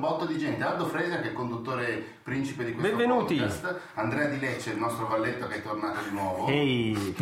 un botto di gente. Aldo Fresia che è il conduttore principe di questo Benvenuti. podcast. Andrea Di Lecce, il nostro valletto che è tornato di nuovo. Ehi!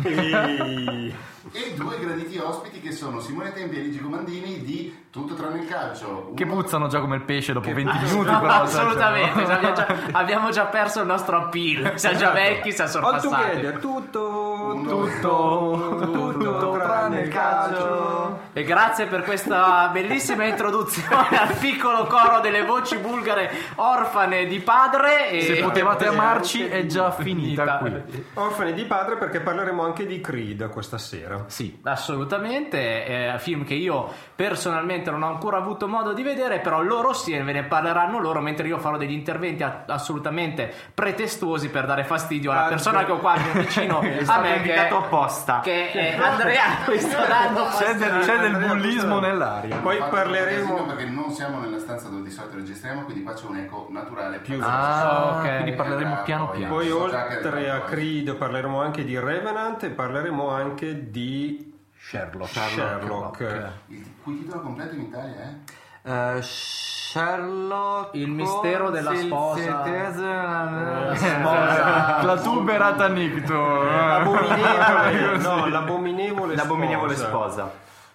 E due graditi ospiti che sono Simone Tempi e Luigi Comandini di Tutto tranne il calcio. Che Uno- puzzano già come il pesce dopo 20 Ah, minuti, No, però. assolutamente, cioè, abbiamo, già, abbiamo già perso il nostro appeal. Siamo già vecchi, siamo All sorpassati. together, tutto, Uno, tutto, tutto, tranne il calcio. E grazie per questa bellissima introduzione al piccolo coro delle voci bulgare orfane di padre. E... Se potevate amarci è già finita qui. Orfani di padre perché parleremo anche di Creed questa sera. Sì. Assolutamente, è un film che io personalmente non ho ancora avuto modo di vedere, però loro sì, ve ne parleranno loro, mentre io farò degli interventi a- assolutamente pretestuosi per dare fastidio alla Ah, persona che ho qua vicino a me, che, invitato apposta. che è Andrea, C'è del, c'è del bullismo nell'aria. Poi parleremo- perché non siamo nella stanza dove di solito registriamo, quindi qua c'è un eco naturale più Ah, ok. quindi parleremo piano piano. Poi oltre a Creed parleremo anche di Revenant e parleremo anche di Sherlock. Sherlock. Il cui titolo completo in Italia è? Eh, Sherlock Il mistero della sposa. Siltese- Sposa. La tuberata nicto. L'abominevole, no, l'abominevole, L'abominevole sposa. sposa.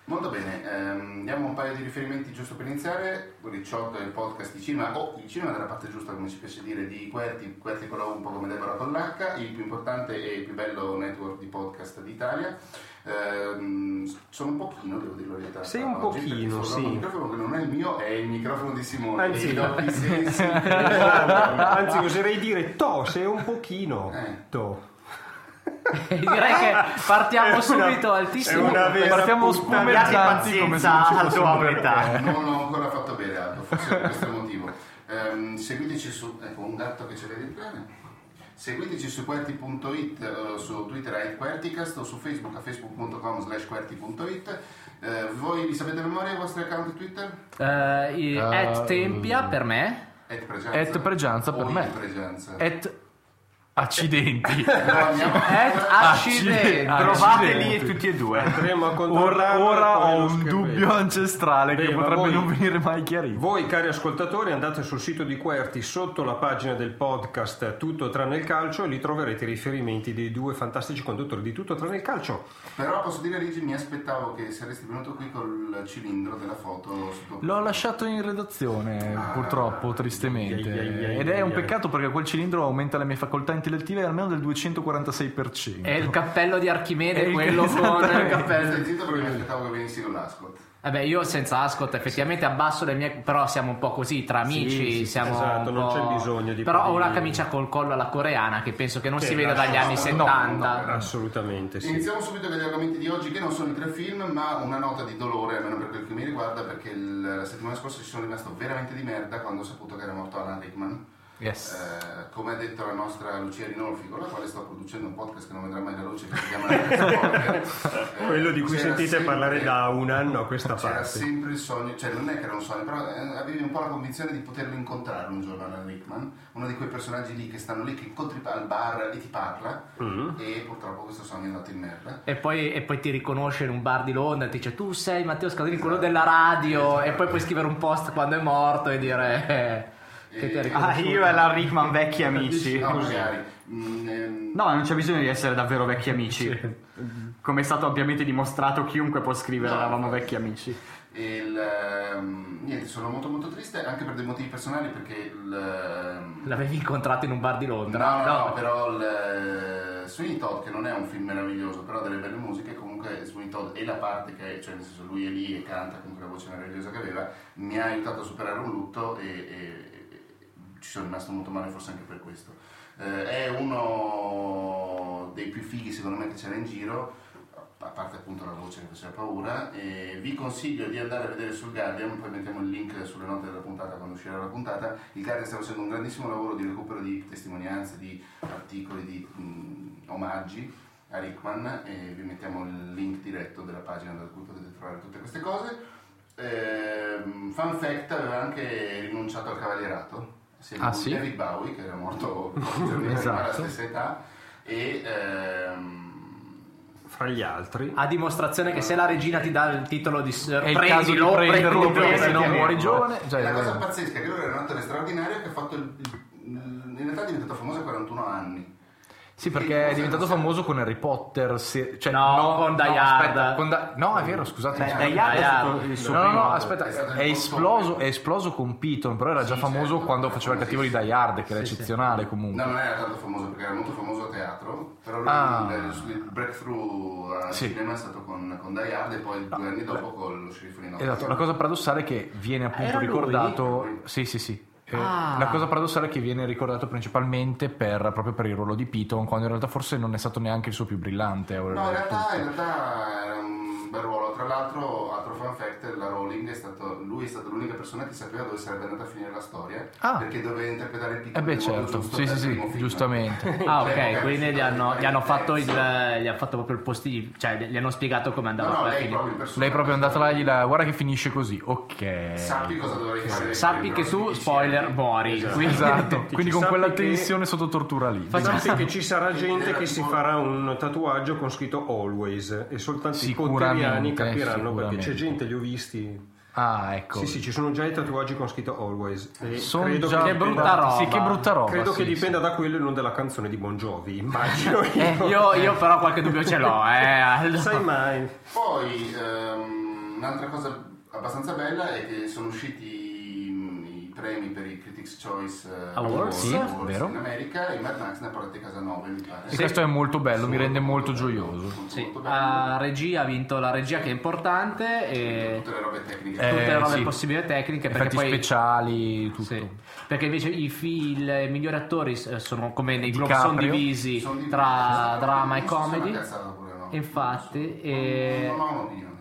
Molto bene, ehm, diamo un paio di riferimenti giusto per iniziare. Ricciotto è il podcast di cinema, o il cinema dalla parte giusta, come ci piace dire, di Querti, Querti con la U, un po' come Deborah con l'H, il più importante e il più bello network di podcast d'Italia. Ehm, sono un pochino, devo dire la verità. Sei un oggi, pochino, sì. Un microfono che non è il mio, è il microfono di Simone. Anzi. Anzi, oserei dire to, sei un pochino. Eh. To. Direi che partiamo una- subito altissimo. una vera Partiamo spumeggianti come se non ci Pazienza fosse metà. non l'ho ancora fatto bene Aldo, forse per questo motivo. Ehm, seguiteci su, ecco un gatto che ci vede bene. Seguiteci su QWERTY.it, eh, su Twitter a QWERTYcast o su Facebook a facebook.com slash QWERTY.it. Eh, voi vi sapete a memoria i vostri account Twitter? Eh, i- at Tempia per me. Et Pregianza. Et Pregianza per me. il Pregianza. Et accidenti. No, Accidenti. Ah, Trovateli accidenti. tutti e due. Ora, ora ho un dubbio ancestrale Beh, che potrebbe voi- non venire mai chiarito. Voi cari ascoltatori andate sul sito di Querti sotto la pagina del podcast Tutto tranne il calcio e lì troverete i riferimenti dei due fantastici conduttori di Tutto tranne il calcio. Però posso dire Luigi, mi aspettavo che saresti venuto qui col cilindro della foto. sul tuo- L'ho lasciato in redazione, purtroppo, tristemente. Ed è un peccato perché quel cilindro aumenta le mie facoltà intellettive almeno del 246%. È il cappello di Archimede, È quello con il cappello. Stai zitto perché mi aspettavo che venissi con l'ascot. Vabbè, io senza Ascot effettivamente abbasso le mie. Però siamo un po' così, tra amici. sì, sì, siamo esatto, un non c'è bisogno di Però ho una camicia col collo alla coreana che penso che non Che si veda dagli anni no, 70. Assolutamente sì. Iniziamo subito con gli argomenti di oggi che non sono i tre film ma una nota di dolore almeno per quel che mi riguarda perché il- la settimana scorsa ci sono rimasto veramente di merda quando ho saputo che era morto Alan Rickman Yes. Eh, come ha detto la nostra Lucia Rinolfi con la quale sto producendo un podcast che non vedrà mai la luce che si chiama. Eh, Quello di cui c'era sentite sempre- parlare da un anno a questa c'era parte. sempre il sogno, cioè non è che era un sogno, però eh, avevi un po' la convinzione di poterlo incontrare un giorno Alan Rickman, uno di quei personaggi lì che stanno lì, che incontri al bar e ti parla, Mm. e purtroppo questo sogno è andato in merda. E poi, e poi ti riconosce in un bar di Londra e ti dice tu sei Matteo Scalini, quello della radio e poi puoi scrivere un post quando è morto e dire eh, che ti ha Ah, io e la Rickman vecchi amici. No, magari. Mm, ehm, No, non c'è bisogno di essere davvero vecchi amici. Come è stato ampiamente dimostrato, chiunque può scrivere No. eravamo vecchi amici. E il, ehm, niente, sono molto molto triste anche per dei motivi personali perché il, ehm, L'avevi incontrato in un bar di Londra? No, no, no, però il eh, Sweeney Todd, che non è un film meraviglioso, però ha delle belle musiche, comunque Sweeney Todd e la parte che, cioè nel senso lui è lì e canta con quella voce meravigliosa che aveva, mi ha aiutato a superare un lutto e- e ci sono rimasto molto male forse anche per questo. Eh, è uno dei più fighi secondo me che c'era in giro, a parte appunto la voce che faceva paura, e vi consiglio di andare a vedere sul Guardian, poi mettiamo il link sulle note della puntata quando uscirà la puntata, il Guardian sta facendo un grandissimo lavoro di recupero di testimonianze, di articoli, di mh, omaggi a Rickman e vi mettiamo il link diretto della pagina da cui potete trovare tutte queste cose. Ehm, fun fact, aveva anche rinunciato al cavalierato, assieme Ah, sì? David Bowie, che era morto prima, alla Esatto. stessa età, e ehm, Fra gli altri. A dimostrazione che se la regina ti dà il titolo di s- È il caso di prendilo, prenderlo prendilo, perché se no muori giovane. Cioè, la cosa pazzesca è che lui era un attore straordinario che ha fatto il, il- in realtà è diventato famoso a 41 anni. Sì, perché è diventato famoso con Harry Potter. se- cioè, No, con Die Hard. aspetta, con Da- no, è vero, scusate. Beh. Die Hard è stato Hard. il suo No, no, no, aspetta, È è esploso, è esploso con Piton, però era già Sì, famoso certo. quando faceva il cattivo di Die Hard, che era eccezionale comunque. No, non era tanto famoso perché era molto famoso a teatro, però lui, Ah. il, breakthrough al Sì. cinema è stato con, con Die Hard e poi due anni dopo con lo sceriffo di Notre Esatto, la cosa paradossale è che viene appunto Era lui? ricordato. Sì, sì, sì. Eh, Ah. La cosa paradossale è che viene ricordato principalmente per, proprio per il ruolo di Piton, quando in realtà forse non è stato neanche il suo più brillante. No, in realtà, in realtà bel ruolo. Tra l'altro, altro fun fact, la Rowling è stato, lui è stata l'unica persona che sapeva dove sarebbe andata a finire la storia, Ah. perché doveva interpretare il piccolo Eh beh, certo, sì, sì, sì, giustamente. Ah, Cioè, ok, quindi gli hanno, gli hanno fatto il. gli hanno fatto proprio il posti. Cioè, gli hanno spiegato come andava No, no, lei proprio. Lei è proprio andata là e gli dà, guarda che finisce così. Ok. Sappi cosa dovrei fare. Sappi che tu, spoiler, muori. Quindi- Esatto, quindi con quella che- tensione sotto tortura lì. Sappi che ci sarà gente che si farà un tatuaggio con scritto always e soltanto i Potteriani capiranno perché c'è gente, li ho visti. Ah, ecco. Sì, sì, ci sono già i tatuaggi con scritto always. E Sono credo già- che, Che brutta roba. Sì, che brutta roba. credo sì, che sì. dipenda da quello e non dalla canzone di Bon Jovi, immagino. Eh, io, io però qualche dubbio ce l'ho, eh. Aldo. Sai mai? Poi ehm, un'altra cosa abbastanza bella è che sono usciti premi per i Critics' Choice eh, Awards, sì, vero. in America e Mad Max ne ha portati a casa 9 mi pare. E questo è molto bello, mi rende molto gioioso. Molto, Sì, molto regia ha vinto la regia che è importante e tutte le robe tecniche. Eh, tutte le robe sì. possibili e tecniche perché Effetti poi speciali, tutto. Sì, perché invece i, fi- i migliori attori eh, sono come nei Globe sono divisi Sono di- tra drama e non comedy. Infatti, e- Non ho un'opinione.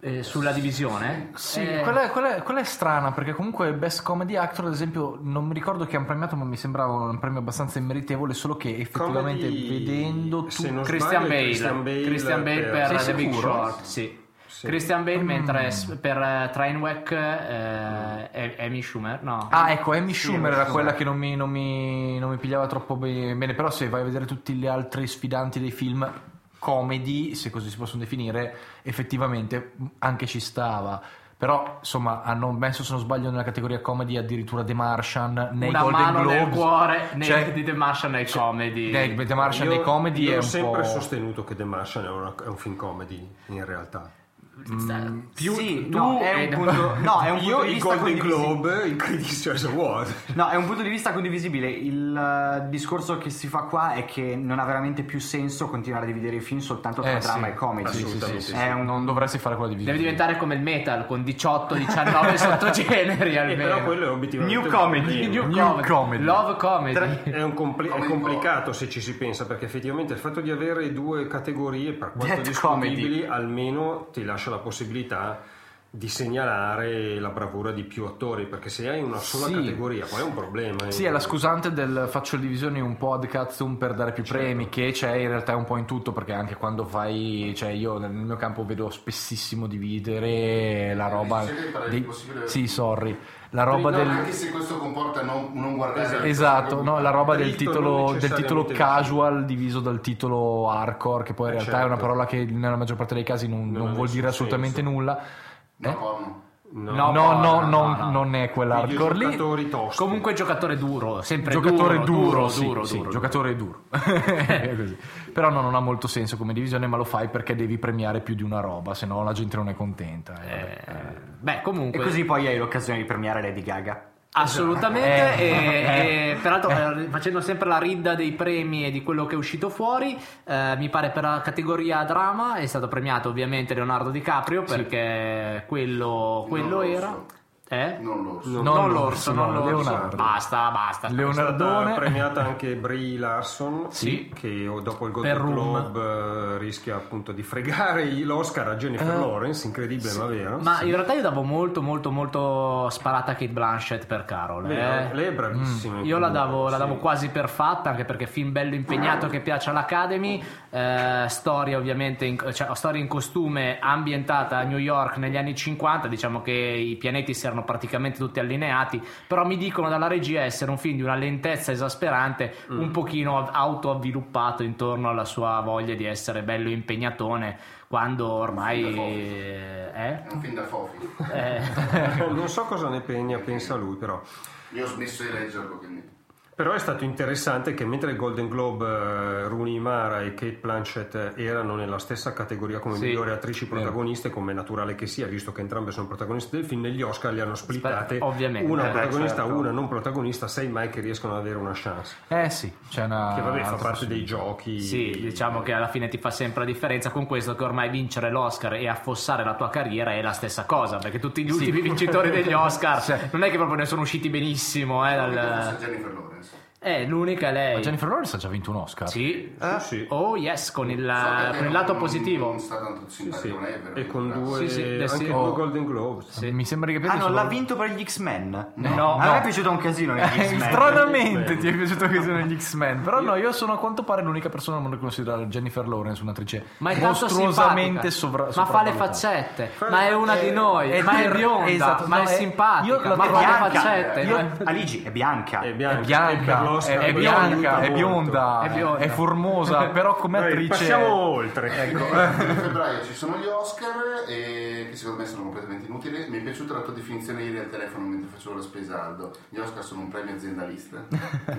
Eh, sulla divisione. Sì, Eh, quella, è, quella è- quella è strana perché comunque Best Comedy Actor, ad esempio, non mi ricordo che hanno premiato, ma mi sembrava un premio abbastanza immeritevole, solo che effettivamente Comedy, vedendo tu... Christian sbaglio, Bale, Christian Bale Christian Bale per- per, The Big? Short, sì. Sì. Christian Bale Mm. mentre per eh, Trainwreck è Amy Schumer, no. Ah, ecco, Amy Sì, Schumer era quella che non mi, non mi- non mi pigliava troppo be- bene, però se vai a vedere tutti gli altri sfidanti dei film comedy, se così si possono definire, effettivamente anche ci stava. Però, insomma, hanno messo, se non sbaglio, nella categoria comedy addirittura The Martian nei Una Golden mano nel Globes. cuore nei, Cioè, di The Martian nei comedy. nei- The Martian Io- nei comedy io è ho un sempre po'... sostenuto che The Martian è, una- è un film comedy in realtà. Più Sì, tu no, è un punto, no, è un punto Io di vista Golden. Globe, i Critics' Choice Award. No, è un punto di vista condivisibile. Il eh, discorso che si fa qua è che non ha veramente più senso continuare a dividere i film soltanto tra Eh, drama sì. e comedy. Assolutamente sì. È un- Non dovresti fare quella divisione. Deve diventare come il metal con 18-19 sottogeneri Eh, almeno. però quello è obiettivamente New comedy. New, New comedy. comedy. Love comedy. È, un compli- è Comedy complicato se ci si pensa perché effettivamente il fatto di avere due categorie per quanto Death discutibili almeno ti lascia la possibilità di segnalare la bravura di più attori perché se hai una sola Sì. categoria poi è un problema Sì, è la scusante del faccio le divisioni un po' ad cazzo per dare più premi, che c'è in realtà un po' in tutto, perché anche quando fai, cioè io nel mio campo vedo spessissimo dividere la roba. sì, sì, parli dei- il possibile- Sì, sorry. La roba No, del. Anche se questo comporta non, non guardare Esatto, no, la roba del titolo, del titolo casual diviso dal titolo hardcore, che poi in Eh, realtà è una certo. parola che nella maggior parte dei casi non, Non non vuol dire assolutamente senso. nulla. No. No, no, no, non, non è quell'hardcore lì. Comunque giocatore duro, sempre giocatore duro, duro, sì, duro, sì, duro. giocatore duro. Però no, non ha molto senso come divisione, ma lo fai perché devi premiare più di una roba, se no la gente non è contenta. eh. Eh, Beh, E comunque così poi hai l'occasione di premiare Lady Gaga. Assolutamente, Eh. e, e peraltro eh, facendo sempre la ridda dei premi e di quello che è uscito fuori, eh, mi pare per la categoria drama è stato premiato ovviamente Leonardo DiCaprio perché quello, quello Non era... l'orso. Eh? Non l'orso. Non, Non l'orso, non no, l'orso. Leonardo. Basta, basta. È stata Leonardone. premiata anche Brie Larson Sì. che dopo il Per Golden Room. Globe eh, rischia appunto di fregare l'Oscar a Jennifer Lawrence incredibile ma vero Ma in realtà io davo molto, molto, molto sparata a Kate Blanchett per Carol. Eh. lei è bravissima Io la davo, la Sì. davo quasi per fatta, anche perché film bello impegnato che piace all'Academy, eh, storia ovviamente, in, cioè, storia in costume ambientata a New York negli anni 50, diciamo che i pianeti si erano praticamente tutti allineati, però mi dicono dalla regia essere un film di una lentezza esasperante, Mm. un pochino av- autoavviluppato intorno alla sua voglia di essere bello impegnatone, quando ormai... Eh? È un film da fofi. Eh, non so cosa ne pensa, pensa lui però Io ho smesso di leggerlo, quindi... Però è stato interessante che mentre il Golden Globe eh, Rooney Mara e Kate Blanchett erano nella stessa categoria come Sì, migliori attrici protagoniste, come è naturale che sia, visto che entrambe sono protagoniste del film, negli Oscar li hanno splittate, ovviamente. una Eh protagonista, certo. una non protagonista, sai mai che riescono ad avere una chance. Eh sì, c'è una... Che vabbè fa parte dei giochi. Sì, diciamo che alla fine ti fa sempre la differenza con questo che ormai vincere l'Oscar e affossare la tua carriera è la stessa cosa, perché tutti gli ultimi vincitori degli Oscar non è che proprio ne sono usciti benissimo, eh, dal... Jennifer Lawrence. Eh, l'unica è lei. Ma Jennifer Lawrence ha già vinto un Oscar. Sì. Sì, sì. Oh yes, con il, So che con il lato non- positivo. Non sta tanto simpatico, Sì, è vero. e con due, Sì, sì, eh, anche sì. due. Golden Globes. Mi sembra che Ah, solo- l'ha vinto per gli X-Men? No, A me no. è piaciuto un casino negli Eh, X-Men. Stranamente ti è piaciuto che siano gli X-Men. Però no, io sono a quanto pare l'unica persona al mondo che considera Jennifer Lawrence un'attrice Ma è mostruosamente sovra- Ma fa le faccette, ma è una di noi, è ma è bionda, esatto, ma no, è è- simpatica, io la- ma è fa le faccette. Aligi è bianca. È È bianca, l'Oscar è, è bianca, è bionda, È bionda. è formosa, però come attrice... passiamo oltre. Ecco, a febbraio ci sono gli Oscar e che secondo me sono completamente inutili. Mi è piaciuta la tua definizione ieri al telefono mentre facevo la spesa Aldo. Gli Oscar sono un premio aziendalista.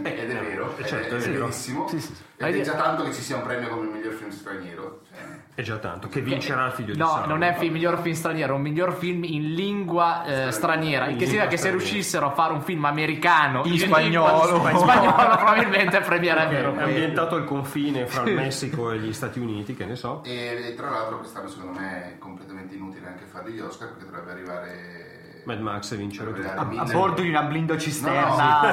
Ed è vero, è, certo, è è vero. verissimo. Sì, sì. Ed è già tanto che ci sia un premio come miglior film straniero. Cioè, È già tanto, che vincerà il figlio di No, Sauron. non è il miglior film straniero, è un miglior film in lingua eh, straniera. Il che In significa che se riuscissero a fare un film americano In lingua- spagnolo. in spagnolo probabilmente premierebbero. È ambientato al confine fra il Messico e gli Stati Uniti, che ne so. E, e tra l'altro quest'anno secondo me è completamente inutile anche fare gli Oscar perché dovrebbe arrivare... Mad Max e vincere tutto. arrivare A Mille- bordo di una blindo No, cisterna,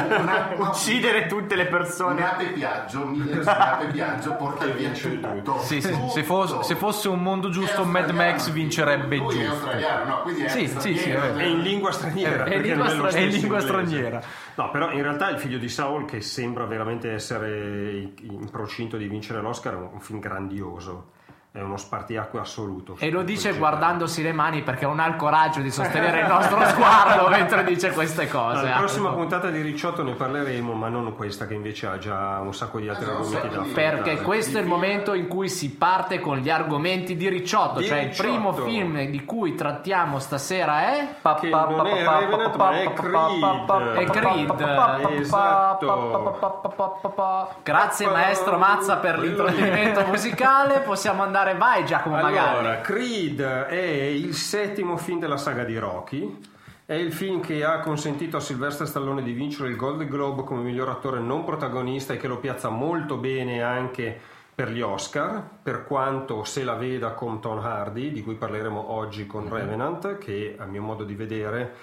no, una- una- uccidere tutte le persone. Un ape piaggio, mille un ape piaggio porta via tutto. Sì, sì, tutto. se fosse- se fosse un mondo giusto, Mad Max vincerebbe lui è giusto. australiano, no? Quindi è Sì, sì, sì, è. È in lingua straniera. È in lingua stra- è in lingua straniera. No, però in realtà il figlio di Saul, che sembra veramente essere in procinto di vincere l'Oscar, è un film grandioso. È uno spartiacque assoluto. E lo dice guardandosi le mani perché non ha il coraggio di sostenere il nostro sguardo mentre dice queste cose. Alla Ah. prossima puntata di Ricciotto ne parleremo, ma non questa che invece ha già un sacco di altri Esatto, argomenti da affrontare. Perché questo è il momento in cui si parte con gli argomenti di Ricciotto, Di cioè il primo film di cui trattiamo stasera è Che non è Revenant, ma è Creed. È Creed. Esatto. Grazie maestro Mazza per l'intrattenimento musicale, possiamo andare, vai Giacomo magari. Allora, Creed è il settimo film della saga di Rocky. È il film che ha consentito a Sylvester Stallone di vincere il Golden Globe come miglior attore non protagonista e che lo piazza molto bene anche per gli Oscar, per quanto se la veda con Tom Hardy, di cui parleremo oggi con Revenant, che a mio modo di vedere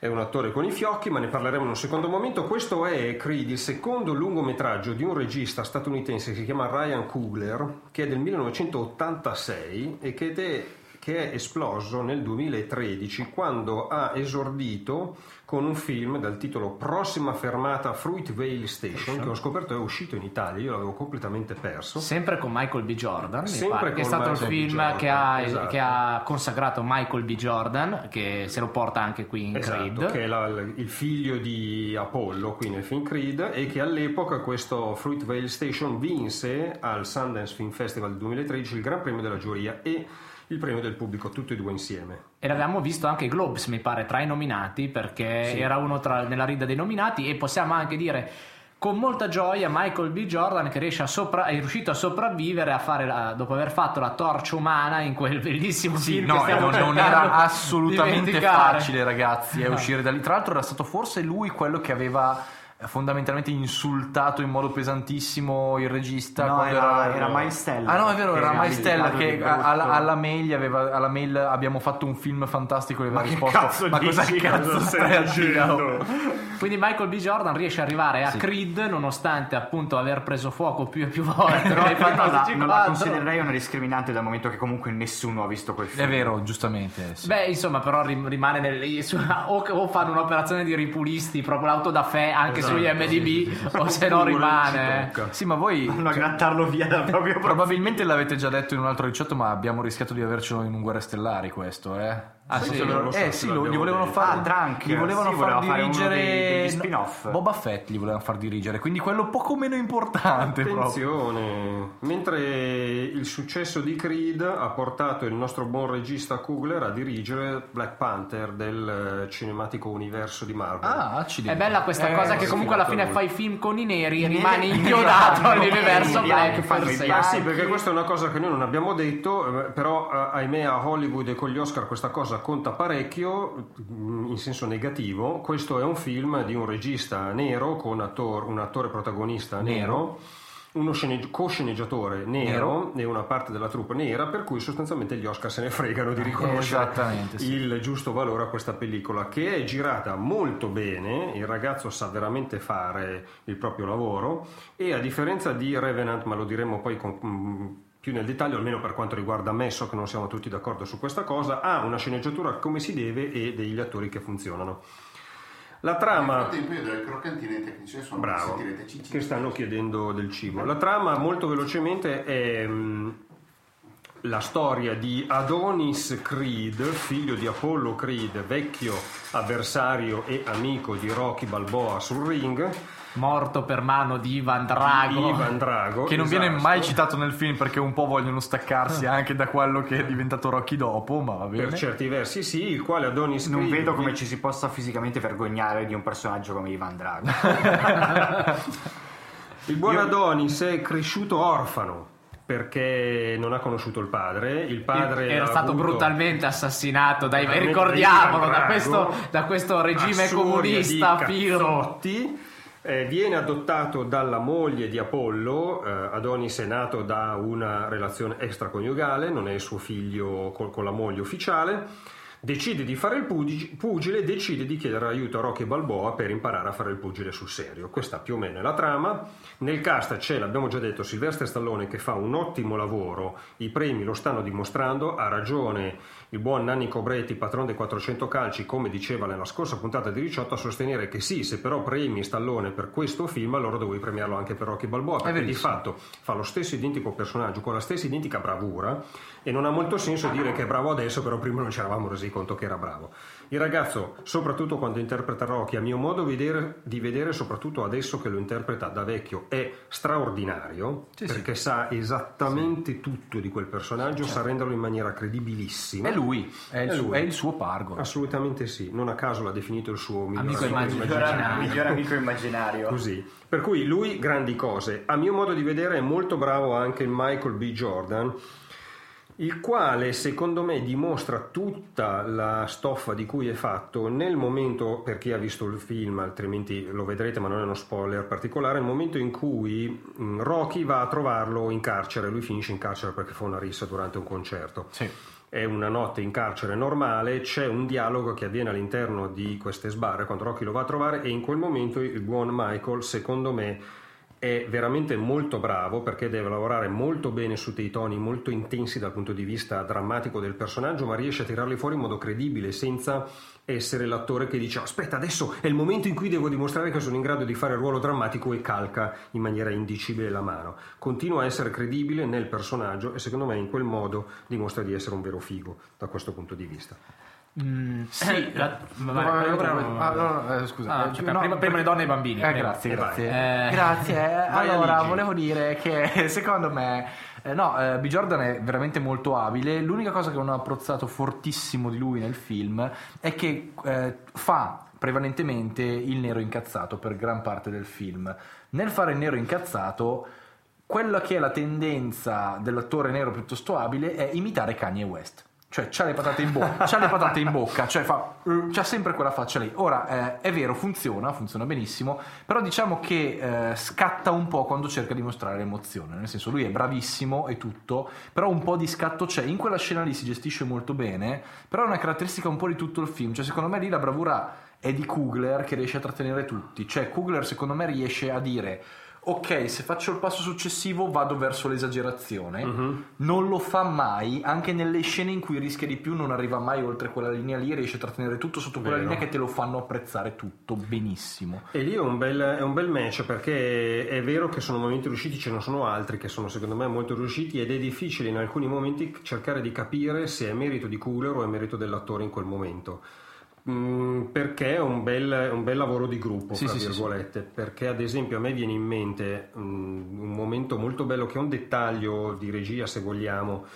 è un attore con i fiocchi, ma ne parleremo in un secondo momento. Questo è Creed, il secondo lungometraggio di un regista statunitense che si chiama Ryan Coogler, che è del 1986 e che è, che è esploso nel 2013 quando ha esordito con un film dal titolo Prossima fermata Fruitvale Station, che ho scoperto è uscito in Italia, io l'avevo completamente perso. Sempre con Michael B. Jordan, Sempre che è stato il Michael B. film che ha, esatto. che ha consacrato Michael B. Jordan, che se lo porta anche qui in Esatto, Creed. che è la- il figlio di Apollo qui nel film Creed e che all'epoca questo Fruitvale Station vinse al Sundance Film Festival del 2013 il Gran Premio della giuria e il premio del pubblico, tutti e due insieme. E l'avevamo visto anche ai Globes, mi pare, tra i nominati, perché era uno tra, nella rida dei nominati e possiamo anche dire con molta gioia Michael B. Jordan che riesce a sopra- è riuscito a sopravvivere a fare la- dopo aver fatto la torcia umana in quel bellissimo Sì, film no, non, non era assolutamente dimenticare. facile, ragazzi, No. uscire da lì. Tra l'altro, era stato forse lui quello che aveva fondamentalmente insultato in modo pesantissimo il regista. No, era- era Miles Teller, Ah, no, è vero, che era caso che alla, alla mail, gli aveva, alla mail abbiamo fatto un film fantastico. Gli aveva che risposto: cazzo Ma cosa cazzo stai dire? Quindi Michael B. Jordan riesce ad arrivare a Creed nonostante appunto aver preso fuoco più e più volte io non la, non la 4. considererei una discriminante dal momento che comunque nessuno ha visto quel film. È vero, giustamente. sì. Beh, insomma, però rim- rimane nel, su- o, o fanno un'operazione di ripulisti, proprio l'auto da fè anche Esatto, sugli MDB, o se no rimane. Sì, ma voi Vanno a grattarlo via dal proprio probabilmente l'avete già detto in un altro ricciotto, ma abbiamo rischiato di avercelo in un Guerre Stellari questo, eh? Ah, Sì, lo eh sì, lo- gli volevano fare Ah, Drunk, gli volevano sì, far voleva fare uno dirigere dei- degli spin-off. Boba Fett gli volevano far dirigere, quindi quello poco meno importante proprio. Attenzione, mentre il successo di Creed ha portato il nostro buon regista Kugler a dirigere Black Panther del eh, cinematico universo di Marvel. Ah, accidenti. È bella questa Eh, cosa che comunque alla fine lui. fai film con i neri e rimani inchiodato neri all'universo black. Eh bianchi. sì, perché questa è una cosa che noi non abbiamo detto, eh, però eh, ahimè a Hollywood e con gli Oscar questa cosa conta parecchio, mm, in senso negativo. Questo è un film di un regista nero con attor- un attore protagonista nero, uno scene- co-sceneggiatore nero, e una parte della troupe nera, per cui sostanzialmente gli Oscar se ne fregano di riconoscere Esattamente, sì. il giusto valore a questa pellicola, che è girata molto bene, il ragazzo sa veramente fare il proprio lavoro e a differenza di Revenant, ma lo diremo poi con- mm, più nel dettaglio, almeno per quanto riguarda me, so che non siamo tutti d'accordo su questa cosa, ha una sceneggiatura come si deve e degli attori che funzionano. La trama... Bravo, che stanno chiedendo del cibo. La trama, molto velocemente, è mm, la storia di Adonis Creed, figlio di Apollo Creed, vecchio avversario e amico di Rocky Balboa sul ring, Morto per mano di Ivan Drago. Ivan Drago, Che non esatto. viene mai citato nel film perché un po' vogliono staccarsi anche da quello che è diventato Rocky dopo, ma va bene. Per certi versi sì, il quale Adonis Non Creed... vedo come ci si possa fisicamente vergognare di un personaggio come Ivan Drago. Il buon Adonis è cresciuto orfano perché non ha conosciuto il padre. Il padre era stato avuto- brutalmente assassinato dai, ricordiamolo da questo, da questo regime comunista cazzotti. Eh, viene adottato dalla moglie di Apollo, eh, Adonis è nato da una relazione extraconiugale, non è il suo figlio col- con la moglie ufficiale. Decide di fare il pugi- pugile, decide di chiedere aiuto a Rocky Balboa per imparare a fare il pugile sul serio. Questa più o meno è la trama. Nel cast c'è, l'abbiamo già detto, Silvestre Stallone che fa un ottimo lavoro, i premi lo stanno dimostrando, ha ragione il buon Nanni Cobretti, patron dei 400 calci, come diceva nella scorsa puntata di Ricciotto, a sostenere che sì, se però premi Stallone per questo film, allora dovevi premiarlo anche per Rocky Balboa, perché di fatto fa lo stesso identico personaggio, con la stessa identica bravura, e non ha molto senso dire che è bravo adesso, però prima non ci eravamo resi conto che era bravo. Il ragazzo, soprattutto quando interpreta Rocky, a mio modo vedere- di vedere, soprattutto adesso che lo interpreta da vecchio, è straordinario, perché sa esattamente tutto di quel personaggio, sa renderlo in maniera credibilissima. È lui, è il, È suo, lui. è il suo pargo. Assolutamente sì, non a caso l'ha definito il suo miglior Amico amico immaginario. Miglior amico immaginario. Così. Per cui lui grandi cose. A mio modo di vedere è molto bravo anche il Michael B. Jordan, il quale secondo me dimostra tutta la stoffa di cui è fatto nel momento, per chi ha visto il film, altrimenti lo vedrete ma non è uno spoiler particolare, nel momento in cui mh, Rocky va a trovarlo in carcere, lui finisce in carcere perché fa una rissa durante un concerto. Sì. È una notte in carcere normale, c'è un dialogo che avviene all'interno di queste sbarre quando Rocky lo va a trovare e in quel momento il buon Michael, secondo me, è veramente molto bravo perché deve lavorare molto bene su dei toni molto intensi dal punto di vista drammatico del personaggio, ma riesce a tirarli fuori in modo credibile senza essere l'attore che dice aspetta adesso è il momento in cui devo dimostrare che sono in grado di fare il ruolo drammatico e calca in maniera indicibile la mano. Continua a essere credibile nel personaggio e secondo me in quel modo dimostra di essere un vero figo da questo punto di vista. Mm, Sì, la- vabbè, no, però- no, ah, no, no, eh, scusa. Ah, Eh, cioè, no, prima, prima le donne e i bambini. Eh, grazie, vai. grazie. Eh, Grazie. Vai, allora, Aligi. volevo dire che secondo me, eh, no, eh, B. Jordan è veramente molto abile. L'unica cosa che non ho apprezzato fortissimo di lui nel film è che eh, fa prevalentemente il nero incazzato per gran parte del film. Nel fare il nero incazzato, quella che è la tendenza dell'attore nero piuttosto abile è imitare Kanye West. Cioè, c'ha le patate in bocca, c'ha le patate in bocca, cioè fa, eh, c'ha sempre quella faccia lì. Ora, eh, è vero, funziona, funziona benissimo, però diciamo che eh, scatta un po' quando cerca di mostrare l'emozione. Nel senso, lui è bravissimo e tutto, però un po' di scatto c'è. In quella scena lì si gestisce molto bene, però è una caratteristica un po' di tutto il film. Cioè, secondo me lì la bravura è di Kugler che riesce a trattenere tutti. Cioè, Kugler secondo me riesce a dire... Ok, se faccio il passo successivo vado verso l'esagerazione, non lo fa mai, anche nelle scene in cui rischia di più non arriva mai oltre quella linea lì, riesce a trattenere tutto sotto quella Vero. linea che te lo fanno apprezzare tutto benissimo. E lì è un, bel, è un bel match perché è vero che sono momenti riusciti, ce ne sono altri che sono secondo me molto riusciti ed è difficile in alcuni momenti cercare di capire se è merito di Cooler o è merito dell'attore in quel momento. Mm, perché è un bel, un bel lavoro di gruppo, Sì, sì, sì, virgolette. Perché, ad esempio, a me viene in mente mm, un momento molto bello che è un dettaglio di regia, se vogliamo,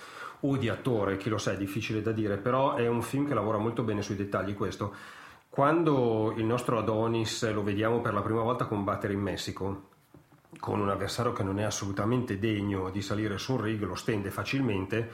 o di attore, chi lo sa, è difficile da dire, però è un film che lavora molto bene sui dettagli. Questo, quando il nostro Adonis lo vediamo per la prima volta combattere in Messico, con un avversario che non è assolutamente degno di salire su un rig, lo stende facilmente,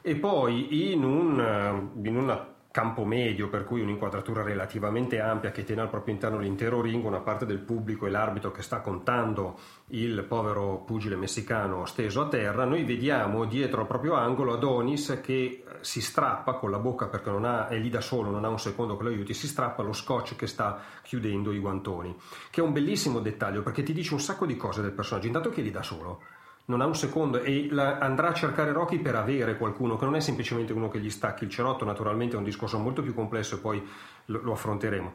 e poi in un, eh, in un campo medio, per cui un'inquadratura relativamente ampia che tiene al proprio interno l'intero ring, una parte del pubblico e l'arbitro che sta contando il povero pugile messicano steso a terra, noi vediamo dietro al proprio angolo Adonis che eh, si strappa con la bocca perché non ha, è lì da solo, non ha un secondo che lo aiuti, si strappa lo scotch che sta chiudendo i guantoni, che è un bellissimo dettaglio perché ti dice un sacco di cose del personaggio, intanto che è lì da solo non ha un secondo e la- andrà a cercare Rocky per avere qualcuno che non è semplicemente uno che gli stacchi il cerotto, naturalmente è un discorso molto più complesso e poi lo, lo affronteremo.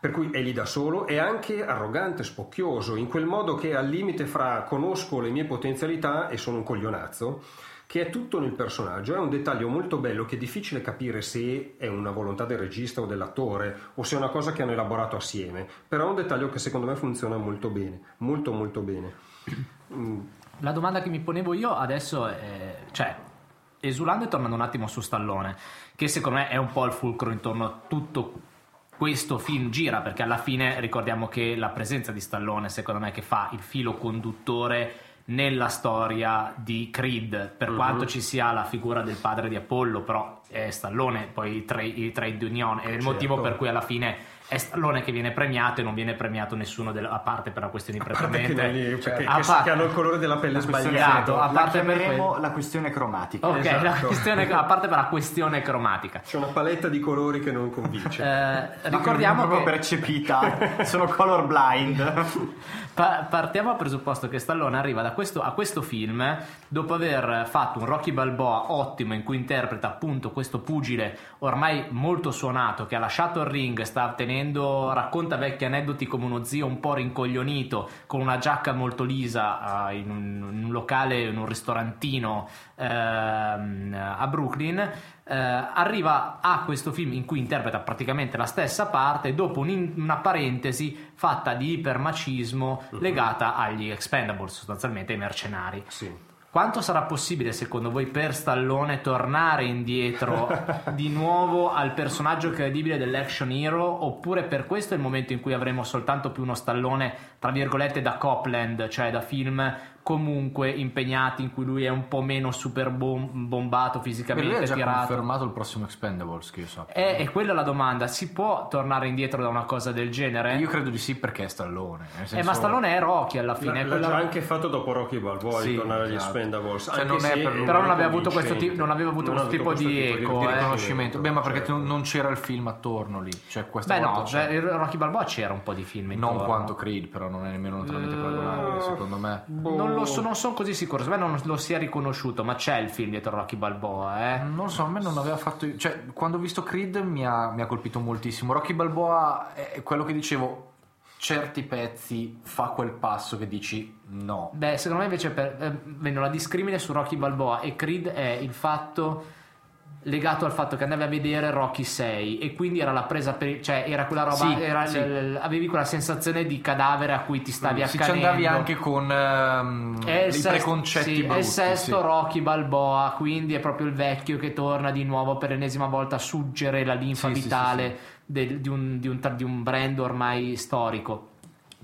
Per cui è lì da solo, è anche arrogante, spocchioso, in quel modo che è al limite fra conosco le mie potenzialità e sono un coglionazzo, che è tutto nel personaggio. È un dettaglio molto bello che è difficile capire se è una volontà del regista o dell'attore o se è una cosa che hanno elaborato assieme, però è un dettaglio che secondo me funziona molto bene, molto molto bene. La domanda che mi ponevo io adesso è, cioè, esulando e tornando un attimo su Stallone, che secondo me è un po' il fulcro intorno a tutto questo film gira, perché alla fine ricordiamo che la presenza di Stallone, secondo me, che fa il filo conduttore nella storia di Creed, per quanto ci sia la figura del padre di Apollo, però è Stallone, poi i trade, i trade union, è il Certo. motivo per cui alla fine è Stallone che viene premiato e non viene premiato nessuno, del- a parte per la questione di prettamente cioè, che- a che- parte- che hanno il colore della pelle sbagliato. a la parte per chiameremo quello. la questione cromatica. Ok, la Esatto. questione, a parte per la questione cromatica. C'è una paletta di colori che non convince. Eh, ricordiamo proprio che percepita, sono colorblind. pa- partiamo dal presupposto che Stallone arriva questo, a questo film dopo aver fatto un Rocky Balboa ottimo in cui interpreta appunto questo pugile ormai molto suonato che ha lasciato il ring, sta tenendo, racconta vecchi aneddoti come uno zio un po' rincoglionito con una giacca molto lisa eh, in, un, in un locale, in un ristorantino ehm, a Brooklyn. eh, arriva a questo film in cui interpreta praticamente la stessa parte dopo un- una parentesi fatta di ipermacismo legata agli expendables, sostanzialmente ai mercenari. Sì. Quanto sarà possibile secondo voi per Stallone tornare indietro di nuovo al personaggio credibile dell'action hero oppure per questo è il momento in cui avremo soltanto più uno Stallone tra virgolette da Copland, cioè da film comunque impegnati in cui lui è un po' meno super bom- bombato Lui fisicamente ha già tirato? confermato il prossimo Expendables, che io so. È, è quella la domanda, si può tornare indietro da una cosa del genere? Io credo di sì perché è Stallone. nel Eh, senso- ma Stallone è Rocky alla fine. L'ha, è l'ha quella- già anche fatto dopo Rocky Balboa Sì, di tornare agli esatto. Expendables. Cioè, anche non è per- Però non aveva avuto questo tipo- non aveva avuto Non questo tipo di eco, di eh. riconoscimento. Beh, ma perché certo. non- non c'era il film attorno lì. Cioè, questa Beh volta no, cioè, Rocky Balboa c'era un po' di film Non intorno. quanto Creed, però non è nemmeno lontanamente paragonabile, secondo me. Non lo so, non sono così sicuro, secondo me non lo si è riconosciuto, ma c'è il film dietro Rocky Balboa, eh. Non so, a me non aveva fatto. Cioè, quando ho visto Creed mi ha, mi ha colpito moltissimo. Rocky Balboa è quello che dicevo. Certi pezzi fa quel passo che dici no. Beh, secondo me invece per, eh, la discrimine su Rocky Balboa e Creed è il fatto legato al fatto che andavi a vedere Rocky 6 e quindi era la presa per cioè era quella roba Sì, era sì. l- avevi quella sensazione di cadavere a cui ti stavi ci accanendo andavi anche con è i il sesto, preconcetti sì, è brutti. il sesto sì. Rocky Balboa, quindi è proprio il vecchio che torna di nuovo per l'ennesima volta a suggere la linfa Sì, sì, vitale del- di, un, di un di un brand ormai storico.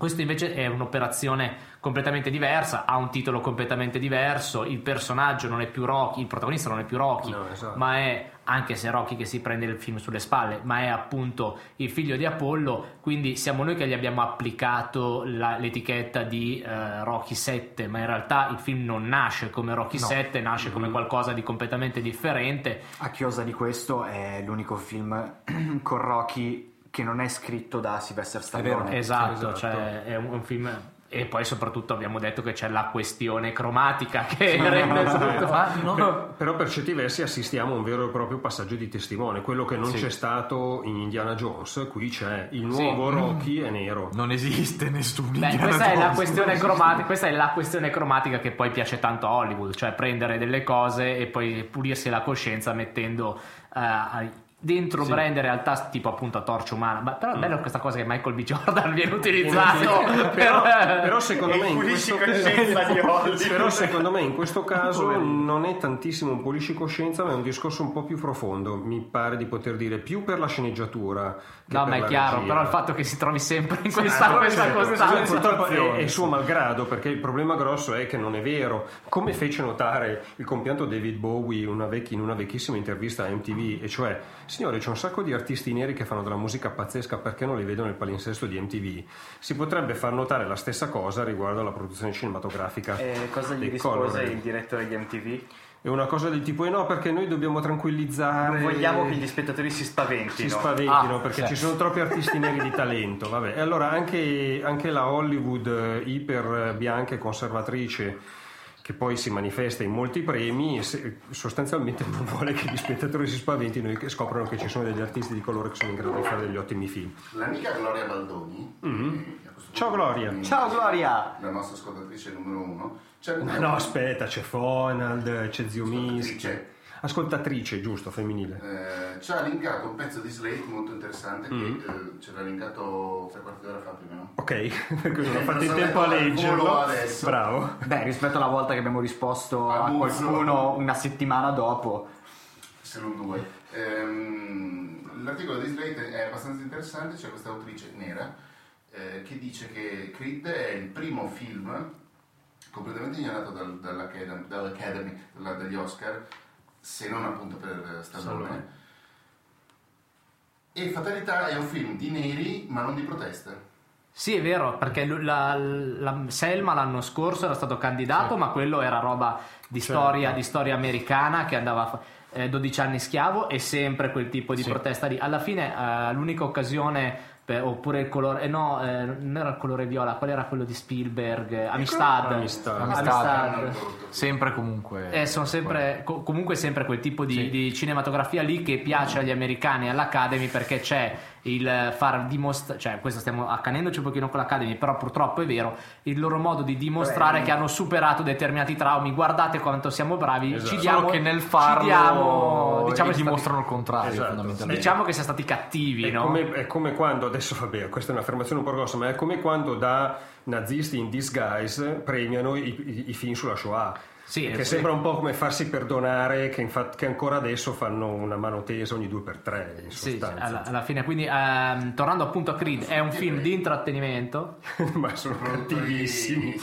Questo invece è un'operazione completamente diversa, ha un titolo completamente diverso, il personaggio non è più Rocky, il protagonista non è più Rocky, No, esatto. ma è anche se Rocky che si prende il film sulle spalle, ma è appunto il figlio di Apollo, quindi siamo noi che gli abbiamo applicato la- l'etichetta di eh, Rocky 7, ma in realtà il film non nasce come Rocky 7, nasce come qualcosa di completamente differente. A chiosa di questo è l'unico film con Rocky che non è scritto da Sylvester Stallone. Esatto, esatto. cioè è un, un film e poi soprattutto abbiamo detto che c'è la questione cromatica che rende tutto Ma no, Per- però per certi versi assistiamo a un vero e proprio passaggio di testimone, quello che non Sì. c'è stato in Indiana Jones, qui c'è il nuovo Rocky è nero. non esiste nessun Beh, questa è, la Jones. questione cromatica, questa è la questione cromatica che poi piace tanto a Hollywood, cioè prendere delle cose e poi pulirsi la coscienza mettendo eh, dentro brand in realtà tipo appunto a torcia umana. Ma però è bello questa cosa che Michael B. Jordan viene utilizzato però, per- però secondo me in pulisci questo coscienza di Hollywood. però secondo me in questo caso non è tantissimo un pulisci coscienza ma è un discorso un po' più profondo mi pare di poter dire più per la sceneggiatura che No, per ma è chiaro, regia. però il fatto che si trovi sempre in questa, Ah, questa certo, costante sì, purtroppo è, situazione. è suo malgrado perché il problema grosso è che non è vero come fece notare il compianto David Bowie una vecchi- in una vecchissima intervista a MTV e cioè signore c'è un sacco di artisti neri che fanno della musica pazzesca perché non li vedo nel palinsesto di MTV si potrebbe far notare la stessa cosa riguardo alla produzione cinematografica E cosa gli rispose il direttore di MTV? è una cosa del tipo eh no perché noi dobbiamo tranquillizzare Non vogliamo che gli spettatori si spaventino. si spaventino Ah, perché sì. ci sono troppi artisti neri di talento. Vabbè. E allora anche, anche la Hollywood eh, iper eh, bianca e conservatrice che poi si manifesta in molti premi se- sostanzialmente non vuole che gli spettatori si spaventino e che scoprono che ci sono degli artisti di colore che sono in grado di fare degli ottimi film. L'amica Gloria Baldoni, Mm-hmm. Ciao, Gloria. è Ciao Gloria! la nostra ascoltatrice numero uno, c'è Ma no, aspetta, c'è Fonald, c'è Zio Misch. Ascoltatrice. Giusto, femminile. Eh, ci ha linkato un pezzo di Slate molto interessante Mm. che eh, ce l'ha linkato tre quarti d'ora fa più o meno. Ok, non ho fatto in tempo a leggerlo. adesso. Bravo. Beh, rispetto alla volta che abbiamo risposto A a qualcuno una settimana dopo, se non due. Ehm, l'articolo di Slate è abbastanza interessante, c'è questa autrice nera eh, che dice che Creed è il primo film completamente ignorato dal- dall'Academy, dall'Academy, dalla- dagli Oscar, se non appunto per Stallone. E Fatalità è un film di neri ma non di protesta. Sì, è vero, perché la, la- Selma l'anno scorso era stato candidato, ma quello era roba di, storia, di storia americana che andava a fa- eh, 12 anni schiavo e sempre quel tipo di protesta lì. Alla fine, eh, l'unica occasione, per- oppure il colore, eh, no, eh, non era il colore viola, qual era quello di Spielberg? Eh, Amistad. Amistad. Amistad. sempre comunque Eh, sono sempre, co- comunque sempre quel tipo di, di cinematografia lì che piace agli americani e all'Academy perché c'è il far dimostrare, cioè questo stiamo accanendoci un pochino con l'Academy, però purtroppo è vero, il loro modo di dimostrare che hanno superato determinati traumi, guardate quanto siamo bravi, Esatto. ci Solo diamo, che nel ci farlo diamo, diciamo, dimostrano il contrario Esatto. fondamentalmente diciamo che siamo stati cattivi, È, no? come, è come quando, adesso vabbè, questa è un'affermazione un po' grossa, ma è come quando da nazisti in disguise premiano i, i- i film sulla Shoah. Sì, che sì. sembra un po' come farsi perdonare che, infatti, che ancora adesso fanno una mano tesa ogni due per tre in Sì, sostanza. alla, alla fine, quindi ehm, tornando appunto a Creed, è un film di intrattenimento. ma sono cattivissimi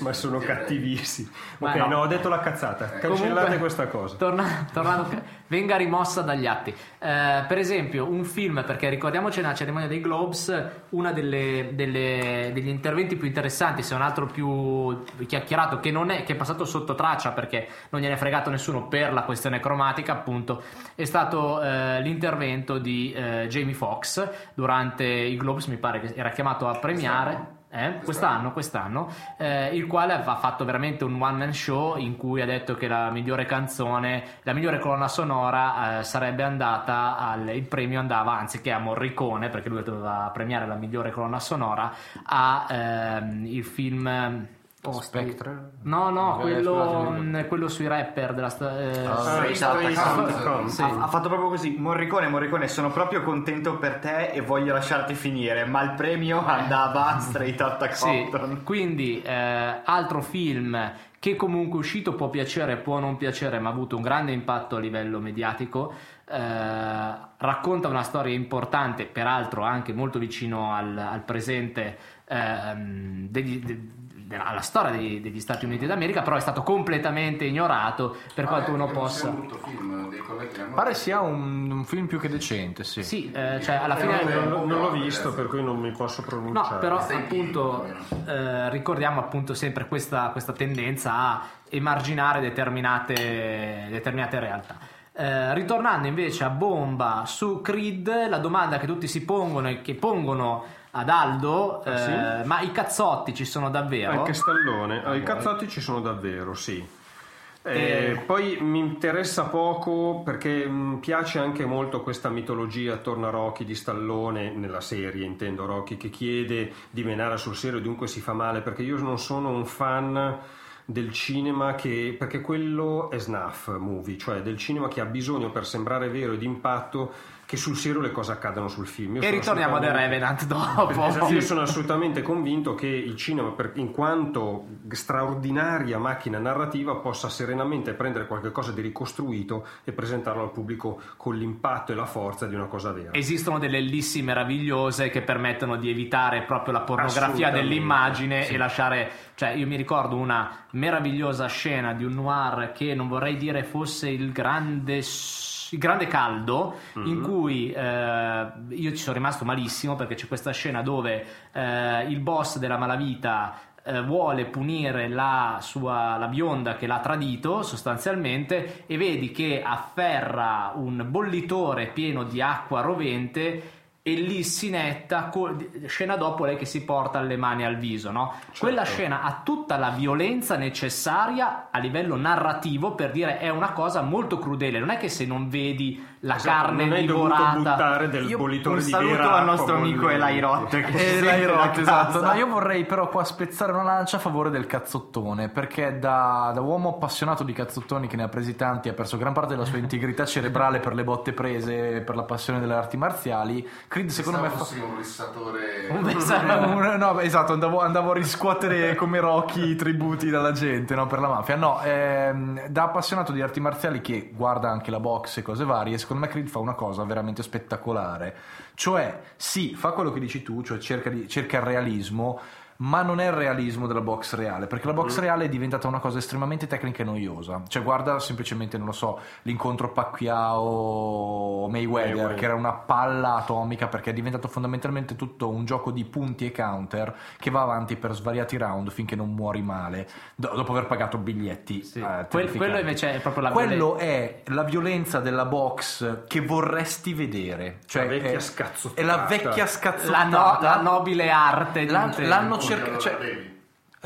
ma sono cattivissimi Ma ok no. no. ho detto la cazzata cancellate Comunque, questa cosa torna- tornando, venga rimossa dagli atti. Eh, per esempio, un film, perché ricordiamoci nella cerimonia dei Globes, uno degli interventi più interessanti, se non altro più chiacchierato, che, è, che è passato sotto traccia perché non gliene è fregato nessuno per la questione cromatica, appunto, è stato eh, l'intervento di eh, Jamie Foxx durante i Globes, mi pare che era chiamato a premiare. Eh, quest'anno, quest'anno. Eh, il quale ha fatto veramente un one man show in cui ha detto che la migliore canzone, la migliore colonna sonora eh, sarebbe andata al il premio andava anziché a Morricone perché lui doveva premiare la migliore colonna sonora a ehm, il film posti. Spectre? No, no, Eh, quello, mh, quello sui rapper della sta- eh, Ah, Compton. sì. Ha, ha fatto proprio così, Morricone, Morricone, sono proprio contento per te e voglio lasciarti finire, ma il premio andava a Straight Outta Sì, Compton. quindi eh, altro film che comunque è uscito può piacere, può non piacere, ma ha avuto un grande impatto a livello mediatico. eh, racconta una storia importante, peraltro anche molto vicino al, al presente, ehm, degli- de- de- alla storia degli, degli Stati Uniti d'America, però è stato completamente ignorato per quanto uno possa. È un brutto film dei colleghi della Pare sia un, un film più che decente, sì. Sì, eh, cioè alla fine. Non, l'ho- non l'ho visto, per cui non mi posso pronunciare. No, però appunto eh, ricordiamo appunto sempre questa, questa tendenza a emarginare determinate, determinate realtà. Eh, ritornando invece a bomba su Creed, la domanda che tutti si pongono e che pongono ad Aldo, eh, sì? ma i cazzotti ci sono davvero? Anche Stallone, ah, i cazzotti ci sono davvero, sì. Eh, Poi mi interessa poco perché mi piace anche molto questa mitologia attorno a Rocky di Stallone, nella serie intendo Rocky, che chiede di menare sul serio e dunque si fa male, perché io non sono un fan del cinema che perché quello è snuff movie, cioè del cinema che ha bisogno per sembrare vero e d'impatto che sul serio le cose accadano sul film. Io E ritorniamo a The assolutamente- Revenant dopo. Esatto, Io sono assolutamente convinto che il cinema, per- in quanto straordinaria macchina narrativa, possa serenamente prendere qualcosa di ricostruito e presentarlo al pubblico con l'impatto e la forza di una cosa vera. Esistono delle ellissi meravigliose che permettono di evitare proprio la pornografia dell'immagine sì. e lasciare, cioè io mi ricordo una meravigliosa scena di un noir che non vorrei dire fosse il grande il grande caldo in cui eh, io ci sono rimasto malissimo perché c'è questa scena dove eh, il boss della malavita eh, vuole punire la sua la bionda che l'ha tradito sostanzialmente e vedi che afferra un bollitore pieno di acqua rovente e lì si netta co- scena dopo lei che si porta le mani al viso no? quella scena ha tutta la violenza necessaria a livello narrativo per dire è una cosa molto crudele non è che se non vedi la Esatto, carne non divorata buttare del Io bollitore un di saluto vera al acqua nostro amico. Eli Roth da rotto, esatto. No, io vorrei però qua spezzare una lancia a favore del cazzottone, perché da, da uomo appassionato di cazzottoni che ne ha presi tanti, ha perso gran parte della sua integrità cerebrale per le botte prese, per la passione delle arti marziali, Creed secondo me fa... fossi un vessatore Un vessatore. Un- no, esatto, andavo, andavo a riscuotere come Rocky i tributi dalla gente no, per la mafia. No, ehm, da appassionato di arti marziali che guarda anche la box e cose varie, secondo me Creed fa una cosa veramente spettacolare. Cioè, sì, fa quello che dici tu, cioè cerca, di- cerca il realismo. Ma non è il realismo della box reale, perché la box reale è diventata una cosa estremamente tecnica e noiosa. Cioè, guarda semplicemente, non lo so, l'incontro Pacquiao-Mayweather, Mayweather. che era una palla atomica perché è diventato fondamentalmente tutto un gioco di punti e counter che va avanti per svariati round finché non muori male do- dopo aver pagato biglietti Sì. eh, quello invece è proprio la quello è la violenza della box che vorresti vedere cioè La vecchia è, scazzottata. è la vecchia la, scazzottata no- la nobile arte di L'han- un tempo. l'hanno Milione cioè, bevi.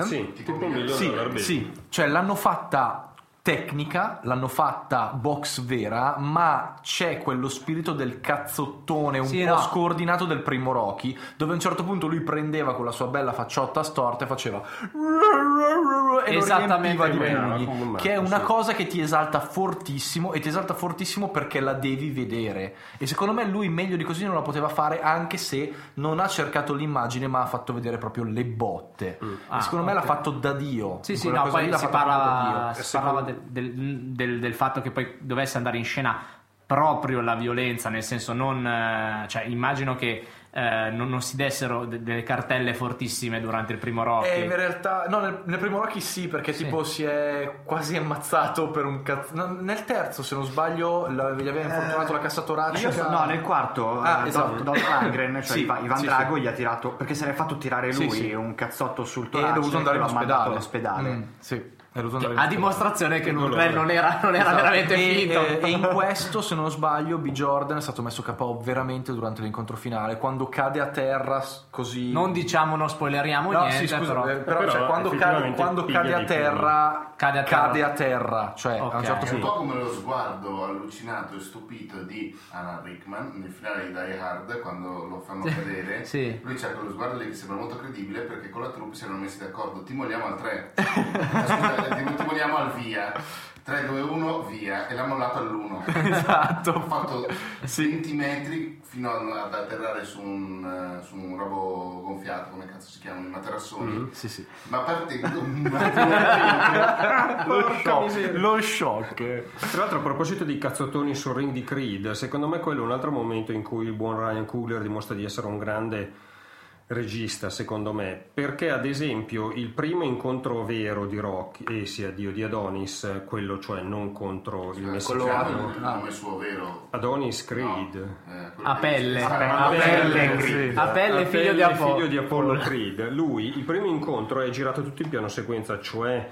Sì, tipo un milione sì, sì, cioè l'hanno fatta tecnica, l'hanno fatta box vera, ma c'è quello spirito del cazzottone un Sì, po' no. scordinato del primo Rocky, dove a un certo punto lui prendeva con la sua bella facciotta storta e faceva e lo Esattamente di pugni, che è una sì. cosa che ti esalta fortissimo e ti esalta fortissimo perché la devi vedere e secondo me lui meglio di così non la poteva fare anche se non ha cercato l'immagine ma ha fatto vedere proprio le botte Ah, e secondo me ok. l'ha fatto da Dio Sì, sì, no, poi si parlava, Dio. si parlava del, del- del- del fatto che poi dovesse andare in scena proprio la violenza, nel senso non... eh, cioè immagino che eh, non, non si dessero de- delle cartelle fortissime durante il primo Rocky. Eh, in realtà, no, nel, nel primo Rocky sì, perché Sì. tipo si è quasi ammazzato per un cazzo. no, nel terzo, se non sbaglio, la- gli aveva infortunato la cassa toracica. Io so- no, nel quarto, Ah, eh, esatto. Dol- Dolph Lundgren, cioè Sì, Ivan sì, Drago, sì. gli ha tirato perché se l'è fatto tirare lui Sì, sì. un cazzotto sul E torace è dovuto andare in ospedale. all'ospedale. Mm, sì. È dovuto andare A dimostrazione che Non non era, non era Esatto. veramente e, finto. eh, e in questo, se non sbaglio, B. Jordan è stato messo KO veramente durante l'incontro finale, quando cade a terra così. non diciamo, non spoileriamo No, niente, sì, scusa, però... eh, però, Però cioè, quando, cade, quando cade a terra, Cade a terra. terra, cioè a Ok. un certo È un punto. po' come lo sguardo allucinato e stupito di Anna Rickman nel finale di Die Hard quando lo fanno cadere. Sì. Lui c'ha quello sguardo lì che sembra molto credibile perché con la troupe si erano messi d'accordo. Ti molliamo al 3. Ti, ti molliamo al via. 3, 2, 1, via. E l'ha mollato all'1. Esatto. Ha fatto 20 metri fino ad atterrare su un, eh, su un robo gonfiato, come cazzo si chiamano, i materassoni. Sì, sì. Ma partendo Lo shock. Lo shock. Tra l'altro a proposito di cazzottoni sul ring di Creed, secondo me quello è un altro momento in cui il buon Ryan Coogler dimostra di essere un grande regista, secondo me, perché ad esempio il primo incontro vero di Rocky, eh sì, addio, di Adonis, quello cioè non contro il quello messicano, il nome suo vero. Adonis Creed. Eh, quello A pelle. Ah, A pelle. A pelle, figlio di Apelle, Apollo. figlio di Apollo Creed. Lui, il primo incontro è girato tutto in piano sequenza, cioè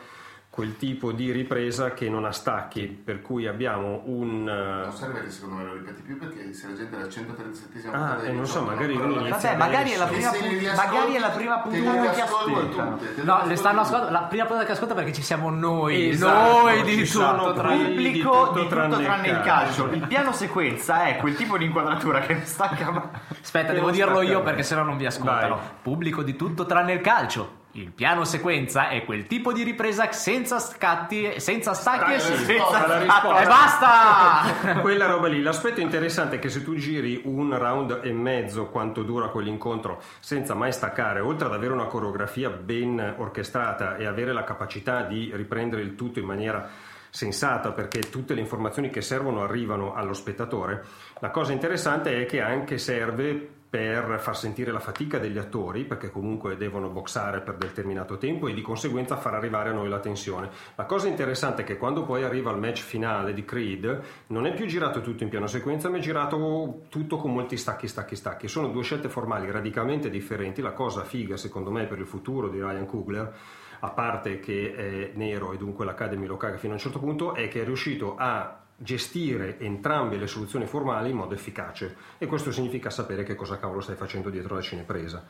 quel tipo di ripresa che non ha stacchi, per cui abbiamo un... Non serve che secondo me lo ripeti più perché se la gente è al 137 Ah, e non so, magari uno inizia Vabbè, magari è prima, riascolti- magari è la prima puntata che ascoltano. tutte, No, le stanno ascolti ascoltando. La prima puntata che ascolta perché ci siamo noi. Esatto, noi di sono tutto. Tra... Pubblico di tutto tranne tranne, il calcio. Il piano sequenza è quel tipo di inquadratura che stacca. Aspetta, devo dirlo io perché sennò non vi ascoltano. Pubblico di tutto tranne il calcio. Il piano sequenza è quel tipo di ripresa senza scatti, senza stacchi e risposta. E basta! Quella roba lì, l'aspetto interessante è che se tu giri un round e mezzo quanto dura quell'incontro senza mai staccare, oltre ad avere una coreografia ben orchestrata e avere la capacità di riprendere il tutto in maniera sensata perché tutte le informazioni che servono arrivano allo spettatore, la cosa interessante è che anche serve per far sentire la fatica degli attori, perché comunque devono boxare per determinato tempo e di conseguenza far arrivare a noi la tensione. La cosa interessante è che quando poi arriva il match finale di Creed, non è più girato tutto in piano sequenza, ma è girato tutto con molti stacchi, stacchi, stacchi. Sono due scelte formali radicalmente differenti. La cosa figa, secondo me, per il futuro di Ryan Coogler, a parte che è nero e dunque l'Academy lo caga fino a un certo punto, è che è riuscito a gestire entrambe le soluzioni formali in modo efficace e questo significa sapere che cosa cavolo stai facendo dietro la cinepresa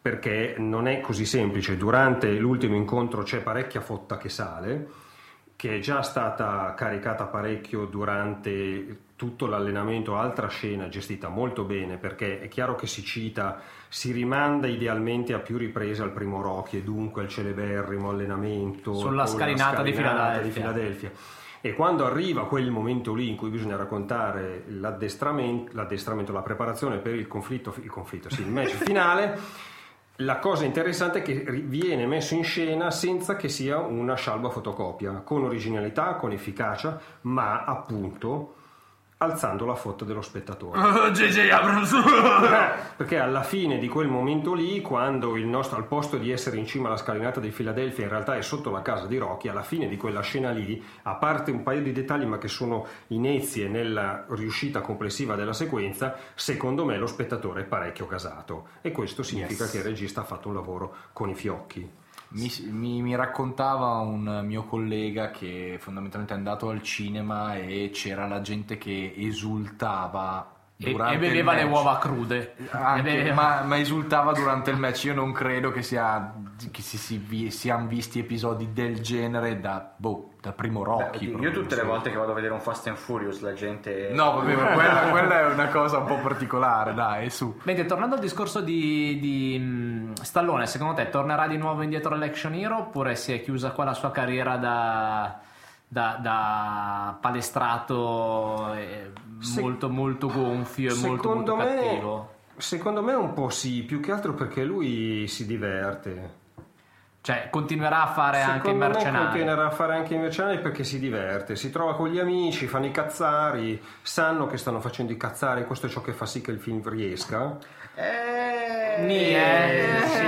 perché non è così semplice durante l'ultimo incontro c'è parecchia fotta che sale che è già stata caricata parecchio durante tutto l'allenamento, altra scena gestita molto bene perché è chiaro che si cita, si rimanda idealmente a più riprese al primo Rocky e dunque al celeberrimo allenamento Sulla la scalinata di scalinata Filadelfia. di Filadelfia. E quando arriva quel momento lì in cui bisogna raccontare l'addestramento, l'addestramento, la preparazione per il conflitto, il conflitto, sì, il match finale, la cosa interessante è che viene messo in scena senza che sia una scialba fotocopia, con originalità, con efficacia, ma appunto alzando la foto dello spettatore. JJ Abrams. Perché alla fine di quel momento lì, quando il nostro, al posto di essere in cima alla scalinata di Filadelfia, in realtà è sotto la casa di Rocky, alla fine di quella scena lì, a parte un paio di dettagli, ma che sono inezie nella riuscita complessiva della sequenza, secondo me lo spettatore è parecchio casato. E questo significa che il regista ha fatto un lavoro con i fiocchi. Mi, mi- mi raccontava un mio collega che fondamentalmente è andato al cinema e c'era la gente che esultava E, e beveva le uova crude. Anche, ma, ma esultava durante il match. Io non credo che, sia, che si, si vi- siano visti episodi del genere da, boh, da primo Rocky. Io proprio, tutte le volte che vado a vedere un Fast and Furious la gente... No, vabbè, ma quella, quella è una cosa un po' particolare, dai, su. Mentre tornando al discorso di, di, mh, Stallone, secondo te tornerà di nuovo indietro all'action hero oppure si è chiusa qua la sua carriera da, da- da palestrato eh, Se- molto molto gonfio e molto molto Secondo me, cattivo? secondo me un po' sì, più che altro perché lui si diverte. Cioè continuerà a fare anche i Secondo me mercenari. continuerà a fare anche i mercenari perché si diverte, si trova con gli amici, fanno i cazzari, sanno che stanno facendo i cazzari, questo è ciò che fa sì che il film riesca. Eh, Ni, eh. sì,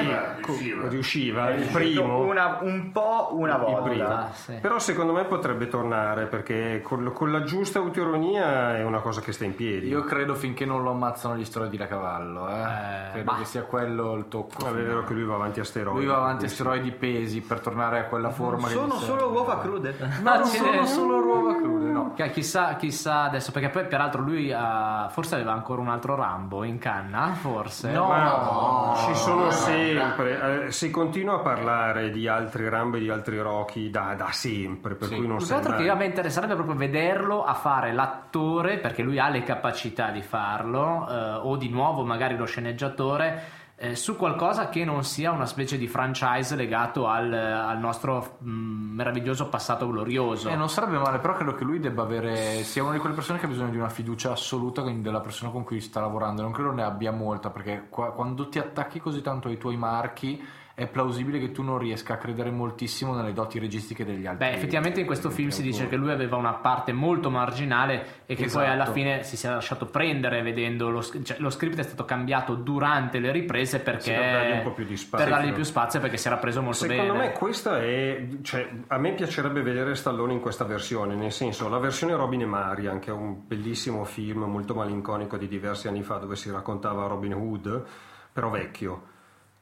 riusciva. riusciva, il primo. Una- un po' una volta. primo. Ah, sì. Però secondo me potrebbe tornare perché con, con la giusta autoironia è una cosa che sta in piedi. Io credo finché non lo ammazzano gli steroidi da cavallo, eh. Eh, credo ma- che sia quello il tocco. Vabbè, è vero che lui va avanti a steroidi. Lui va avanti a Sì. steroidi pesi per tornare a quella forma che Sono solo uova crude. Ma non ce sono n'è- solo uova crude, no. Che- Chissà, chissà adesso, perché poi peraltro lui ha- forse aveva ancora un altro Rambo in canna, forse. No. Ma ci sono sempre, eh, si continua a parlare di altri Rambo e di altri Rocky da, da sempre, per cui non sembra... che io a me interesserebbe proprio vederlo a fare l'attore, perché lui ha le capacità di farlo, eh, o di nuovo magari lo sceneggiatore, eh, su qualcosa che non sia una specie di franchise legato al, al nostro mm, meraviglioso passato glorioso. Eh, non sarebbe male, però credo che lui debba avere. sia una di quelle persone che ha bisogno di una fiducia assoluta della persona con cui sta lavorando. Non credo ne abbia molta, perché qua- quando ti attacchi così tanto ai tuoi marchi, è plausibile che tu non riesca a credere moltissimo nelle doti registiche degli altri. Beh, effettivamente in questo film si dice che lui aveva una parte molto marginale e che poi Esatto. alla fine si sia lasciato prendere vedendo lo, cioè, lo script è stato cambiato durante le riprese perché per dargli un po' più di spazio. per dargli più spazio perché si era preso molto Secondo bene. me questa è, cioè, a me piacerebbe vedere Stallone in questa versione, nel senso la versione Robin e Marian, che è un bellissimo film molto malinconico di diversi anni fa dove si raccontava Robin Hood, però vecchio,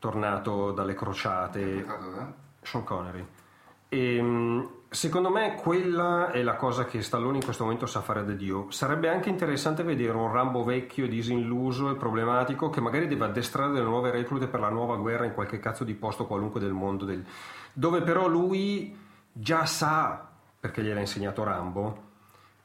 tornato dalle crociate, da- Sean Connery. E, mh, secondo me quella è la cosa che Stallone in questo momento sa fare da Dio. Sarebbe anche interessante vedere un Rambo vecchio, disilluso e problematico che magari deve addestrare delle nuove reclute per la nuova guerra in qualche cazzo di posto qualunque del mondo, del- dove però lui già sa, perché gliel'ha insegnato Rambo,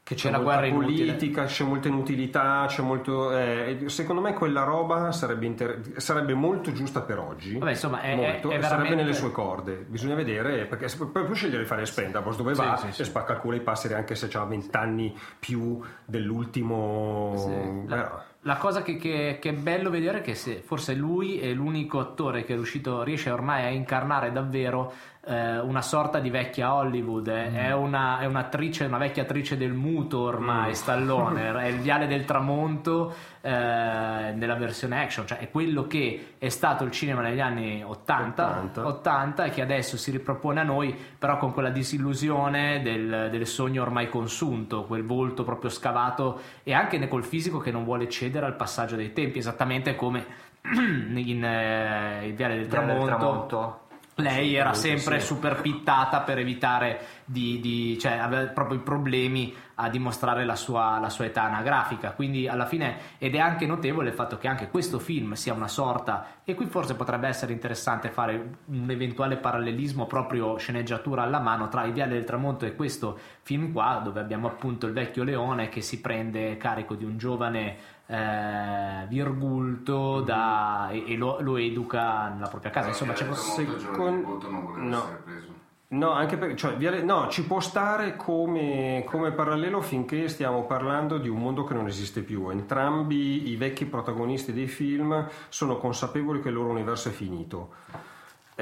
che c'è Che la guerra è inutile. politica, c'è molta inutilità, c'è molto... eh, secondo me quella roba sarebbe, inter- sarebbe molto giusta per oggi. Vabbè, insomma, è- molto, è- è e sarebbe veramente- nelle sue corde. Bisogna vedere, perché poi puoi scegliere di fare Spendables dove va sì, sì. e spacca il culo ai passeri anche se ha 20 anni più dell'ultimo... Sì. La, la cosa che, che- che è bello vedere è che se forse lui è l'unico attore che è riuscito, riesce ormai a incarnare davvero eh, una sorta di vecchia Hollywood. eh. È, una, è un'attrice, una vecchia attrice del muto ormai, Stallone, è il viale del tramonto eh, nella versione action, cioè è quello che è stato il cinema negli anni 80, 80. 80 e che adesso si ripropone a noi, però con quella disillusione del, del sogno ormai consunto, quel volto proprio scavato e anche col fisico che non vuole cedere al passaggio dei tempi, esattamente come in eh, Il Viale del Viale del Tramonto. Lei era sempre sì. super pittata per evitare di, di- cioè aveva proprio i problemi a dimostrare la sua, la sua età anagrafica. Quindi alla fine, ed è anche notevole il fatto che anche questo film sia una sorta, e qui forse potrebbe essere interessante fare un eventuale parallelismo proprio sceneggiatura alla mano tra Il Viale del Tramonto e questo film qua, dove abbiamo appunto il vecchio leone che si prende carico di un giovane eh, virgulto da- e, e lo, lo educa nella propria casa. Insomma, c'è Molto Secon- giovane di voto non voleva no. essere preso. No, anche perché cioè, no, ci può stare come, come parallelo finché stiamo parlando di un mondo che non esiste più. Entrambi i vecchi protagonisti dei film sono consapevoli che il loro universo è finito.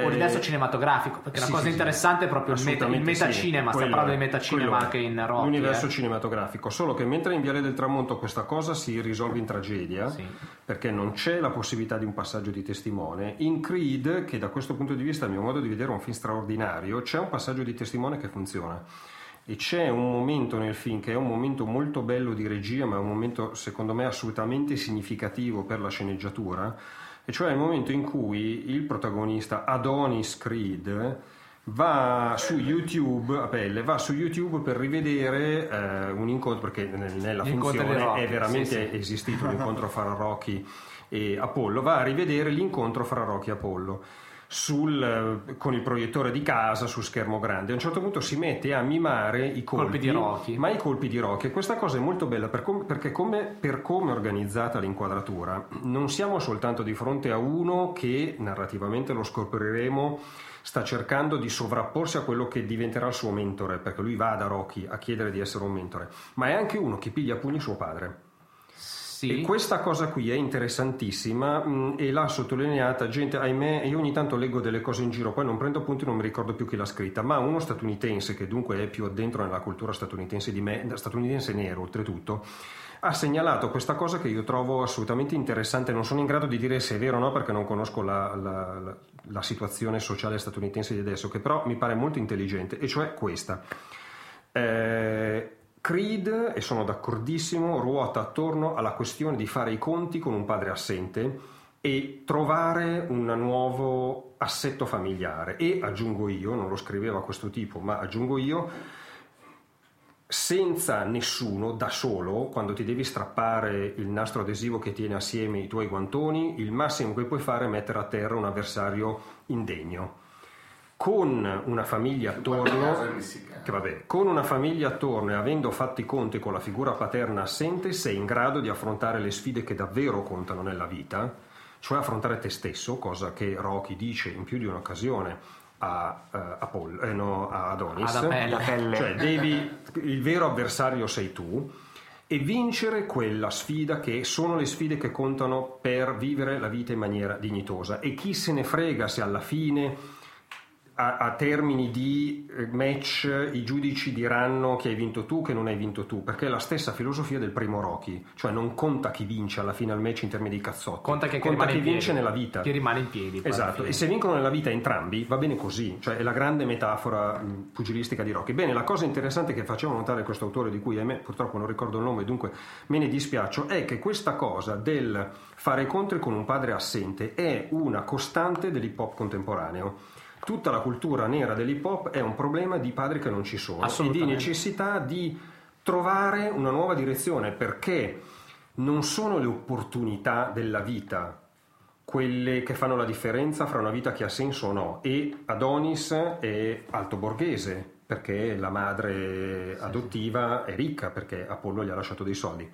O l'universo cinematografico, perché Eh, sì, la cosa sì, sì. interessante è proprio il, sì. metacinema, Quello parlando di metacinema anche in Rocky. L'universo eh. cinematografico, solo che mentre in Viale del Tramonto questa cosa si risolve in tragedia, Sì. perché non c'è la possibilità di un passaggio di testimone, in Creed, che da questo punto di vista a mio modo di vedere è un film straordinario, c'è un passaggio di testimone che funziona. E c'è un momento nel film che è un momento molto bello di regia, ma è un momento secondo me assolutamente significativo per la sceneggiatura, e cioè il momento in cui il protagonista Adonis Creed va su YouTube a pelle, va su YouTube per rivedere eh, un incontro perché nel- nella funzione Rocky, è veramente sì, sì. esistito l'incontro fra Rocky e Apollo, va a rivedere l'incontro fra Rocky e Apollo sul, eh, con il proiettore di casa su schermo grande. A un certo punto si mette a mimare i colpi, Colpi di Rocky. ma i colpi di Rocky. E questa cosa è molto bella per com- perché come, per come è organizzata l'inquadratura, non siamo soltanto di fronte a uno che narrativamente lo scopriremo sta cercando di sovrapporsi a quello che diventerà il suo mentore, perché lui va da Rocky a chiedere di essere un mentore, ma è anche uno che piglia a pugni suo padre. Sì. E questa cosa qui è interessantissima mh, e l'ha sottolineata gente, ahimè, io ogni tanto leggo delle cose in giro, poi non prendo appunti, non mi ricordo più chi l'ha scritta, ma uno statunitense che dunque è più addentro nella cultura statunitense di me, statunitense nero oltretutto, ha segnalato questa cosa che io trovo assolutamente interessante, non sono in grado di dire se è vero o no perché non conosco la, la- la- la situazione sociale statunitense di adesso, che però mi pare molto intelligente, e cioè questa. Eh, Creed, e sono d'accordissimo, ruota attorno alla questione di fare i conti con un padre assente e trovare un nuovo assetto familiare. E aggiungo io, non lo scriveva questo tipo, ma aggiungo io, senza nessuno, da solo, quando ti devi strappare il nastro adesivo che tiene assieme i tuoi guantoni, il massimo che puoi fare è mettere a terra un avversario indegno. Con una famiglia attorno. Che vabbè, con una famiglia attorno e avendo fatto i conti con la figura paterna assente, sei in grado di affrontare le sfide che davvero contano nella vita, cioè affrontare te stesso, cosa che Rocky dice in più di un'occasione a, eh, a Paul- eh, no, a Adonis. Ad Apelle. Cioè, devi, il vero avversario sei tu e vincere quella sfida che sono le sfide che contano per vivere la vita in maniera dignitosa. E chi se ne frega se alla fine a, a termini di eh, match i giudici diranno che hai vinto tu, che non hai vinto tu, perché è la stessa filosofia del primo Rocky, cioè non conta chi vince alla fine al match in termini di cazzotti, Conta che conta rimane chi in piedi. vince nella vita. Chi rimane in piedi. Esatto, e se vincono nella vita entrambi va bene così, cioè è la grande metafora mh, pugilistica di Rocky. Bene, la cosa interessante che faceva notare questo autore di cui ahimè purtroppo non ricordo il nome, dunque me ne dispiaccio, è che questa cosa del fare i conti con un padre assente è una costante dell'hip hop contemporaneo. Tutta la cultura nera dell'hip hop è un problema di padri che non ci sono e di necessità di trovare una nuova direzione perché non sono le opportunità della vita quelle che fanno la differenza fra una vita che ha senso o no e Adonis è alto borghese perché la madre adottiva è ricca perché Apollo gli ha lasciato dei soldi.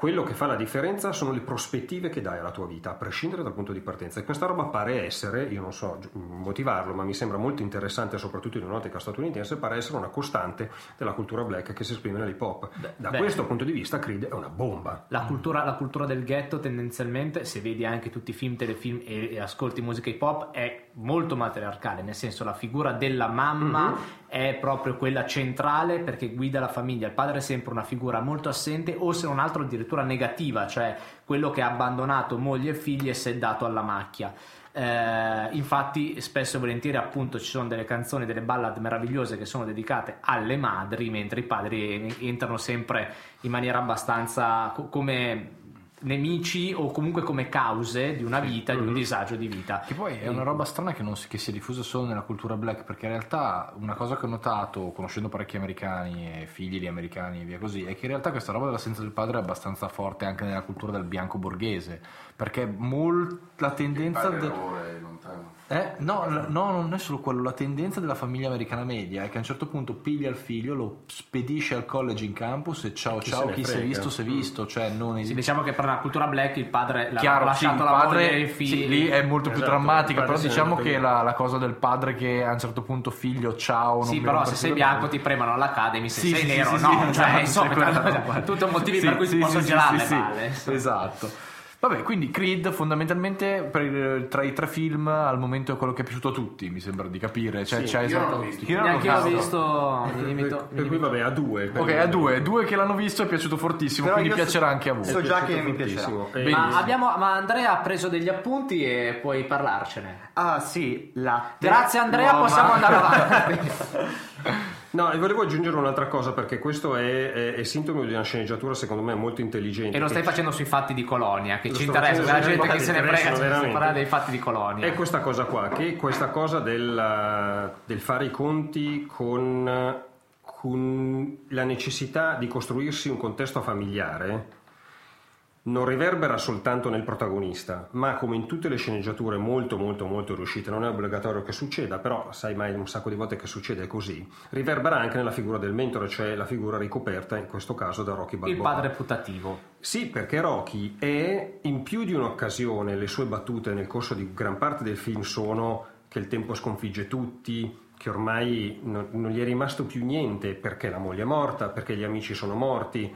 Quello che fa la differenza sono le prospettive che dai alla tua vita, a prescindere dal punto di partenza. E questa roba pare essere, io non so motivarlo, ma mi sembra molto interessante, soprattutto in un'ottica statunitense, pare essere una costante della cultura black che si esprime nell'hip hop. Da beh. questo punto di vista, Creed è una bomba. La cultura, la cultura del ghetto tendenzialmente, se vedi anche tutti i film, telefilm e, e ascolti musica hip hop, è molto matriarcale, nel senso la figura della mamma è proprio quella centrale perché guida la famiglia, il padre è sempre una figura molto assente o se non altro addirittura negativa, cioè quello che ha abbandonato moglie e figli e si è dato alla macchia. Eh, infatti spesso e volentieri appunto ci sono delle canzoni, delle ballad meravigliose che sono dedicate alle madri, mentre i padri entrano sempre in maniera abbastanza co- come nemici o comunque come cause di una vita, di un disagio di vita. Che poi è una roba strana che, non si, che si è diffusa solo nella cultura black, perché in realtà una cosa che ho notato, conoscendo parecchi americani e figli di americani e via così, è che in realtà questa roba dell'assenza del padre è abbastanza forte anche nella cultura del bianco borghese, perché mol- la tendenza... Padre de- lavora è lontano. Eh, no, no, non è solo quello, la tendenza della famiglia americana media è che a un certo punto piglia il figlio, lo spedisce al college in campus e ciao Chi ciao, chi si è visto si è visto, cioè non Sì, esiste. diciamo che per la cultura black il padre l'ha Chiaro, lasciato sì, la padre, e i figli. sì, lì è molto più Esatto, drammatica, però padre se ne è diciamo che la, la cosa del padre che a un certo punto figlio ciao, non Sì, mi però se sei più bianco ti premiano all'Academy, se Sì, sei sì, nero sì, no, sì, cioè esatto, insomma, tutto motivi Sì, per cui sì, si possono sì, girare sì, le sì, palle. Esatto. Vabbè, quindi Creed fondamentalmente per- tra i tre film al momento è quello che è piaciuto a tutti, mi sembra di capire. Cioè, Sì, c'è io non esatto- l'ho visto. Io non l'ho Neanche io l'ho visto. visto, mi limito, Per, cui vabbè, a due. Ok, a due, due che l'hanno visto è piaciuto fortissimo, Però quindi io so- piacerà anche a voi. so già che mi piacerà. fortissimo. E- Ma, abbiamo- ma Andrea ha preso degli appunti e puoi parlarcene. Ah sì, latte. Grazie Andrea, uova. possiamo andare avanti. No, e volevo aggiungere un'altra cosa perché questo è, è- è sintomo di una sceneggiatura secondo me molto intelligente. E lo stai facendo sui fatti di Colonia, che Lo ci interessa, la gente che se ne frega interessano si parla dei fatti di Colonia. È questa cosa qua, che questa cosa del, del fare i conti con, con la necessità di costruirsi un contesto familiare non riverbera soltanto nel protagonista, ma come in tutte le sceneggiature molto molto molto riuscite, non è obbligatorio che succeda, però sai mai un sacco di volte che succede così, riverbera anche nella figura del mentore, cioè la figura ricoperta in questo caso da Rocky Il Balboa. padre putativo. Sì, perché Rocky è in più di un'occasione, le sue battute nel corso di gran parte del film sono che il tempo sconfigge tutti, che ormai non, non gli è rimasto più niente perché la moglie è morta, perché gli amici sono morti.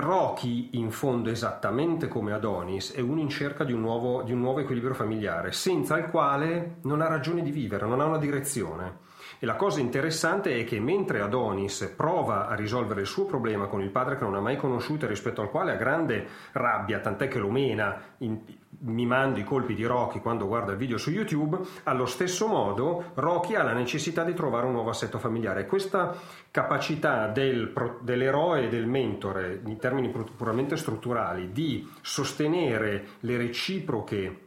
Rocky, in fondo esattamente come Adonis, è uno in cerca di un, nuovo, di un nuovo equilibrio familiare, senza il quale non ha ragione di vivere, non ha una direzione. E la cosa interessante è che mentre Adonis prova a risolvere il suo problema con il padre che non ha mai conosciuto e rispetto al quale ha grande rabbia, tant'è che lo mena in- mimando i colpi di Rocky quando guarda il video su YouTube, allo stesso modo Rocky ha la necessità di trovare un nuovo assetto familiare. Questa capacità del dell'eroe e del mentore, in termini pu- puramente strutturali, di sostenere le reciproche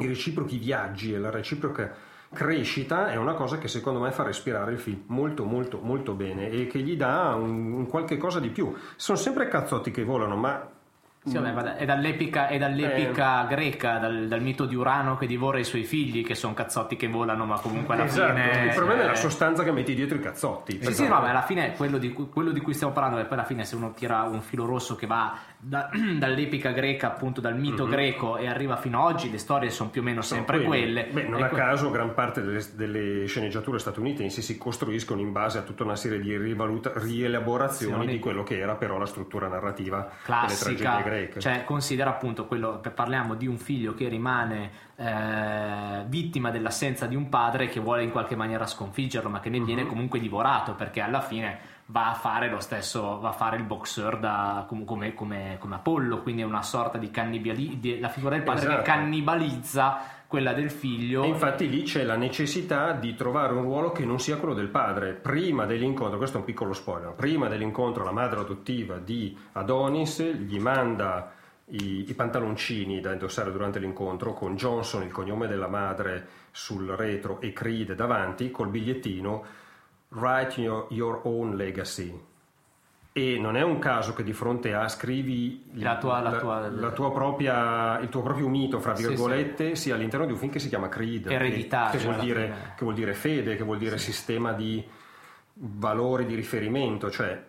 i reciprochi viaggi e la reciproca crescita è una cosa che secondo me fa respirare il film molto molto molto bene e che gli dà un, un qualche cosa di più. Sono sempre cazzotti che volano, ma Sì, vabbè, guarda, è dall'epica, è dall'epica greca, dal, dal mito di Urano che divora i suoi figli, che sono cazzotti che volano, ma comunque alla esatto, fine. il problema è la eh, sostanza che metti dietro i cazzotti. Sì, sì, no, ma alla fine quello di, cui, quello di cui stiamo parlando, e poi alla fine se uno tira un filo rosso che va da- dall'epica greca, appunto dal mito greco e arriva fino ad oggi, le storie sono più o meno sempre quelle. Beh, non E a que- caso gran parte delle, delle sceneggiature statunitensi si costruiscono in base a tutta una serie di rivaluta- rielaborazioni Sì, di quello che era però la struttura narrativa classica, greche. cioè considera appunto quello, parliamo di un figlio che rimane eh, vittima dell'assenza di un padre che vuole in qualche maniera sconfiggerlo, ma che ne viene comunque divorato perché alla fine va a fare lo stesso, va a fare il boxer da- com- come, come- come Apollo, quindi è una sorta di cannibali, la figura del padre che Esatto. cannibalizza quella del figlio. E infatti lì c'è la necessità di trovare un ruolo che non sia quello del padre. Prima dell'incontro, questo è un piccolo spoiler, prima dell'incontro la madre adottiva di Adonis gli manda i, i pantaloncini da indossare durante l'incontro con Johnson, il cognome della madre, sul retro e Creed davanti col bigliettino Write your, your own legacy. E non è un caso che di fronte a scrivi La tua- la tua- la tua propria, il tuo proprio mito, fra Sì, virgolette, sia all'interno di un film che si chiama Creed. che- Eredità, Che, cioè, vuol dire, che vuol dire fede, che vuol dire sistema di valori di riferimento. Cioè,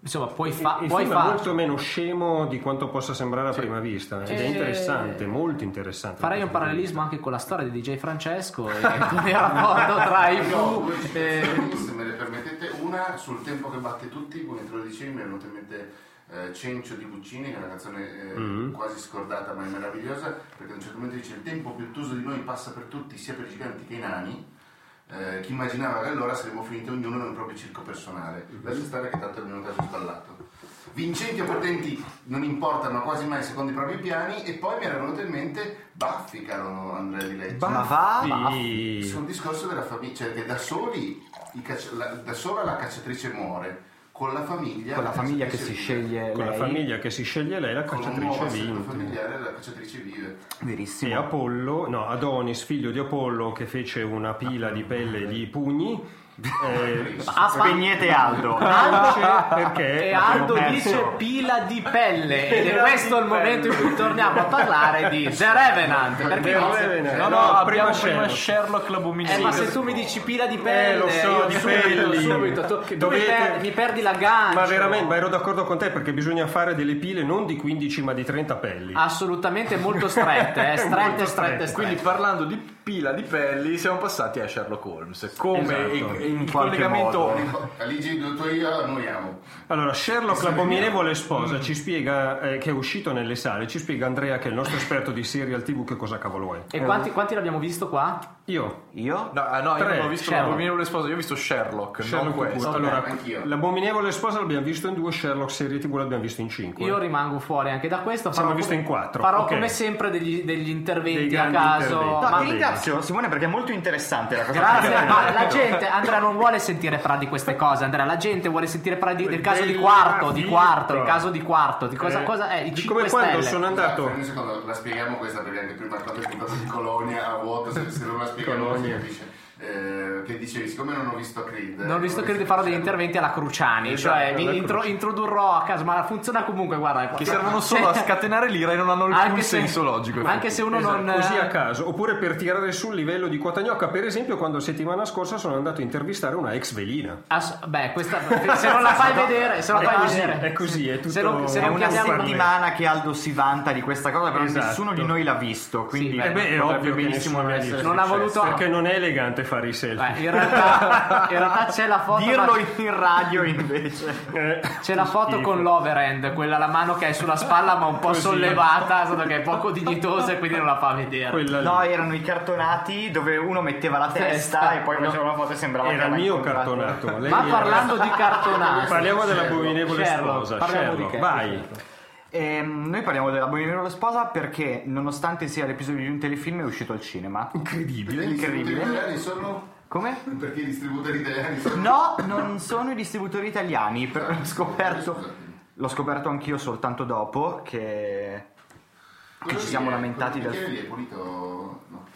Insomma, puoi, il- fa- il puoi film è fare. molto meno scemo di quanto possa sembrare a prima vista. Ed è Eh, interessante, molto interessante. Farei un parallelismo anche con la storia di DJ Francesco e con il rapporto tra i No, Fu due e... citazioni, se me le permettete, una sul tempo che batte tutti, come te lo dicevi, mi è venuto in mente eh, Cencio di Puccini, che è una canzone eh, Mm. quasi scordata ma è meravigliosa, perché a un certo momento dice il tempo più ottuso di noi passa per tutti, sia per i giganti che i nani. Eh, chi immaginava che allora saremmo finiti ognuno nel proprio circo personale. Lascia stare che tanto il mio caso è sballato. Vincenti o potenti non importano quasi mai secondo i propri piani e poi mi era venuto in mente Baffi, caro Andrea Di va? Sì. sul discorso della famiglia, cioè che da soli caccia- la- da sola la cacciatrice muore, con la famiglia Con la famiglia che si vive. sceglie Con la lei. famiglia che si sceglie lei, la con cacciatrice vince. familiare la cacciatrice vive. E Verissimo. Apollo, no, Adonis, figlio di Apollo, che fece una pila di pelle di pugni. Eh, Spegnete Aldo. perché E Aldo dice pila di pelle ed è questo il momento in cui torniamo a parlare di The Revenant perché The no? Revenant. No, no, No, abbiamo prima prima Sherlock. L'abominevole. Eh, ma se tu mi dici pila di pelle, Eh, lo so, io di subito, pelli. subito, tu, tu mi, dovete- perdi, mi perdi la gancia. Ma veramente, ma ero d'accordo con te perché bisogna fare delle pile non di 15 ma di 30 pelli. Assolutamente molto strette, eh, strette, Molto strette, strette. strette. Quindi parlando di pila di pelli siamo passati a Sherlock Holmes come Esatto. in, in collegamento modo. Aligi, io annuiamo. Allora, Sherlock l'abominevole sposa ci spiega, eh, che è uscito nelle sale, ci spiega Andrea che è il nostro esperto di serial tv che cosa cavolo è. E quanti, quanti l'abbiamo visto qua? Io, Io? No, ah, no, io non ho visto Sherlock. l'abominevole sposa, io ho visto Sherlock, Sherlock non questo. Allora, anch'io. l'abominevole sposa l'abbiamo visto in due, Sherlock serie tv l'abbiamo visto in cinque. Io rimango fuori anche da questo. Siamo farò visto come- in quattro, Farò ok. come sempre degli, degli Dei interventi a caso. interventi. No, ma- ringrazio Simone perché è molto interessante la cosa. Grazie, ma la gente, Andrea non vuole sentire parlare di queste cose, Andrea, la gente vuole sentire parlare di- del caso di quarto, di quarto, il caso di quarto, di cosa, Eh, cosa è, i di 5 come quando sono andato un secondo, la spieghiamo questa perché anche prima quando di Colonia a vuoto, se, se non la spieghiamo non si Colonia. capisce. Eh, che dicevi, siccome non ho visto Creed. Non ho visto che farò degli interventi alla Cruciani, Esatto, cioè mi alla intro- introdurrò a caso, ma funziona comunque, guarda. Che servono solo a scatenare l'ira e non hanno alcun se- senso logico. Anche se uno Esatto, non... così a caso, oppure per tirare sul livello di quota gnocca. Per esempio, quando settimana scorsa sono andato a intervistare una ex velina. Ass- beh, questa, se non la fai vedere, se non È la fai così, vedere. è così, è tutto- Se non, se È non una chiamiamo- settimana che Aldo si vanta di questa cosa, però Esatto. nessuno di noi l'ha visto. Quindi Sì, Eh beh, è potrebbe ovvio benissimo essere Non ha voluto- Perché non è elegante fare i selfie. Beh, in, realtà, in realtà c'è la foto. Dirlo ma- in radio invece. Eh, C'è la foto schifo. con l'overhand, quella la mano che è sulla spalla ma un po' Così. sollevata, solo che è poco dignitosa e quindi non la fa vedere. Quella lì. No, erano i cartonati dove uno metteva la testa Testa. e poi faceva una foto e sembrava Era che il mio incontrato- cartonato. Lei Ma era- parlando di cartonati, Parliamo sposa. parliamo di Sherlock, che? vai. Ehm, noi parliamo dell'abominevole sposa perché nonostante sia l'episodio di un telefilm è uscito al cinema. Incredibile. Incredibile. distributori italiani sono... Come? Perché i distributori italiani sono... No, non sono i distributori italiani, per- l'ho scoperto, l'ho scoperto anch'io soltanto dopo che, che ci siamo lamentati del... del... Perché lì è pulito... No.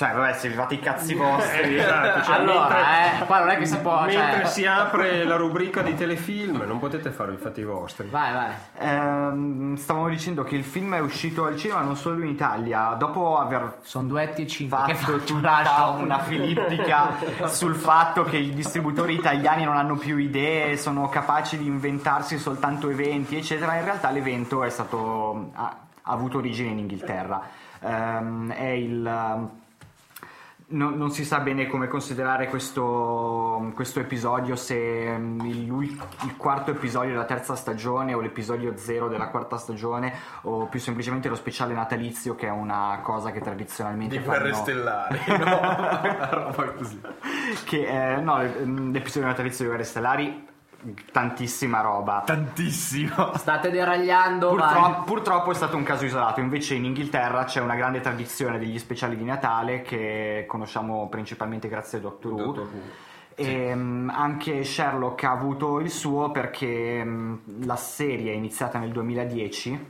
Cioè, vabbè, se vi fate i cazzi vostri... Esatto, cioè, mentre- allora, eh, qua non è che si può. Mentre Cioè... si apre la rubrica di telefilm, non potete fare i fatti vostri. Vai, vai. Ehm, stavamo dicendo che il film è uscito al cinema non solo in Italia, dopo aver Sono duetti e cinque. Che fatto faccio? tutta una filippica sul fatto che i distributori italiani non hanno più idee, sono capaci di inventarsi soltanto eventi, eccetera. In realtà l'evento è stato ha, ha avuto origine in Inghilterra. Ehm, è il non, non si sa bene come considerare questo, questo episodio, se mm, il, il quarto episodio della terza stagione o l'episodio zero della quarta stagione o più semplicemente lo speciale natalizio che è una cosa che tradizionalmente Di guerre fanno- stellari, no? Roba così. che eh, no, l- l'episodio natalizio di Guerre Stellari tantissima roba Tantissimo. State deragliando. Purtroppo, purtroppo è stato un caso isolato, invece in Inghilterra c'è una grande tradizione degli speciali di Natale che conosciamo principalmente grazie a Doctor Who. Doctor Who. E, mm, anche Sherlock ha avuto il suo perché mm, la serie è iniziata nel 2010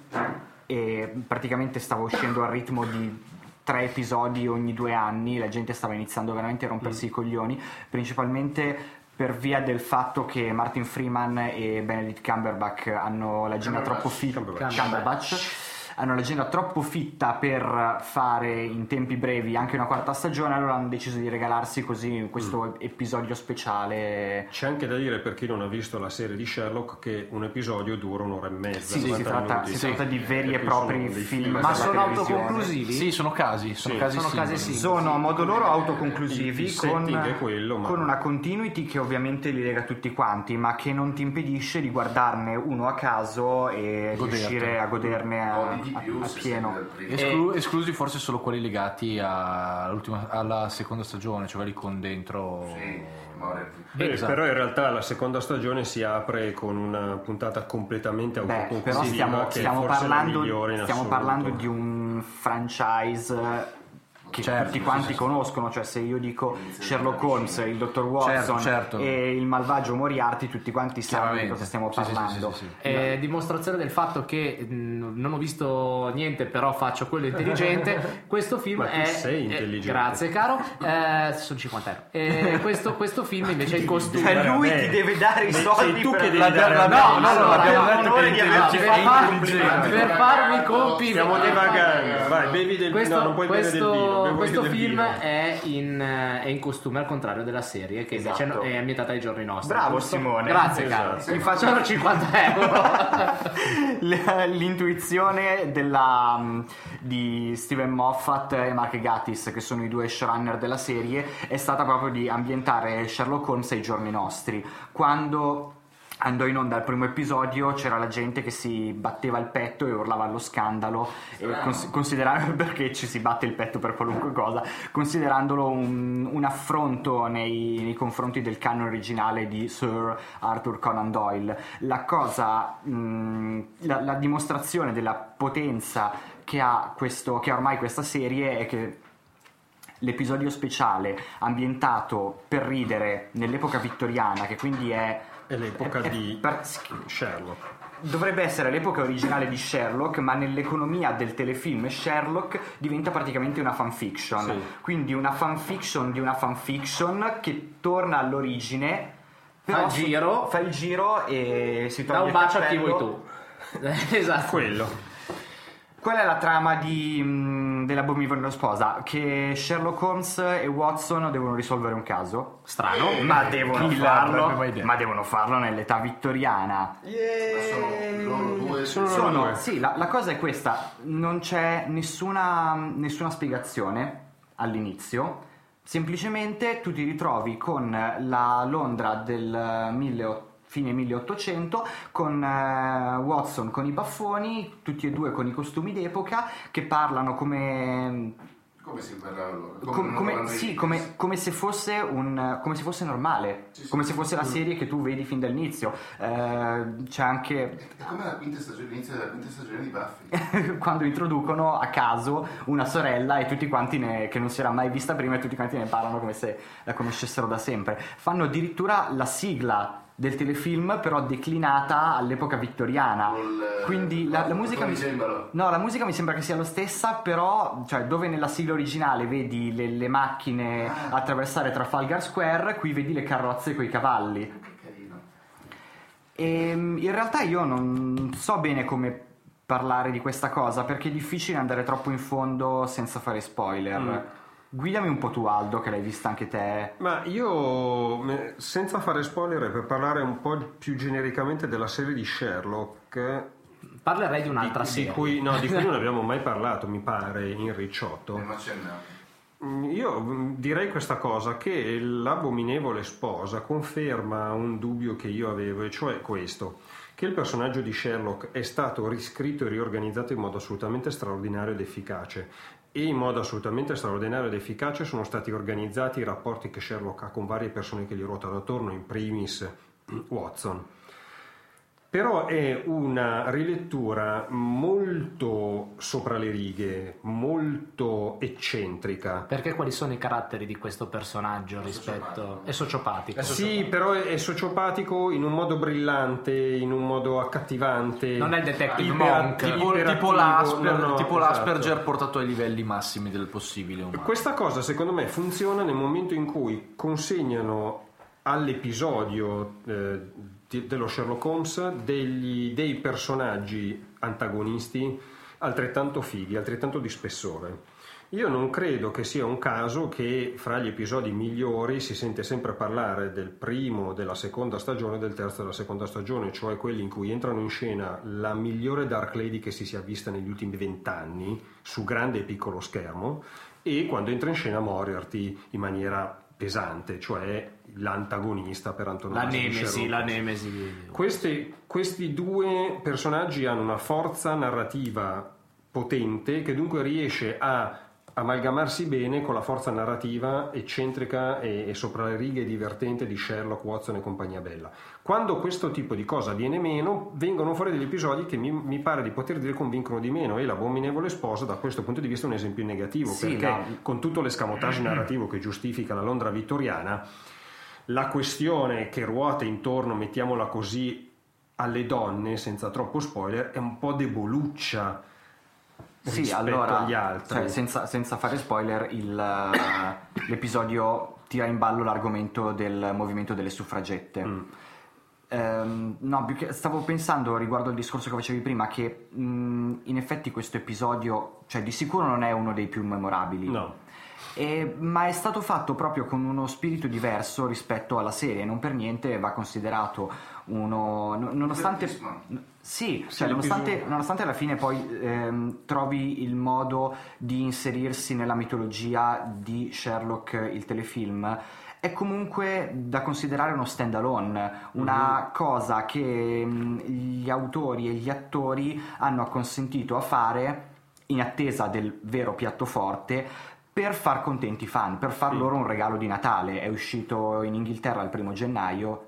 e praticamente stava uscendo al ritmo di tre episodi ogni due anni, la gente stava iniziando veramente a rompersi i coglioni, principalmente per via del fatto che Martin Freeman e Benedict Cumberbatch hanno l'agenda troppo fitta Cumberbatch. Cumberbatch hanno l'agenda troppo fitta per fare in tempi brevi anche una quarta stagione, allora hanno deciso di regalarsi così questo episodio speciale. C'è anche da dire per chi non ha visto la serie di Sherlock che un episodio dura un'ora e mezza. Sì, sì, si 90 tratta, si tratta di veri E e propri film. film Ma la sono autoconclusivi? Sì, sono casi, sono Sì. casi Sono singoli. casi sì. Sono a modo loro Il- autoconclusivi il con, setting è quello, ma- con una continuity che ovviamente li lega tutti quanti, ma che non ti impedisce di guardarne uno a caso e Godertelo. riuscire a goderne a, di a- più a se pieno. Esclu- esclusi forse solo quelli legati all'ultima- alla seconda stagione, cioè quelli con dentro. Sì, Beh, Esatto. Però in realtà la seconda stagione si apre con una puntata completamente autoconclusiva però stiamo, stiamo parlando, migliore in stiamo assoluto. parlando di un franchise che Certo, tutti quanti sì, sì. conoscono, cioè se io dico Sherlock Holmes, il dottor Watson Certo, certo. e il malvagio Moriarty, tutti quanti sanno di cosa stiamo Sì, sì, sì, parlando. sì, sì, sì. È dimostrazione del fatto che mh, non ho visto niente, però faccio quello intelligente. Questo film Ma tu è. sei eh, intelligente. grazie, caro. Eh, sono 50 euro. E questo, questo film invece è in costume. Cioè lui ti deve dare i Sei soldi tu per che devi dare la- no, no, Allora, abbiamo no, detto che di averci per fatto per farmi i compiti Stiamo divagando. Vai, bevi del questo, no, non puoi bere del vino. Questo film è in, è in costume al contrario della serie che invece Esatto. è ambientata ai giorni nostri Bravo, giusto? Simone. grazie Esatto. caro Sì. mi facciano 50 euro l'intuizione della, mm, di Steven Moffat e Mark Gatiss che sono i due showrunner della serie è stata proprio di ambientare Sherlock Holmes ai giorni nostri quando andò in onda il primo episodio c'era la gente che si batteva il petto e urlava allo scandalo e cons- considerando perché ci si batte il petto per qualunque cosa considerandolo un, un affronto nei, nei confronti del canon originale di Sir Arthur Conan Doyle. La cosa mh, la, la dimostrazione della potenza che ha, questo, che ha ormai questa serie è che l'episodio speciale ambientato per ridere nell'epoca vittoriana che quindi è È l'epoca è- è di per- Sherlock. Dovrebbe essere l'epoca originale di Sherlock, ma nell'economia del telefilm Sherlock diventa praticamente una fanfiction. Sì. Quindi una fanfiction di una fanfiction che torna all'origine. però il giro. Fa il giro e si toglie da un bacio a chi vuoi tu esatto Quello. Qual è la trama di, mh, dell'abominevole sposa? Che Sherlock Holmes e Watson devono risolvere un caso. strano Ma devono farlo, ma devono farlo nell'età vittoriana. Ma sono loro due. Sono loro Sono, due. sì, la, la cosa è questa, non c'è nessuna, nessuna spiegazione all'inizio Semplicemente tu ti ritrovi con la Londra del 1800 fine 1800 con eh, Watson con i baffoni, tutti e due con i costumi d'epoca che parlano come Come si parla allora? Com- come, parlano i sì, come, come se fosse un, come se fosse normale, Sì, sì. come se fosse la serie che tu vedi fin dall'inizio. Eh, c'è anche È come la quinta stagione, l'inizio della quinta stagione di Buffy. quando introducono a caso una sorella e tutti quanti ne, che non si era mai vista prima e tutti quanti ne parlano come se la conoscessero da sempre. Fanno addirittura la sigla del telefilm però declinata all'epoca vittoriana. Col, eh, Quindi la, la musica mi, no, la musica mi sembra che sia lo stessa, però cioè, dove nella sigla originale vedi le, le macchine Ah. attraversare Trafalgar Square, qui vedi le carrozze con i cavalli. Che carino. E mm, in realtà io non so bene come parlare di questa cosa perché è difficile andare troppo in fondo senza fare spoiler. Mm. Guidami un po' tu Aldo che l'hai vista anche te. Ma io, senza fare spoiler, per parlare un po' più genericamente della serie di Sherlock, Parlerei di un'altra di, di serie. cui, no, di cui non abbiamo mai parlato, mi pare, in Ricciotto. Abbiamo accennato. Mm, Io mm, direi questa cosa, che l'abominevole sposa conferma un dubbio che io avevo, e cioè questo, che il personaggio di Sherlock è stato riscritto e riorganizzato in modo assolutamente straordinario ed efficace. E in modo assolutamente straordinario ed efficace sono stati organizzati i rapporti che Sherlock ha con varie persone che gli ruotano attorno, in primis Watson. Però è una rilettura molto sopra le righe, molto eccentrica. Perché quali sono i caratteri di questo personaggio rispetto... È sociopatico. Sì, però è, è sociopatico in un modo brillante, in un modo accattivante. Non è il Detective Monk. Tipo, tipo l'Asper- no, no, tipo esatto. l'Asperger portato ai livelli massimi del possibile umano. Questa cosa secondo me funziona nel momento in cui consegnano all'episodio eh, dello Sherlock Holmes degli- dei personaggi antagonisti altrettanto fighi, altrettanto di spessore. Io non credo che sia un caso che fra gli episodi migliori si sente sempre parlare del primo, della seconda stagione e del terzo della seconda stagione, cioè quelli in cui entrano in scena la migliore Dark Lady che si sia vista negli ultimi vent'anni su grande e piccolo schermo e quando entra in scena Moriarty in maniera pesante, cioè l'antagonista per La antonomasia di nemesi, la nemesi. Questi, questi due personaggi hanno una forza narrativa potente che dunque riesce a amalgamarsi bene con la forza narrativa eccentrica e, e sopra le righe divertente di Sherlock, Watson e compagnia bella. Quando questo tipo di cosa viene meno, vengono fuori degli episodi che mi, mi pare di poter dire convincono di meno e l'abominevole sposa da questo punto di vista è un esempio negativo Sì, perché no. con tutto l'escamotage narrativo che giustifica la Londra vittoriana la questione che ruota intorno, mettiamola così, alle donne, senza troppo spoiler, è un po' deboluccia Sì, rispetto allora, agli altri. cioè, senza, senza fare spoiler, il, eh, l'episodio tira in ballo l'argomento del movimento delle suffragette. Mm. Ehm, no, che- stavo pensando riguardo al discorso che facevi prima che mh, in effetti questo episodio, cioè di sicuro non è uno dei più memorabili. No. E- ma è stato fatto proprio con uno spirito diverso rispetto alla serie, non per niente va considerato uno. no- nonostante. Sì, cioè, nonostante, nonostante alla fine poi ehm, trovi il modo di inserirsi nella mitologia di Sherlock, il telefilm, è comunque da considerare uno stand alone, una cosa che mh, gli autori e gli attori hanno acconsentito a fare in attesa del vero piatto forte per far contenti i fan, per far loro un regalo di Natale. È uscito in Inghilterra il primo gennaio.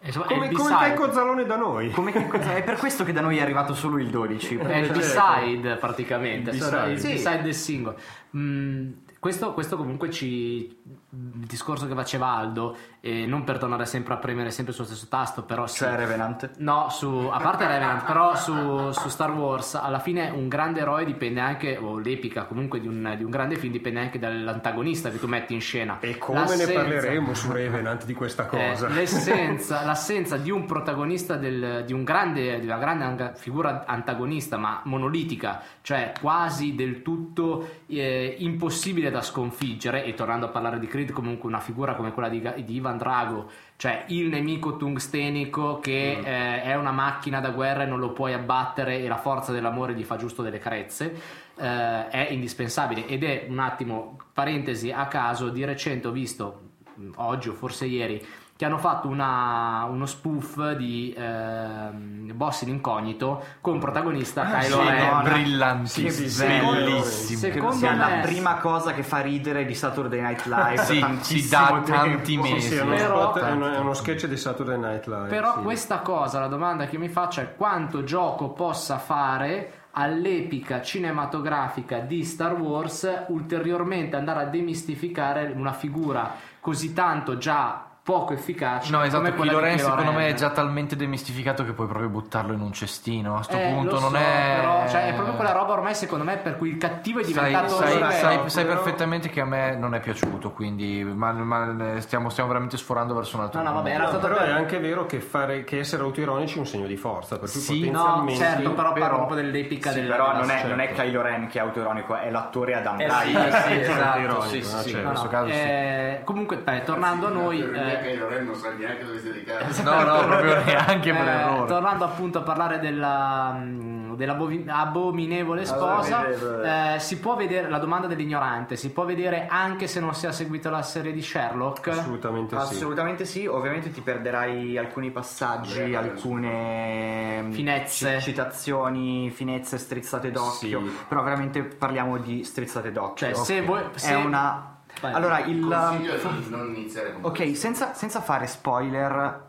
Insomma, è Come, il come. Checco Zalone da noi. È per questo che da noi è arrivato solo il 12. È il B-side praticamente, Il B-side. il Sì. B-side del singolo. Mm, questo, questo comunque ci. Il discorso che faceva Aldo, e non per tornare sempre a premere sempre sullo stesso tasto, però sì. Cioè Revenant. No, su, a parte Revenant, però su, su Star Wars alla fine un grande eroe dipende anche, o l'epica comunque di un, di un grande film dipende anche dall'antagonista che tu metti in scena. E come ne L'assenza- parleremo su Revenant di questa eh, cosa? l'essenza, l'assenza di un protagonista del- di, un grande, di una grande figura antagonista ma monolitica cioè quasi del tutto eh, impossibile da sconfiggere e tornando a parlare di Creed comunque una figura come quella di, di Ivan Drago, cioè il nemico tungstenico che eh, è una macchina da guerra e non lo puoi abbattere e la forza dell'amore gli fa giusto delle carezze, eh, è indispensabile. Ed è un attimo, parentesi a caso, di recente ho visto, mh, oggi o forse ieri, che hanno fatto una- uno spoof di ehm, Boss in incognito con protagonista Kylo sì, Ren. no, brillantissimo, bellissimo. Secondo sia me- la prima cosa che fa ridere di Saturday Night Live Sì, tantissimo dà tempo. tanti Sì, mesi. sì, è uno, Però- spot- è uno- è uno sketch di Saturday Night Live. Però sì. questa cosa, la domanda che mi faccio è quanto gioco possa fare all'epica cinematografica di Star Wars ulteriormente andare a demistificare una figura così tanto già poco efficace No, esatto, Ren Kylo secondo me è già talmente demistificato che puoi proprio buttarlo in un cestino. A sto Eh, punto lo non so, è. però, cioè, è proprio quella roba ormai secondo me per cui il cattivo è Sai, diventato sai- Vabbè, sai- no, sai però- perfettamente che a me non è piaciuto, quindi ma, ma stiamo, stiamo veramente sforando verso un altro No, no, vabbè, era No, stato però per- è anche vero che, fare, che essere autoironici è un segno di forza, per cui Sì, No, certo, però parlo Però- proprio dell'epica Sì, della però non è, storia. non è Kylo Ren che è autoironico, è l'attore Adam Eh Driver. sì, sì, esatto, ironico, sì, sì, certo. in No, questo caso sì. eh, comunque, tornando a noi, Per eh, che Lorenzo non sa neanche dove si dedicare. No, no, proprio neanche per Eh, errore. tornando appunto a parlare della, mh, dell'abominevole sposa, Abominevole. eh, si può vedere la domanda dell'ignorante, si può vedere anche se non si ha seguito la serie di Sherlock? Assolutamente sì. Assolutamente sì, ovviamente ti perderai alcuni passaggi, alcune mm, Finezze. ci- citazioni, finezze strizzate d'occhio, Sì. però veramente parliamo di strizzate d'occhio. Cioè, se voi- se- È una... Vai. Allora, il... Consiglio di non iniziare con Ok, senza, senza fare spoiler,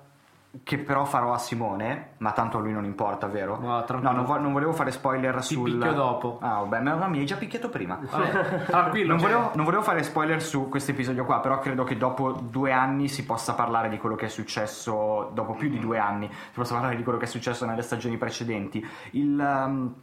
che però farò a Simone, ma tanto a lui non importa, vero? No, tranquillo. non, vo- non volevo fare spoiler Ti sul... picchio dopo. Ah, vabbè, ma mi hai già picchiato prima. Vabbè, tranquillo. Non cioè- volevo, non volevo fare spoiler su questo episodio qua, però credo che dopo due anni si possa parlare di quello che è successo, dopo più di due anni, si possa parlare di quello che è successo nelle stagioni precedenti. Il um,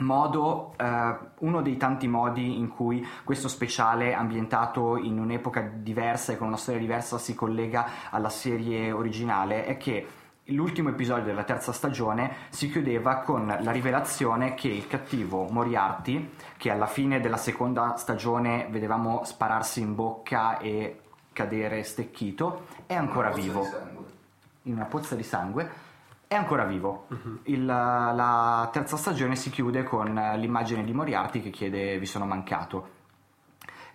modo, eh, uno dei tanti modi in cui questo speciale ambientato in un'epoca diversa e con una storia diversa si collega alla serie originale è che L'ultimo episodio della terza stagione si chiudeva con la rivelazione che il cattivo Moriarty, che alla fine della seconda stagione vedevamo spararsi in bocca e cadere stecchito, è ancora vivo. In una pozza di sangue, è ancora vivo. Il- la terza stagione si chiude con l'immagine di Moriarty che chiede vi sono mancato.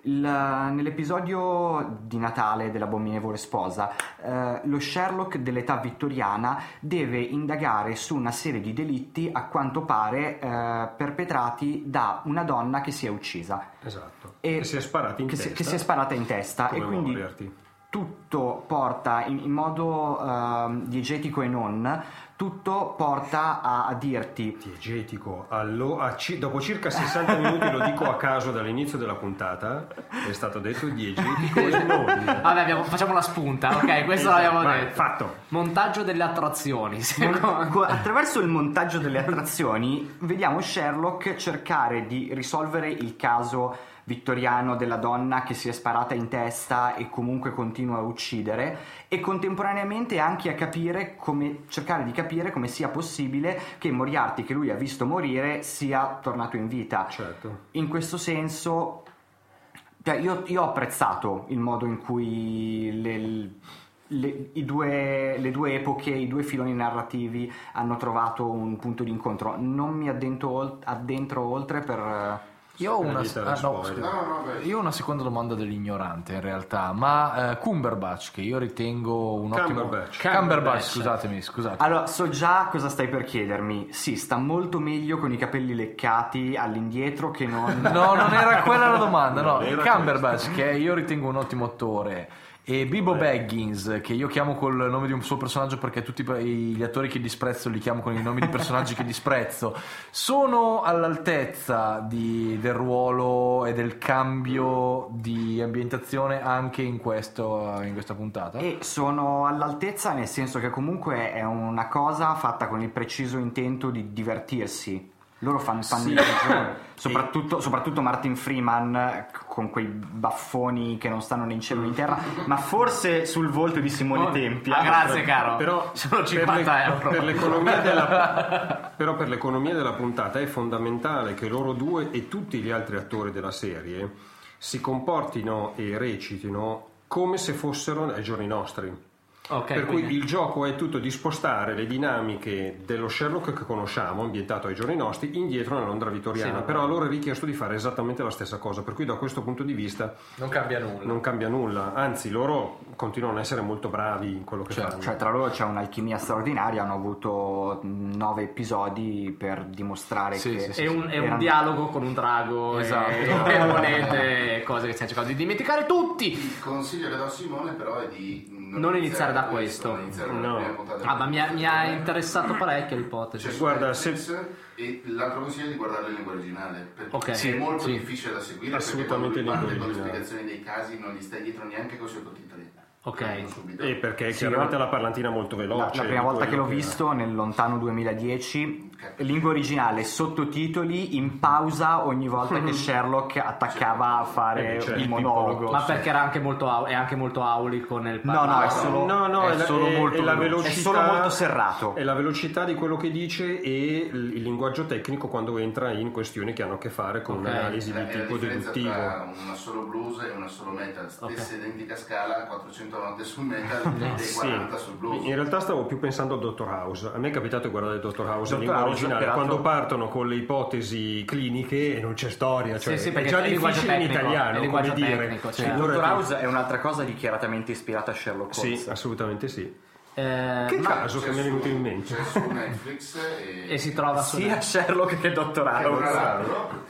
Il- nell'episodio di Natale dell'abominevole sposa, eh, lo Sherlock dell'età vittoriana deve indagare su una serie di delitti a quanto pare eh, perpetrati da una donna che si è uccisa. Esatto. E- che si è sparata in che si- testa. che si è sparata in testa come e quindi Moriarty. Tutto porta in, in modo ehm, diegetico e non tutto porta a, a dirti Diegetico, allo- a ci- dopo circa 60 minuti, lo dico a caso dall'inizio della puntata, è stato detto diegetico e non. Vabbè, abbiamo- facciamo la spunta, ok? Questo l'abbiamo Vai, detto. fatto. Montaggio delle attrazioni. secondo- Co- attraverso il montaggio delle attrazioni vediamo Sherlock cercare di risolvere il caso vittoriano della donna che si è sparata in testa e comunque continua a uccidere e contemporaneamente anche a capire come cercare di capire come sia possibile che Moriarty che lui ha visto morire sia tornato in vita. Certo. In questo senso cioè, io, io ho apprezzato il modo in cui le, le- i due, le due epoche, i due filoni narrativi hanno trovato un punto di incontro. Non mi addentro, addentro oltre per... Io ho una, ah, no, io ho una seconda domanda dell'ignorante in realtà, ma eh, Cumberbatch, che io ritengo un ottimo... Cumberbatch. Cumberbatch, scusatemi, scusate. Allora, so già cosa stai per chiedermi. Sì, sta molto meglio con i capelli leccati all'indietro che non... No, non era quella la domanda, no. Cumberbatch, che io ritengo un ottimo attore. E Bibo Baggins, che io chiamo col nome di un suo personaggio perché tutti gli attori che disprezzo li chiamo con i nomi di personaggi che disprezzo, sono all'altezza di- del ruolo e del cambio di ambientazione anche in, questo, in questa puntata. E sono all'altezza nel senso che comunque è una cosa fatta con il preciso intento di divertirsi. Loro fanno, il ragione. soprattutto, soprattutto Martin Freeman con quei baffoni che non stanno né in cielo né in terra, ma forse sul volto di Simone Tempia. Ah, grazie, caro. Però sono per 50 le- euro. per l'economia della, però per l'economia della puntata è fondamentale che loro due e tutti gli altri attori della serie si comportino e recitino come se fossero ai giorni nostri. Ok, per cui quindi- il gioco è tutto di spostare le dinamiche dello Sherlock che conosciamo, ambientato ai giorni nostri, indietro nella Londra vittoriana. Sì. Però a loro è richiesto di fare esattamente la stessa cosa, per cui da questo punto di vista Non cambia nulla. non cambia nulla, anzi loro continuano a essere molto bravi in quello che fanno. Cioè, tra loro c'è un'alchimia straordinaria, hanno avuto nove episodi per dimostrare Sì, che sì, sì, È un, è un erano- dialogo con un drago Esatto. e, e monete, cose che stiamo cercando di dimenticare tutti. Il consiglio che do a Simone però è di Non iniziare da questo. iniziare No. Ah, ma mi ha, mi ha interessato parecchio l'ipotesi. Su Guarda, Netflix e l'altro consiglio è di guardare in lingua originale perché Ok. è molto sì. difficile da seguire Assolutamente perché quando con le spiegazioni dei casi non gli stai dietro neanche con i sottotitoli Ok. E perché Sì, chiaramente la parlantina è molto veloce. La, la prima volta che l'ho visto nel lontano 2010, lingua originale, sottotitoli in pausa ogni volta che Sherlock attaccava a fare Eh, cioè, il monologo. Ma perché era anche molto, au- è anche molto aulico nel No, no, è solo, No, no, è è, solo è- molto è la velocità, È solo molto serrato. È la velocità di quello che dice e il il linguaggio tecnico quando entra in questioni che hanno a che fare con Ok. un'analisi la- di tipo deduttivo. tra una solo blues e una solo metal stessa identica scala 400 note sul metal e Sì, 40 sul blues in realtà stavo più pensando al Dottor House. A me è capitato di guardare il Dottor House in Dottor lingua House, originale peraltro- quando partono con le ipotesi cliniche e non c'è storia, cioè Sì, sì, è già è difficile in tecnico, è italiano, il come linguaggio dire. tecnico, Sì, Dottor House è un'altra cosa dichiaratamente ispirata a Sherlock Holmes. Sì, assolutamente sì. Eh, Che ma- caso che mi è venuto in mente. c'è su Netflix e, e si trova su Sia Sherlock che Dottor House.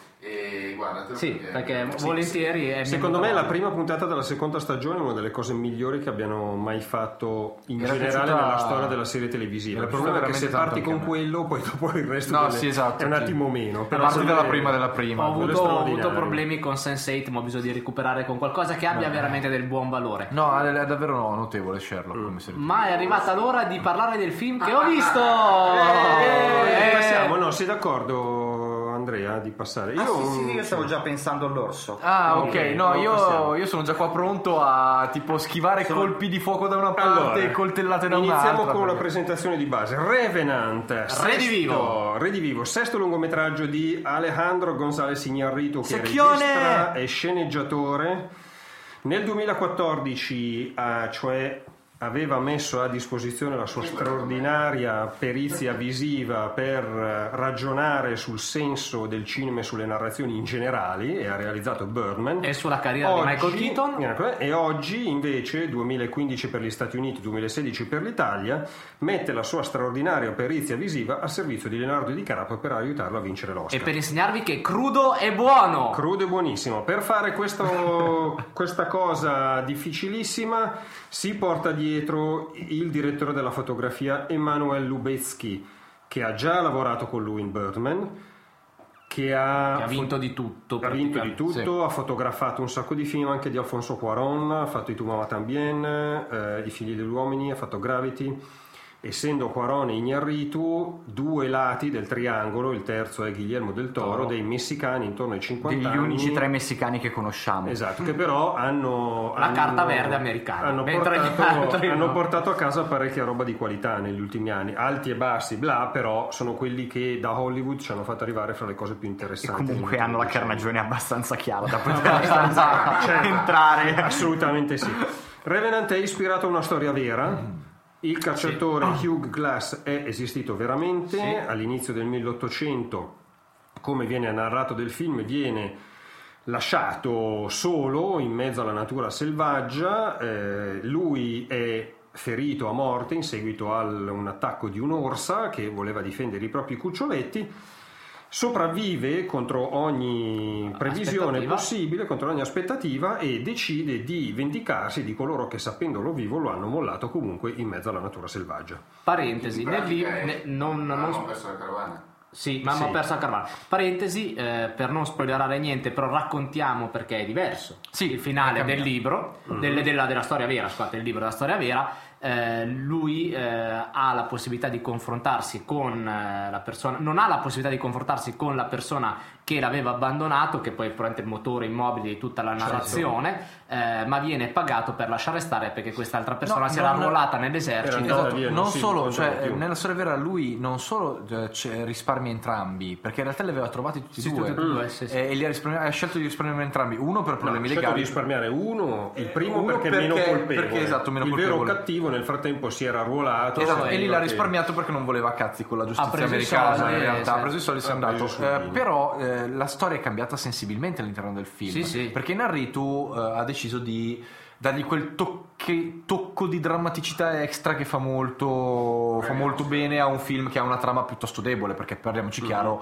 Guardatelo Sì, perché volentieri è Secondo me la prima puntata della seconda stagione è una delle cose migliori che abbiano mai fatto in era generale piaciuta- nella storia della serie televisiva. Il problema è che se parti con quello, poi dopo il resto No, delle- sì, esatto. è un sì. attimo meno. Però parte se- dalla prima della prima. Ho avuto, ho avuto problemi con Sense8, ma ho bisogno di recuperare con qualcosa che abbia veramente del buon valore. No, è davvero no, notevole Sherlock come serie. Ma è arrivata l'ora di parlare del film che ho visto! Eh, Eh, passiamo, no, sei d'accordo Andrea di passare? Ah, Io sì, sì, io stavo già pensando all'orso. Ah, ok, no, io, io sono già qua pronto a tipo schivare colpi di fuoco da una parte Allora, e coltellate da un'altra. Iniziamo con la presentazione di base. Revenant, sesto- Vivo. Re di Vivo, sesto lungometraggio di Alejandro González Iñárritu che è Secchione! regista e sceneggiatore. Nel 2014, eh, cioè aveva messo a disposizione la sua straordinaria perizia visiva per eh, ragionare sul senso del cinema e sulle narrazioni in generali e ha realizzato Birdman. E sulla carriera di Michael Keaton. E oggi invece, 2015 per gli Stati Uniti, 2016 per l'Italia, mette la sua straordinaria perizia visiva a servizio di Leonardo DiCaprio per aiutarlo a vincere E l'Oscar. per insegnarvi che crudo è buono! Crudo e buonissimo. Per fare questo- questa cosa difficilissima si porta dietro il direttore della fotografia Emanuel Lubezki, che ha già lavorato con lui in Birdman, che ha, Che ha vinto di tutto. ha vinto di tutto, ha fotografato un sacco di film anche di Alfonso Cuaron, ha fatto I Tu Mama Tambien, eh, I Figli degli Uomini, ha fatto Gravity. Essendo Cuaron e Iñárritu due lati del triangolo, il terzo è Guillermo del Toro, dei messicani intorno ai 50 Degli anni. unici tre messicani che conosciamo. Esatto, che però hanno... La hanno- carta verde americana, Hanno portato, altri no. hanno portato a casa parecchia roba di qualità negli ultimi anni, alti e bassi, bla, però sono quelli che da Hollywood ci hanno fatto arrivare fra le cose più E interessanti. comunque negli hanno la carnagione abbastanza chiara da poter abbastanza entrare. Assolutamente sì. Revenant è ispirato a una storia vera. Il cacciatore Hugh Glass è esistito veramente all'inizio del 1800, come viene narrato del film, viene lasciato solo in mezzo alla natura selvaggia. eh, lui è ferito a morte in seguito a un attacco di un'orsa che voleva difendere i propri cuccioletti. Sopravvive contro ogni previsione possibile, contro ogni aspettativa e decide di vendicarsi di coloro che sapendolo vivo lo hanno mollato comunque in mezzo alla natura selvaggia. Parentesi, nel libro... è- non, non- avevamo perso la carovana Sì, ma Sì. ho perso la carovana. Parentesi, eh, per non spoilerare niente, però raccontiamo perché è diverso. Sì, il finale del libro, Mm. del- della, della storia vera, scusate, il libro della storia vera, eh, lui eh, ha la possibilità di confrontarsi con eh, la persona, non ha la possibilità di confrontarsi con la persona che l'aveva abbandonato, che poi è probabilmente il motore immobile di tutta la Certo. narrazione, eh, ma viene pagato per lasciare stare perché quest'altra persona No, si era arruolata nell'esercito. Esatto, via, non non solo, cioè, nella storia vera lui non solo eh, c- risparmia entrambi, perché in realtà li aveva trovati tutti Sì, e due, tutti e due, sì, sì. Eh, e li ha, risparmi- ha scelto di risparmiare entrambi, uno per No, problemi ha scelto legali. di risparmiare uno, il primo uno perché, è meno perché- colpevole. perché, esatto, meno il vero colpevole. cattivo nel frattempo si era arruolato. Esatto, e lì l'ha risparmiato perché non voleva cazzi con la giustizia americana. in realtà ha preso i soldi e si è andato. Eh, però eh, la storia è cambiata sensibilmente all'interno del film. Sì, sì. Perché Narritu eh, ha deciso di dargli quel tocche- tocco di drammaticità extra che fa molto, fa molto bene a un film che ha una trama piuttosto debole. Perché parliamoci chiaro.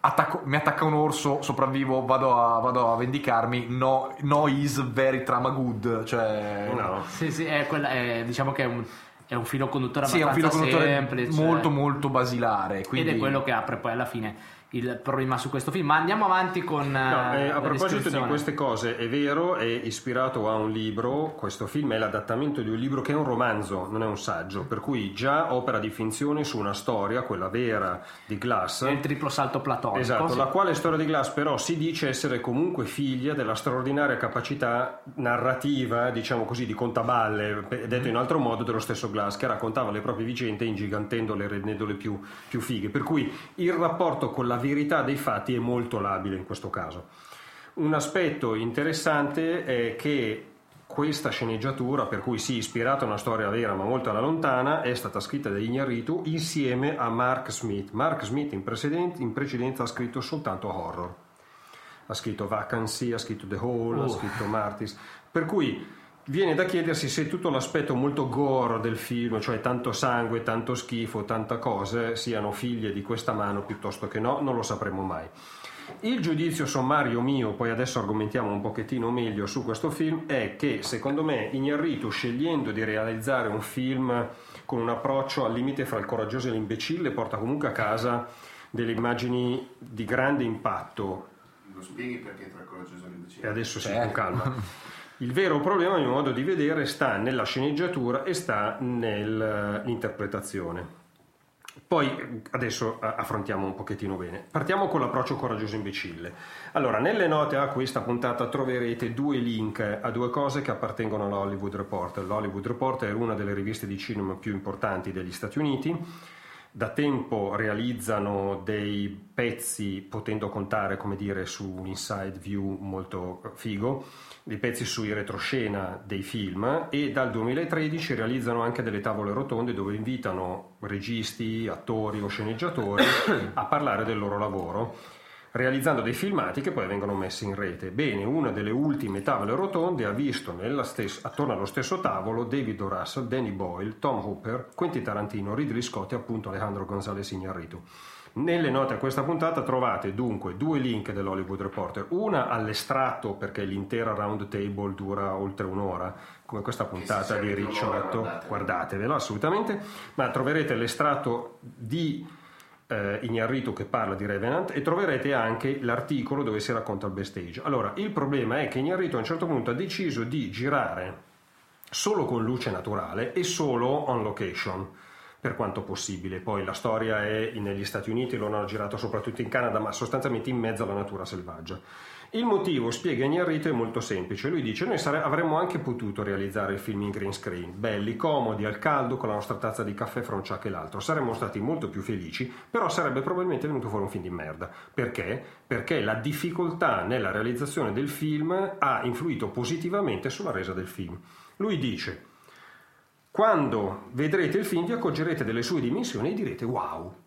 attacco- mi attacca un orso, sopravvivo, vado a, vado a vendicarmi. No, no is very trama good. Cioè, No. Sì, sì, è quella- è- diciamo che è un, è un filo conduttore Sì, è un filo abbastanza conduttore semplice. molto molto basilare. Quindi... Ed è quello che apre poi alla fine il problema su questo film. Ma andiamo avanti con No, eh, eh, a proposito di queste cose, è vero, è ispirato a un libro, questo film è l'adattamento di un libro che è un romanzo, non è un saggio, per cui già opera di finzione su una storia, quella vera di Glass. È il triplo salto platonico. Esatto, sì. la quale storia di Glass però si dice essere comunque figlia della straordinaria capacità narrativa, diciamo così, di contaballe, detto in altro modo, dello stesso Glass, che raccontava le proprie vicende ingigantendole e rendendole più, più fighe. Per cui il rapporto con la verità dei fatti è molto labile in questo caso. Un aspetto interessante è che questa sceneggiatura, per cui sì, ispirata a una storia vera ma molto alla lontana, è stata scritta da Iñárritu insieme a Mark Smith. Mark Smith in, in precedenza ha scritto soltanto horror. Ha scritto Vacancy, ha scritto The Hall, ha scritto Martyrs. Per cui viene da chiedersi se tutto l'aspetto molto gore del film, cioè tanto sangue, tanto schifo, tanta cose, siano figlie di questa mano piuttosto che no, non lo sapremo mai. Il giudizio sommario mio, poi adesso argomentiamo un pochettino meglio su questo film, è che secondo me Iñárritu scegliendo di realizzare un film con un approccio al limite fra il coraggioso e l'imbecille porta comunque a casa delle immagini di grande impatto Lo spieghi perché tra il coraggioso e l'imbecille? e adesso sì, con calma. Il vero problema, a mio modo di vedere, sta nella sceneggiatura e sta nell'interpretazione. Poi adesso affrontiamo un pochettino bene. Partiamo con l'approccio coraggioso imbecille. Allora, nelle note a questa puntata troverete due link a due cose che appartengono all'Hollywood Reporter. L'Hollywood Reporter è una delle riviste di cinema più importanti degli Stati Uniti. Da tempo realizzano dei pezzi, potendo contare, come dire, su un inside view molto figo, dei pezzi sui retroscena dei film e dal 2013 realizzano anche delle tavole rotonde dove invitano registi, attori o sceneggiatori a parlare del loro lavoro realizzando dei filmati che poi vengono messi in rete. Bene, una delle ultime tavole rotonde ha visto nella stes- attorno allo stesso tavolo David O. Russell, Danny Boyle, Tom Hooper, Quentin Tarantino, Ridley Scott e appunto Alejandro González Iñárritu. Nelle note a questa puntata trovate dunque due link dell'Hollywood Reporter, una all'estratto perché l'intera round table dura oltre un'ora, come questa puntata di Ricciotto, guardatevelo. guardatevelo assolutamente, ma troverete l'estratto di eh, Iñárritu che parla di Revenant e troverete anche l'articolo dove si racconta il backstage. Allora, il problema è che Iñárritu a un certo punto ha deciso di girare solo con luce naturale e solo on location per quanto possibile. Poi la storia è negli Stati Uniti, lo hanno girato soprattutto in Canada, ma sostanzialmente in mezzo alla natura selvaggia. Il motivo, spiega Iñárritu, è molto semplice. Lui dice: Noi sare- avremmo anche potuto realizzare il film in green screen, belli, comodi, al caldo, con la nostra tazza di caffè fra un ciak e l'altro. Saremmo stati molto più felici, però sarebbe probabilmente venuto fuori un film di merda. Perché? Perché la difficoltà nella realizzazione del film ha influito positivamente sulla resa del film. Lui dice: quando vedrete il film vi accorgerete delle sue dimensioni e direte wow.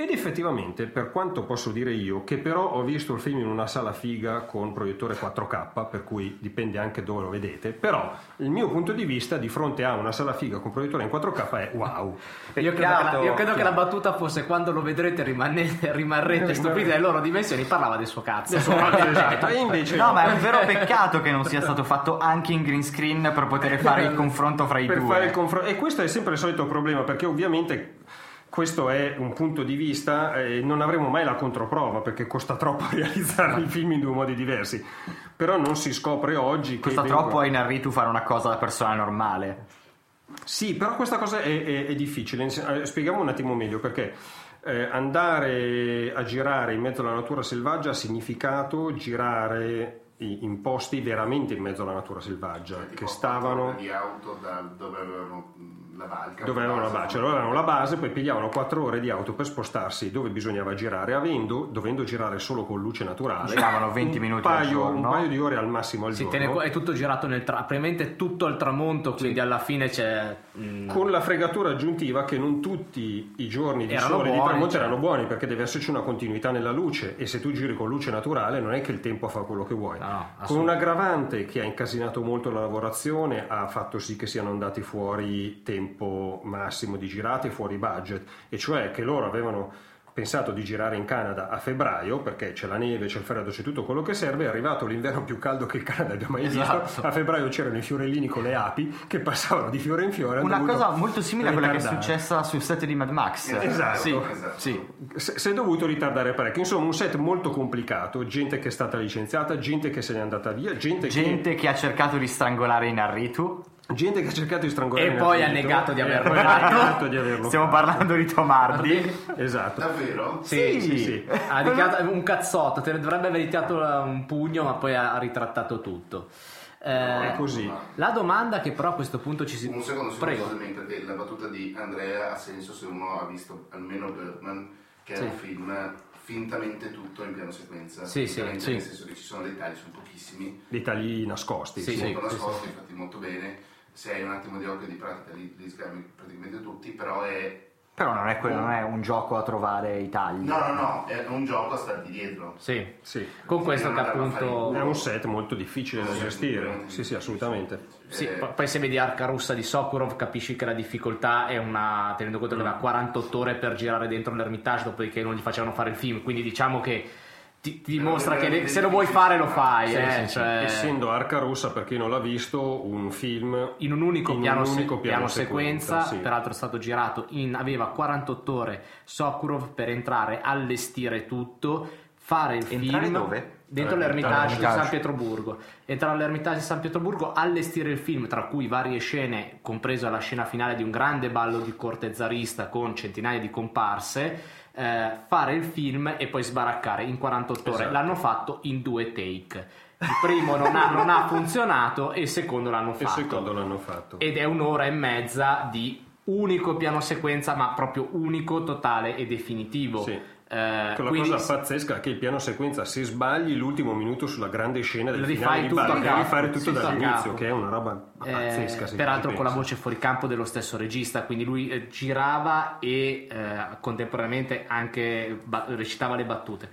Ed effettivamente, per quanto posso dire io, che però ho visto il film in una sala figa con proiettore 4K, per cui dipende anche dove lo vedete, però il mio punto di vista di fronte a una sala figa con proiettore in 4K è wow. Io credo, che la, io credo che la battuta fosse quando lo vedrete rimanete- rimarrete stupiti dalle loro dimensioni. Parlava del suo cazzo. esatto, e invece No, ma è un vero peccato che non sia stato fatto anche in green screen per poter fare il confronto fra i per due. fare il confronto. E questo è sempre il solito problema, perché ovviamente questo è un punto di vista e non avremo mai la controprova perché costa troppo realizzare i film in due modi diversi. Però non si scopre oggi che Costa vengono- troppo a Inarritu fare una cosa da persona normale. Sì, però questa cosa è, è- è difficile. Eh, Spieghiamo un attimo meglio perché eh, andare a girare in mezzo alla natura selvaggia ha significato girare in posti veramente in mezzo alla natura selvaggia, Cioè, che stavano di auto da dove avevano la barca. dove avevano la base, allora avevano la base, poi pigliavano 4 ore di auto per spostarsi dove bisognava girare, avendo, dovendo girare solo con luce naturale. Giravano 20 un minuti al paio, giorno. Un paio di ore al massimo al Si giorno. tiene è tutto girato nel tra- praticamente tutto al tramonto, quindi alla fine c'è. mm, Con la fregatura aggiuntiva che non tutti i giorni di Erano sole di buoni, tramonto cioè. erano buoni perché deve esserci una continuità nella luce e se tu giri con luce naturale non è che il tempo fa quello che vuoi. No, no, con un aggravante che ha incasinato molto la lavorazione ha fatto sì che siano andati fuori tempo massimo di girate, fuori budget e cioè che loro avevano pensato di girare in Canada a febbraio perché c'è la neve, c'è il freddo, c'è tutto quello che serve, è arrivato l'inverno più caldo che il Canada abbia mai Esatto. visto, a febbraio c'erano i fiorellini con le api che passavano di fiore in fiore. Una cosa molto simile a quella che è ritardare. successa sul set di Mad Max. Esatto. Sì, Esatto. sì. Si si è dovuto ritardare parecchio, insomma un set molto complicato, gente che è stata licenziata, gente che se n'è andata via, gente, Gente che ha cercato di strangolare Inarritu. Gente che ha cercato di strangolare E poi ha negato di averlo fatto. negato di averlo Stiamo fatto. parlando di Tomardi. Esatto. Davvero? Sì, Sì, sì. Ha dichiarato un cazzotto, te ne dovrebbe aver iniziato un pugno, ma poi ha, ritrattato tutto. Eh, È così. La domanda che però a questo punto ci si... Un secondo, Prego. scusami, perché la battuta di Andrea ha senso se uno ha visto almeno Birdman, che Sì. è un film fintamente tutto in piano sequenza. Sì, sì, sì. Nel senso che ci sono dei tagli, sono pochissimi, Dei tagli nascosti. Sì, sì. sì. nascosti, fatti molto bene. Se hai un attimo di occhio di pratica li, li sgammi praticamente tutti, però è... Però non è, quello, non è un gioco a trovare i tagli. No, no, no, è un gioco a starti dietro. Sì. Sì. Con questo che appunto... È un set molto difficile da gestire. Sì, sì, assolutamente. Sì, Eh, po- poi se vedi Arca Russa di Sokurov capisci che la difficoltà è una tenendo conto che aveva 48 ore per girare dentro l'Ermitage dopodiché non gli facevano fare il film quindi diciamo che ti, ti dimostra che le- se lo vuoi fare lo fai Sì, eh, sì, cioè, Essendo Arca Russa, per chi non l'ha visto, un film in un unico in piano, un se- unico piano sequenza, sì. peraltro è stato girato in aveva 48 ore Sokurov per entrare allestire tutto fare il Entrare film dove? dentro Eh, l'Ermitage di. San Pietroburgo entrare all'Ermitage di San Pietroburgo allestire il film tra cui varie scene compresa la scena finale di un grande ballo di corte zarista con centinaia di comparse eh, fare il film e poi sbaraccare in 48 ore Esatto. l'hanno fatto in due take il primo non ha, non ha funzionato e il secondo l'hanno E il fatto secondo l'hanno fatto. ed è un'ora e mezza di unico piano sequenza ma proprio unico, totale e definitivo Sì. Eh, Che la quindi cosa pazzesca è che il piano sequenza, se sbagli l'ultimo minuto sulla grande scena del finale di a devi tutto dall'inizio, che è una roba Eh, pazzesca. peraltro con la voce fuori campo dello stesso regista, quindi lui eh, girava e eh, contemporaneamente anche ba- recitava le battute.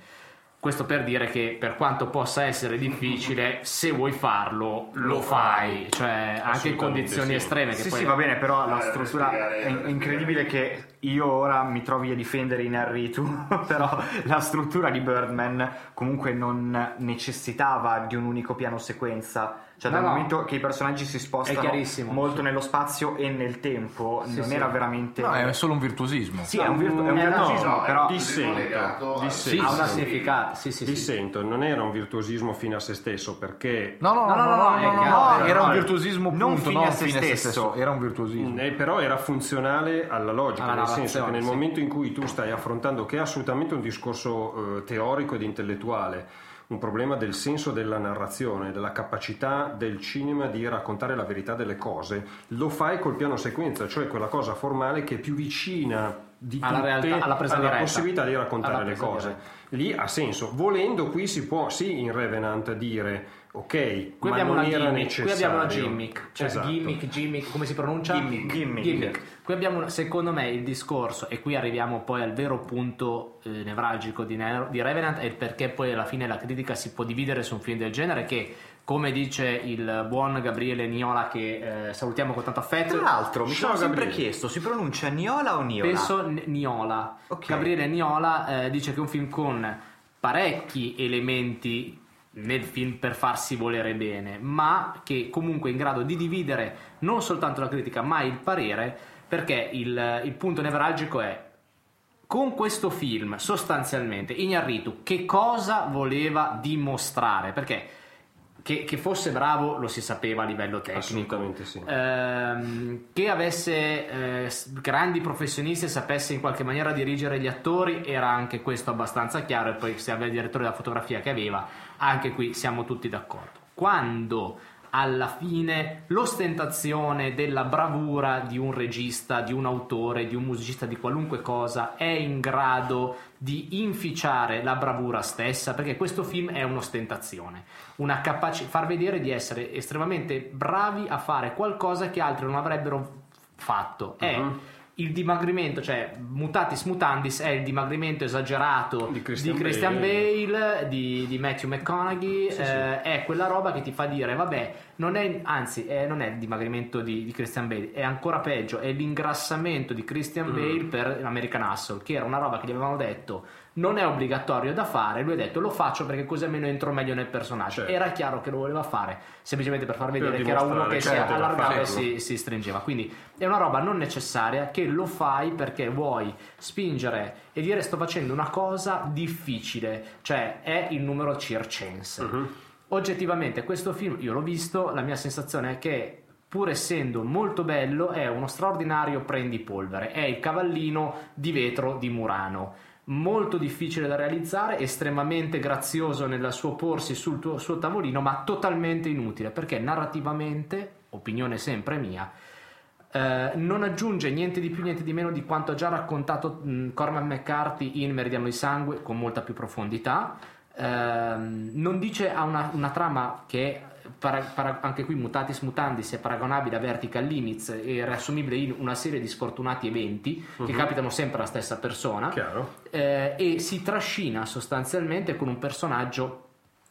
Questo per dire che per quanto possa essere difficile, se vuoi farlo, lo fai, cioè anche in condizioni sì. estreme. Che Sì, poi sì, va bene, però la Eh, struttura è, incredibile che io ora mi trovi a difendere Inarritu, però la struttura di Birdman comunque non necessitava di un unico piano sequenza. Cioè, No, dal no. momento che i personaggi si spostano molto nello spazio e nel tempo, Sì, non sì. era veramente. No, è solo un virtuosismo. Sì, è un, virtu- è un Eh, virtuosismo, no, però. Dissento, ha una Sì. significato. Sì, sì, sì. Dissento, non era un virtuosismo fino a se stesso perché No, no, no, no, era un virtuosismo non punto, fine non a se fine a se stesso. era un virtuosismo. Eh, però era funzionale alla logica, nel senso che nel sì. momento in cui tu stai affrontando, che è assolutamente un discorso eh, teorico ed intellettuale, un problema del senso della narrazione, della capacità del cinema di raccontare la verità delle cose, lo fai col piano sequenza, cioè quella cosa formale che è più vicina di Alla tutte realtà, alla presa diretta. possibilità di raccontare Alla le cose. diretta. Lì ha senso. Volendo qui si può sì in Revenant dire ok, Qui ma abbiamo, non una era gimmick, necessario. qui abbiamo una gimmick, cioè Esatto. gimmick, gimmick, come si pronuncia? Gimmick. Gimmick. Qui abbiamo, una- secondo me, il discorso, e qui arriviamo poi al vero punto eh, nevralgico di, di Revenant, è il perché poi alla fine la critica si può dividere su un film del genere che, come dice il buon Gabriele Niola, che eh, salutiamo con tanto affetto, Tra l'altro, mi sono sempre Gabriele. chiesto, si pronuncia Niola o Niola? penso N- Niola. Ok. Gabriele Niola eh, dice che è un film con parecchi elementi nel film per farsi volere bene, ma che comunque è in grado di dividere non soltanto la critica, ma il parere, perché il, il punto nevralgico è con questo film sostanzialmente Iñárritu che cosa voleva dimostrare? Perché che, che fosse bravo lo si sapeva a livello tecnico. Assolutamente sì. Ehm, che avesse eh, grandi professionisti e sapesse in qualche maniera dirigere gli attori era anche questo abbastanza chiaro e poi se aveva il direttore della fotografia che aveva anche qui siamo tutti d'accordo. Quando alla fine l'ostentazione della bravura di un regista, di un autore, di un musicista, di qualunque cosa è in grado di inficiare la bravura stessa, perché questo film è un'ostentazione, una capaci- far vedere di essere estremamente bravi a fare qualcosa che altri non avrebbero fatto. È il dimagrimento, cioè mutatis mutandis, è il dimagrimento esagerato Di di Christian Christian, Bale. Bale, di, di Matthew McConaughey, eh, è quella roba che ti fa dire, vabbè, non è, anzi, eh, non è il dimagrimento di, di Christian Bale, è ancora peggio, è l'ingrassamento di Christian Mm. Bale per American Hustle, che era una roba che gli avevano detto non è obbligatorio da fare, lui ha detto lo faccio perché così almeno entro meglio nel personaggio. Certo. Era chiaro che lo voleva fare, semplicemente per far vedere che era uno che si poteva allargava e si, si stringeva. Quindi è una roba non necessaria che lo fai perché vuoi spingere e dire sto facendo una cosa difficile, cioè è il numero circense. Mhm. Oggettivamente questo film io l'ho visto, la mia sensazione è che pur essendo molto bello è uno straordinario prendipolvere, è il cavallino di vetro di Murano. Molto difficile da realizzare, estremamente grazioso nel suo porsi sul tuo, suo tavolino, ma totalmente inutile perché narrativamente, opinione sempre mia, eh, non aggiunge niente di più, niente di meno di quanto ha già raccontato mh, Cormac McCarthy in Meridiano di Sangue con molta più profondità. Ehm, non dice ha una, una trama che è para- para- anche qui mutatis mutandis è paragonabile a Vertical Limits e riassumibile in una serie di sfortunati eventi che capitano sempre alla stessa persona eh, e si trascina sostanzialmente con un personaggio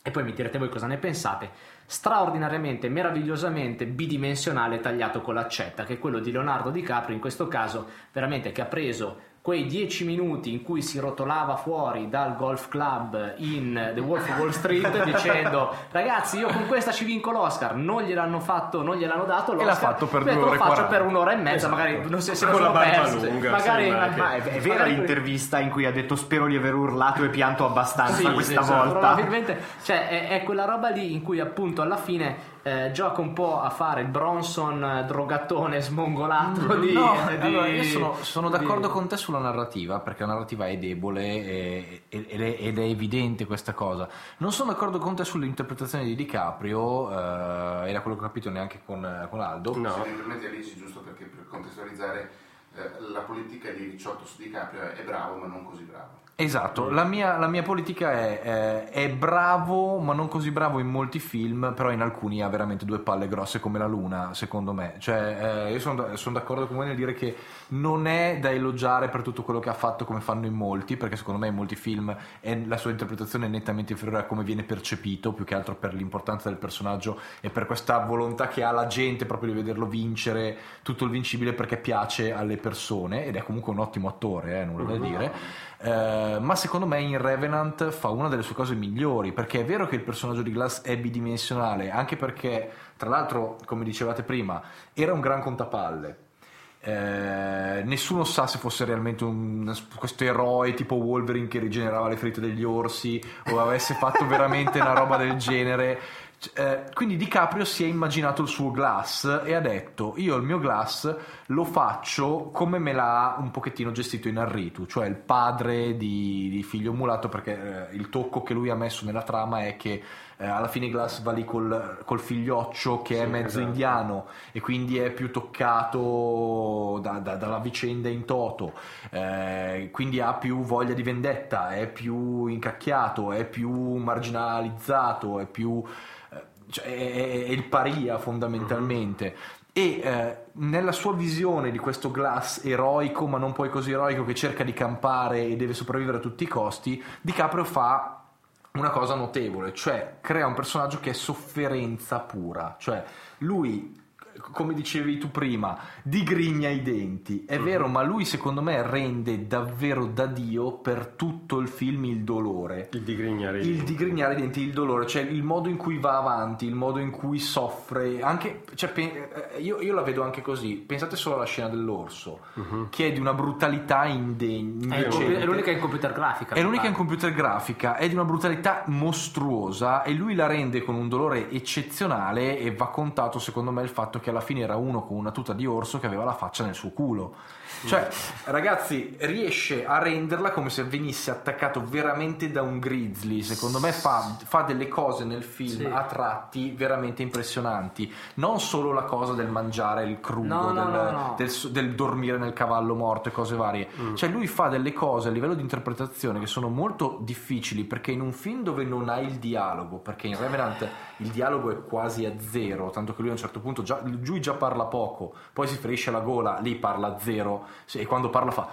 e poi mi direte voi cosa ne pensate straordinariamente, meravigliosamente bidimensionale tagliato con l'accetta che è quello di Leonardo DiCaprio in questo caso veramente che ha preso quei dieci minuti in cui si rotolava fuori dal golf club in The Wolf of Wall Street dicendo ragazzi io con questa ci vinco l'Oscar non gliel'hanno fatto non gliel'hanno dato l'Oscar l'ha fatto per due lo ore e faccio 40. per un'ora e mezza Esatto. magari non so se lo Con la barba perso lunga, magari, sembra Ma è, è vera magari- l'intervista in cui ha detto spero di aver urlato e pianto abbastanza Sì, questa sì, sì, volta. probabilmente cioè, è, è quella roba lì in cui appunto alla fine eh, gioca un po' a fare il Bronson eh, drogatone smongolato di, No, di- allora io sono, sono di- d'accordo con te sulla narrativa, perché la narrativa è debole e- ed è, ed è evidente questa cosa. Non sono d'accordo con te sull'interpretazione di DiCaprio, eh, e da quello che ho capito neanche con, con Aldo. No. Se mi permetti Alice, giusto perché per contestualizzare eh, la politica di Ricciotto su DiCaprio è bravo ma non così bravo. Esatto, la mia, la mia politica è, eh, è bravo, ma non così bravo in molti film, però in alcuni ha veramente due palle grosse come la luna, secondo me. Cioè, eh, io sono, sono d'accordo con voi nel dire che non è da elogiare per tutto quello che ha fatto come fanno in molti, perché secondo me in molti film è- la sua interpretazione è nettamente inferiore a come viene percepito, più che altro per l'importanza del personaggio e per questa volontà che ha la gente proprio di vederlo vincere tutto il vincibile perché piace alle persone, ed è comunque un ottimo attore, eh, nulla da dire. Eh, ma secondo me in Revenant fa una delle sue cose migliori perché è vero che il personaggio di Glass è bidimensionale anche perché tra l'altro come dicevate prima era un gran contapalle. Eh, nessuno sa se fosse realmente un, questo eroe tipo Wolverine che rigenerava le ferite degli orsi o avesse fatto veramente una roba del genere eh, quindi DiCaprio si è immaginato il suo Glass e ha detto io il mio Glass lo faccio come me l'ha un pochettino gestito in Arritu cioè il padre di, di figlio mulato perché eh, il tocco che lui ha messo nella trama è che eh, alla fine Glass va lì col, col figlioccio che è mezzo esatto. indiano e quindi è più toccato da- da- dalla vicenda in toto eh, quindi ha più voglia di vendetta è più incacchiato è più marginalizzato è più cioè, è, il paria fondamentalmente. E eh, nella sua visione di questo Glass eroico ma non poi così eroico che cerca di campare e deve sopravvivere a tutti i costi DiCaprio fa una cosa notevole, cioè crea un personaggio che è sofferenza pura, cioè lui come dicevi tu prima, digrigna i denti. È vero, ma lui secondo me rende davvero da Dio per tutto il film il dolore. Il digrignare. Il digrignare i denti, il dolore, cioè il modo in cui va avanti, il modo in cui soffre, anche, cioè, eh, io, io la vedo anche così, pensate solo alla scena dell'orso, che è di una brutalità indegna. È, è l'unica in computer grafica. È l'unica in computer grafica, è di una brutalità mostruosa e lui la rende con un dolore eccezionale e va contato secondo me il fatto che alla fine era uno con una tuta di orso che aveva la faccia nel suo culo. Cioè, ragazzi, riesce a renderla come se venisse attaccato veramente da un grizzly. Secondo me fa, fa delle cose nel film Sì. a tratti veramente impressionanti. Non solo la cosa del mangiare il crudo, No, no, del, no, del del dormire nel cavallo morto e cose varie. Cioè, lui fa delle cose a livello di interpretazione che sono molto difficili perché in un film dove non hai il dialogo, perché in Revenant il dialogo è quasi a zero, tanto che lui a un certo punto già, lui già parla poco, poi si ferisce la gola, lì parla a zero e quando parla fa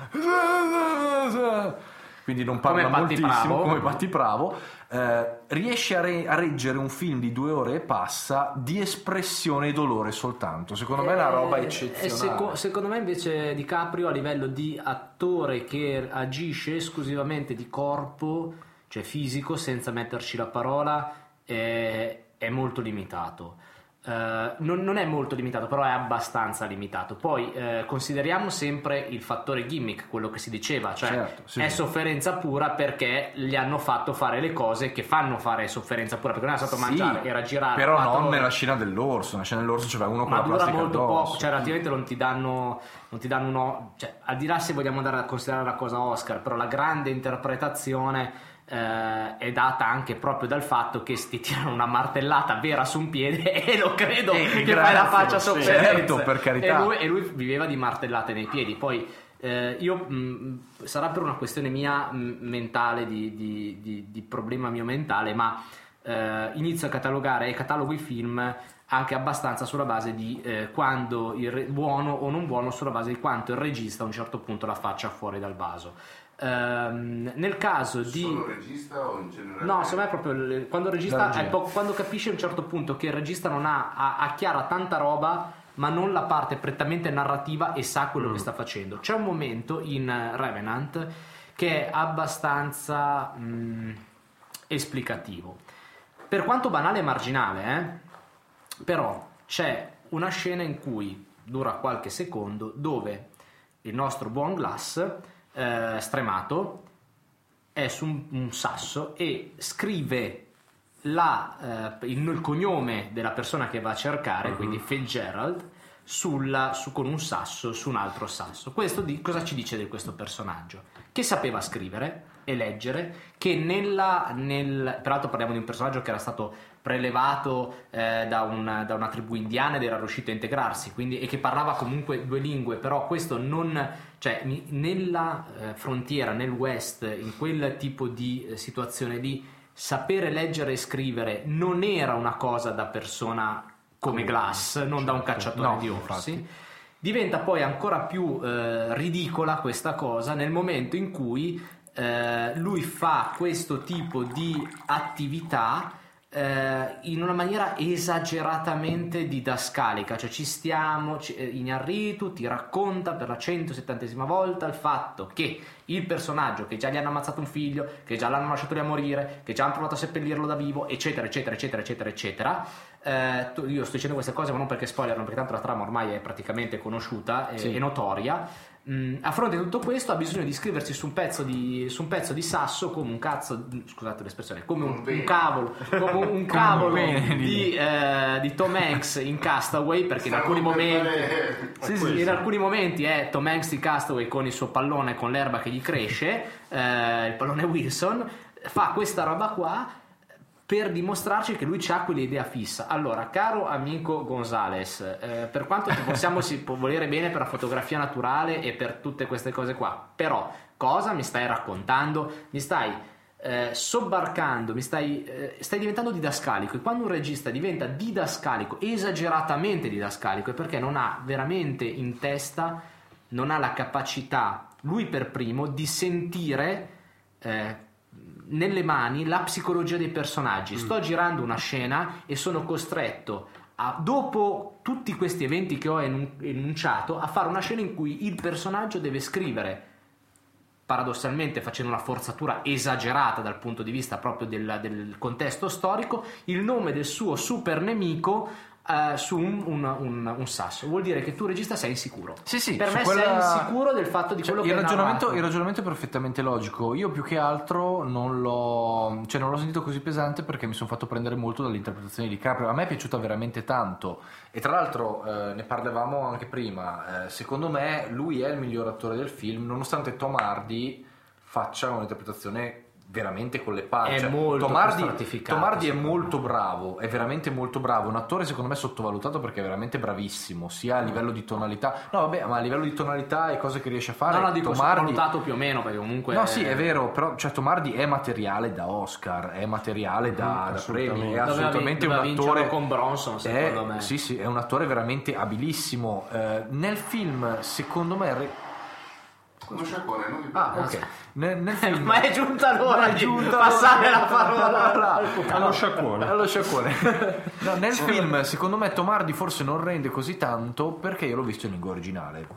quindi non parla Come moltissimo Bravo. come Patti Bravo eh, riesce a, re- a reggere un film di due ore e passa di espressione e dolore soltanto secondo me è una roba Eh, eccezionale seco- secondo me invece Di Caprio a livello di attore che agisce esclusivamente di corpo, cioè fisico, senza metterci la parola, è, è molto limitato. Eh, non, non è molto limitato, però è abbastanza limitato. Poi eh, consideriamo sempre il fattore gimmick, quello che si diceva, cioè Certo, sì, è sì. sofferenza pura perché gli hanno fatto fare le cose che fanno fare sofferenza pura, perché non è stato Sì, mangiare, era girare. però non ore. nella scena dell'orso nella scena dell'orso c'era uno con ma la plastica molto addosso. poco, cioè relativamente non ti danno, non ti danno uno, cioè, al di là se vogliamo andare a considerare la cosa Oscar, però la grande interpretazione eh, è data anche proprio dal fatto che ti tirano una martellata vera su un piede e lo credo Eh, che grazie, fai la faccia sì. sofferenza. Certo, per carità. E lui, e lui viveva di martellate nei piedi, poi eh, io mh, sarà per una questione mia mh, mentale, di, di- di- di problema mio mentale, ma eh, inizio a catalogare e catalogo i film anche abbastanza sulla base di eh, quando il re- buono o non buono, sulla base di quanto il regista a un certo punto la faccia fuori dal vaso. Ehm, nel caso di Solo regista o in generale? No, secondo me è proprio il- quando il regista è po- quando capisce a un certo punto che il regista non ha, ha, ha chiara tanta roba, ma non la parte prettamente narrativa e sa quello che sta facendo. C'è un momento in eh, Revenant che è abbastanza mh, esplicativo. Per quanto banale e marginale, eh, però c'è una scena in cui dura qualche secondo dove il nostro buon Glass, eh, stremato, è su un, un sasso e scrive la, eh, il, il cognome della persona che va a cercare, quindi Fitzgerald, sulla- su- con un sasso su un altro sasso. Questo di- cosa ci dice di questo personaggio? Che sapeva scrivere e leggere, che nella, nel, peraltro parliamo di un personaggio che era stato prelevato eh, da, un- da una tribù indiana ed era riuscito a integrarsi, quindi, e che parlava comunque due lingue, però questo non, cioè nella eh, frontiera, nel West, in quel tipo di eh, situazione lì, sapere leggere e scrivere non era una cosa da persona come Glass, non da un cacciatore No, di orsi. infatti. Diventa poi ancora più eh, ridicola questa cosa nel momento in cui eh, lui fa questo tipo di attività eh, in una maniera esageratamente didascalica, cioè ci stiamo, ci- eh, Iñárritu ti racconta per la 170esima volta il fatto che il personaggio che già gli hanno ammazzato un figlio, che già l'hanno lasciato lì a morire, che già hanno provato a seppellirlo da vivo, eccetera, eccetera, eccetera, eccetera, eccetera. Eh, tu- io sto dicendo queste cose ma non perché spoilerano, perché tanto la trama ormai è praticamente conosciuta e, Sì. e notoria. Mm, a fronte di tutto questo ha bisogno di scriversi su un pezzo di, su un pezzo di sasso come un cazzo, scusate l'espressione, come un, Un cavolo, come un cavolo di, eh, di Tom Hanks in Castaway perché in alcuni momenti Sì, sì, in alcuni momenti è Tom Hanks di Castaway con il suo pallone con l'erba che gli cresce, eh, il pallone Wilson, fa questa roba qua per dimostrarci che lui ha quell'idea fissa. Allora, caro amico Gonzales, eh, per quanto ti possiamo si può volere bene per la fotografia naturale e per tutte queste cose qua, però cosa mi stai raccontando? Mi stai eh, sobbarcando, mi stai, eh, stai diventando didascalico e quando un regista diventa didascalico, esageratamente didascalico, è perché non ha veramente in testa, non ha la capacità, lui per primo, di sentire eh, nelle mani la psicologia dei personaggi. Sto girando una scena e sono costretto a- dopo tutti questi eventi che ho enun- enunciato, a fare una scena in cui il personaggio deve scrivere paradossalmente facendo una forzatura esagerata dal punto di vista proprio del, del contesto storico, il nome del suo super nemico eh, su un, un- un- un sasso. Vuol dire che tu regista sei insicuro. Sì, sì, per me quella- sei insicuro del fatto di Cioè, quello il, che ragionamento, il ragionamento è perfettamente logico. Io più che altro non l'ho, cioè non l'ho sentito così pesante perché mi sono fatto prendere molto dall'interpretazione di Caprio. A me è piaciuta veramente tanto. E tra l'altro eh, ne parlavamo anche prima. eh, secondo me lui è il miglior attore del film, nonostante Tom Hardy faccia un'interpretazione veramente con le palle. È Cioè, molto Tom più Hardy, stratificato, Tom Hardy è molto bravo, è veramente molto bravo. Un attore secondo me sottovalutato perché è veramente bravissimo, sia a livello di tonalità. No, vabbè, ma a livello di tonalità e cose che riesce a fare. No, no, dico Tom Hardy- valutato più o meno perché comunque No, sì, è vero, però cioè, Tom Hardy è materiale da Oscar, è materiale da, da premi, è Doveva assolutamente un doveva attore. vincerlo con Bronson, secondo è, me. Sì, sì, è un attore veramente abilissimo. Eh, nel film, secondo me. re- Uno sciacquone, non mi Ah, ok. Nel, nel film. Ma è giunta l'ora è di giunta passare l'ora- la parola. Allo sciacquone. Allo sciacquone. No, nel film, secondo me, Tom Hardy forse non rende così tanto perché io l'ho visto in lingua originale.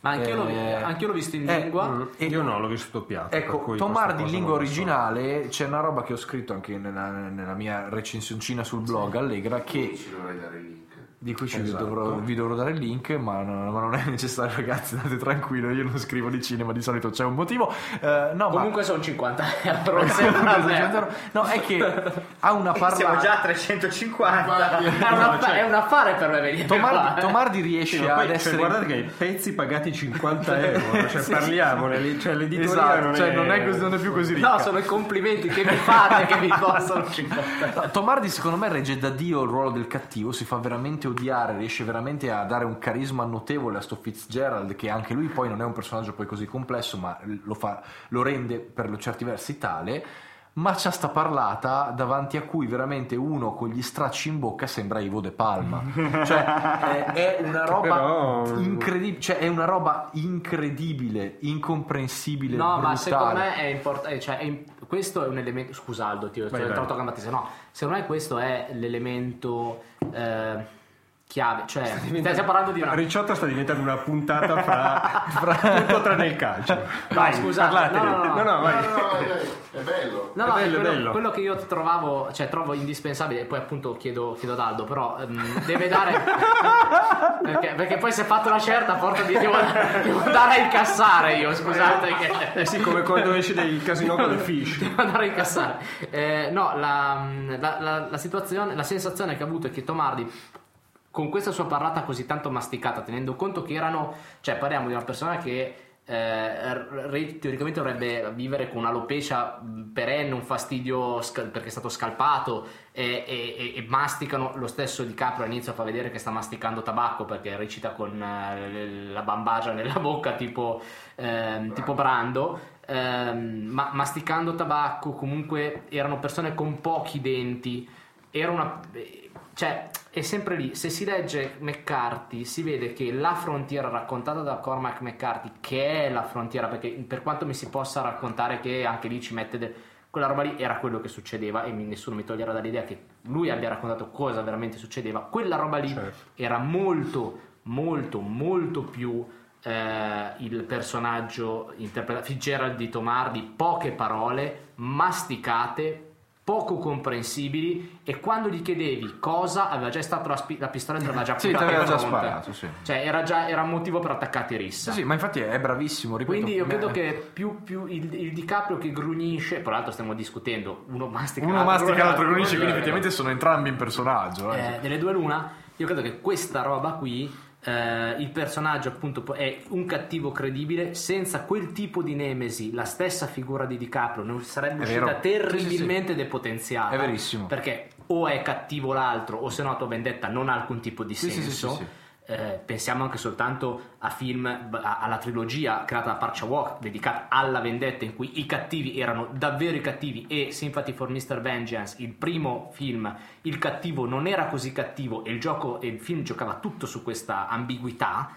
Ma anch'io, l'ho, Eh, anch'io l'ho visto in eh, lingua. Mm, Io no, l'ho visto doppiato. Ecco, cui Tom questa Hardy in lingua lo so. originale c'è una roba che ho scritto anche nella, nella mia recensioncina sul blog Allegra che ci dovrei dare link. Di cui ci Esatto. dovrò, vi dovrò dare il link, ma non, ma non è necessario, ragazzi. State tranquillo. Io non scrivo di cinema, di solito c'è un motivo. Eh, no, Comunque sono 50 euro. ma. no, è che ha una Siamo parlata. già a 350. È, un affa- è un affare per me venire Tom qua, Hardy, eh. Tom Hardy riesce Sì, ma ad poi, cioè, essere. guardate che i pezzi pagati 50 euro, cioè parliamo, cioè, l'editoria Esatto, non, cioè, è... non è così- non è più così ricca. No, sono i complimenti che mi fate che mi costano 50 euro. No, Tom Hardy secondo me regge da Dio il ruolo del cattivo, si fa veramente odiare, riesce veramente a dare un carisma notevole a sto Fitzgerald che anche lui poi non è un personaggio poi così complesso ma lo, fa- lo rende per certi versi tale. Ma c'ha sta parlata davanti a cui veramente uno con gli stracci in bocca sembra Ivo De Palma. Cioè, è, è una roba però- incredibile, cioè è una roba incredibile, incomprensibile, No, brutale. ma secondo me è importante. Cioè, è im- questo è un elemento. Scusa, Aldo, ti ho Vai, ti ho vai. entrato a gamba tesa. No, secondo me questo è l'elemento eh, chiave. Cioè, stiamo parlando di una. Ricciotta sta diventando una puntata fra, fra tutto tranne il calcio. No, scusate, no, no, no. no, vai. È bello. No, È no, bello, è quello, bello. quello che io trovavo, cioè trovo indispensabile, e poi appunto chiedo, chiedo ad Aldo, però ehm, deve dare. perché, perché poi si è fatto una certa, porta di devo, devo andare a incassare io, scusate. Che, Eh sì, come quando esci dai casino con le fish. Devo andare a incassare. Eh, no, la, la- la- la situazione, la sensazione che ho avuto è che Tomardi con questa sua parlata così tanto masticata, tenendo conto che erano, cioè parliamo di una persona che eh, teoricamente dovrebbe vivere con un'alopecia perenne, un fastidio scal- perché è stato scalpato e, e- e- masticano. Lo stesso Di Caprio all'inizio fa vedere che sta masticando tabacco perché recita con eh, la bambagia nella bocca tipo, ehm, tipo Brando. Ehm, ma masticando tabacco comunque erano persone con pochi denti. Era una cioè è sempre lì se si legge McCarthy si vede che la frontiera raccontata da Cormac McCarthy che è la frontiera perché per quanto mi si possa raccontare che anche lì ci mette del- quella roba lì era quello che succedeva e nessuno mi toglierà dall'idea che lui abbia raccontato cosa veramente succedeva quella roba lì Certo. era molto molto molto più eh, il personaggio interpretato Fitzgerald di Tomardi poche parole masticate poco comprensibili e quando gli chiedevi cosa aveva già stato la, spi- la pistola e te l'aveva già Sì, in già sparato, sì. cioè era già era un motivo per attaccarti rissa Sì, sì, ma infatti è bravissimo. ripeto, quindi io credo che più, più il, il DiCaprio che grunisce, tra l'altro stiamo discutendo, uno mastica uno mastica l'altro grunisce, quindi effettivamente sono entrambi in personaggio. eh. eh, delle due l'una, io credo che questa roba qui, eh, il personaggio appunto è un cattivo credibile, senza quel tipo di nemesi, la stessa figura di DiCaprio non sarebbe È uscita vero. terribilmente depotenziata. È verissimo. Perché o è cattivo l'altro, o se no tua vendetta non ha alcun tipo di Sì, sì, senso. Eh, pensiamo anche soltanto a film, a- alla trilogia creata da Park Chan-wook dedicata alla vendetta in cui i cattivi erano davvero i cattivi e Sympathy for Mr. Vengeance, il primo film, il cattivo non era così cattivo e il, gioco, e il film giocava tutto su questa ambiguità,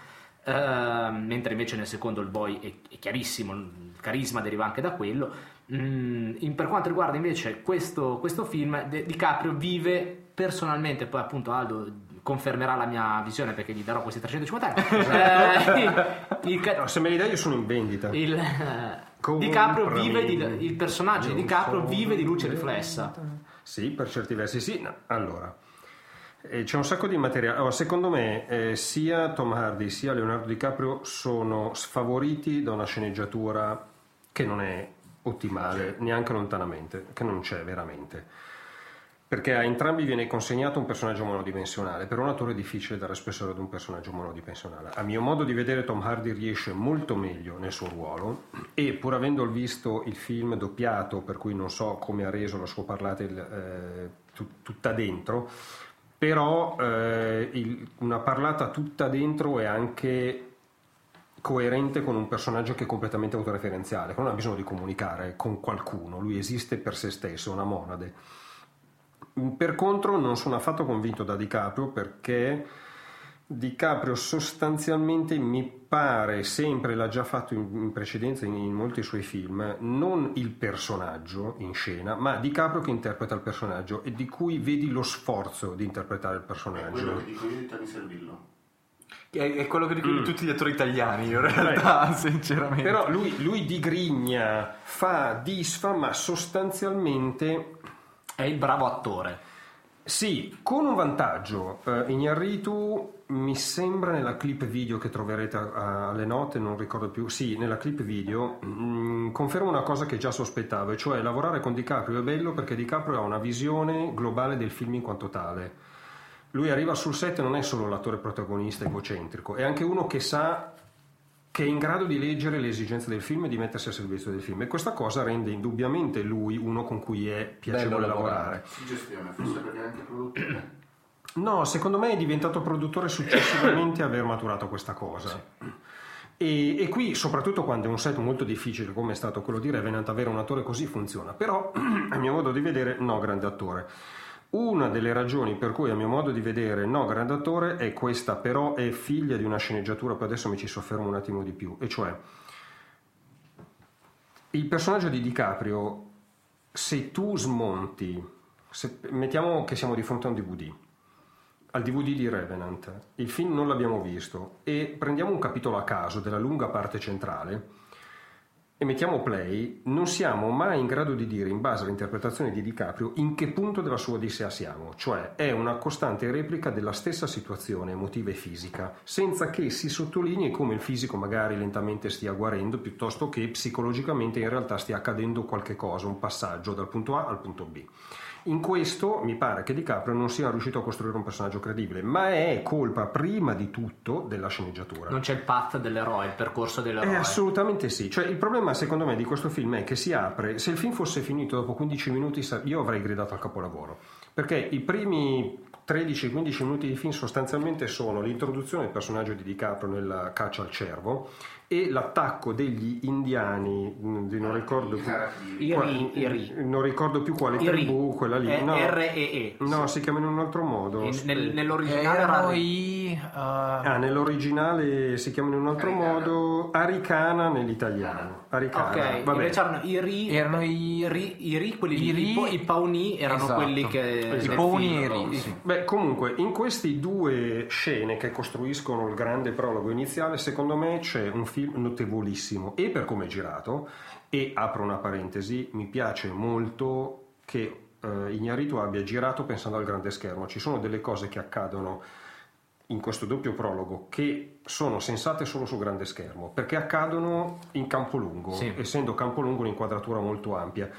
eh, mentre invece nel secondo il boy è, è chiarissimo, il carisma deriva anche da quello. Mm, per quanto riguarda invece questo, questo film, De- DiCaprio vive personalmente, poi appunto Aldo confermerà la mia visione perché gli darò questi 350 euro. Eh, il, No, se me li dai io sono in vendita. il, eh. DiCaprio vive di, il personaggio di DiCaprio vive di luce riflessa. Sì, per certi versi sì. No, Allora, eh, c'è un sacco di materiale. Allora, secondo me eh, sia Tom Hardy sia Leonardo DiCaprio sono sfavoriti da una sceneggiatura che non è ottimale neanche lontanamente, che non c'è veramente. Perché a entrambi viene consegnato un personaggio monodimensionale. Per un attore è difficile dare spessore ad un personaggio monodimensionale. A mio modo di vedere, Tom Hardy riesce molto meglio nel suo ruolo e pur avendo visto il film doppiato, per cui non so come ha reso la sua parlata il, eh, tut- tutta dentro, però eh, il- una parlata tutta dentro è anche coerente con un personaggio che è completamente autoreferenziale, che non ha bisogno di comunicare con qualcuno, lui esiste per se stesso, è una monade. Per contro non sono affatto convinto da DiCaprio perché DiCaprio sostanzialmente mi pare sempre, l'ha già fatto in, precedenza in, in molti suoi film, non il personaggio in scena, ma DiCaprio che interpreta il personaggio e di cui vedi lo sforzo di interpretare il È quello personaggio. che dico io di Tony Servillo. È, quello che Mm. dicono tutti gli attori italiani, in realtà, sinceramente. Però lui, lui digrigna, fa, disfa, ma sostanzialmente È il bravo attore. Sì, con un vantaggio. Eh, Iñárritu mi sembra nella clip video che troverete a- alle note, non ricordo più. Sì, nella clip video mm, conferma una cosa che già sospettavo, e cioè lavorare con DiCaprio è bello perché DiCaprio ha una visione globale del film in quanto tale. Lui arriva sul set e non è solo l'attore protagonista egocentrico, è anche uno che sa che è in grado di leggere le esigenze del film e di mettersi a servizio del film e questa cosa rende indubbiamente lui uno con cui è piacevole Bello lavorare. gestione, forse perché è anche produttore. No, secondo me è diventato produttore successivamente a aver maturato questa cosa. E, e qui, soprattutto quando è un set molto difficile come è stato quello di Revenant, avere un attore così funziona. Però, a mio modo di vedere, no, grande attore. Una delle ragioni per cui, a mio modo di vedere, no, grande attore è questa, però è figlia di una sceneggiatura, poi adesso mi ci soffermo un attimo di più, e cioè il personaggio di DiCaprio, se tu smonti, se- mettiamo che siamo di fronte a un DVD, al DVD di Revenant, il film non l'abbiamo visto e prendiamo un capitolo a caso della lunga parte centrale e mettiamo play, non siamo mai in grado di dire in base all'interpretazione di DiCaprio in che punto della sua odissea siamo, cioè è una costante replica della stessa situazione emotiva e fisica, senza che si sottolinei come il fisico magari lentamente stia guarendo piuttosto che psicologicamente in realtà stia accadendo qualche cosa, un passaggio dal punto A al punto B. In questo mi pare che DiCaprio non sia riuscito a costruire un personaggio credibile, ma è colpa prima di tutto della sceneggiatura. Non c'è il path dell'eroe, il percorso Eh, dell'eroe. assolutamente sì. Cioè, il problema, secondo me, di questo film è che si apre. Se il film fosse finito dopo 15 minuti, io avrei gridato al capolavoro. Perché i primi 13-15 minuti di film sostanzialmente sono l'introduzione del personaggio di DiCaprio nella caccia al cervo e l'attacco degli indiani, di non ricordo più. I qua- ri- i ri. Non ricordo più quale tribù, quella lì. È no, R-E-E. no, si chiama in un altro modo. In- nel- nell'originale Erano era i... uh, Ah, nell'originale si chiamano in un altro Aricana. modo Aricana nell'italiano. Aricana. Ok, Vabbè. invece erano i ri, Erano i- ri- i ri, quelli i ri- i, i pauni erano Esatto. quelli che Esatto. I pauni e i ri, sì. Beh, comunque, in queste due scene che costruiscono il grande prologo iniziale, secondo me c'è un film notevolissimo e per come è girato, e apro una parentesi, mi piace molto che eh, Iñárritu abbia girato pensando al grande schermo. Ci sono delle cose che accadono in questo doppio prologo che sono sensate solo su grande schermo, perché accadono in campo lungo, Sì. essendo campo lungo un'inquadratura molto ampia,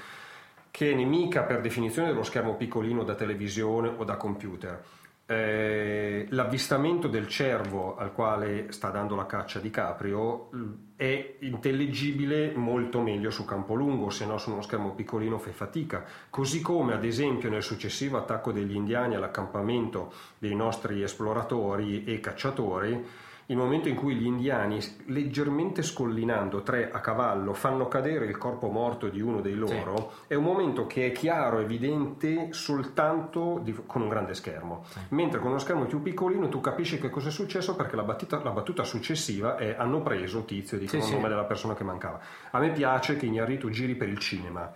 che è nemica per definizione dello schermo piccolino da televisione o da computer. Eh, l'avvistamento del cervo al quale sta dando la caccia di Caprio mh, è intellegibile molto meglio su campo lungo, se no su uno schermo piccolino fai fatica. Così come ad esempio nel successivo attacco degli indiani all'accampamento dei nostri esploratori e cacciatori, il momento in cui gli indiani, leggermente scollinando tre a cavallo, fanno cadere il corpo morto di uno dei loro, è un momento che è chiaro, evidente soltanto di- con un grande schermo. Mentre con uno schermo più piccolino tu capisci che cosa è successo perché la battuta, la battuta successiva è hanno preso tizio dicono Sì, il sì. nome della persona che mancava. A me piace che Ignarritu giri per il cinema,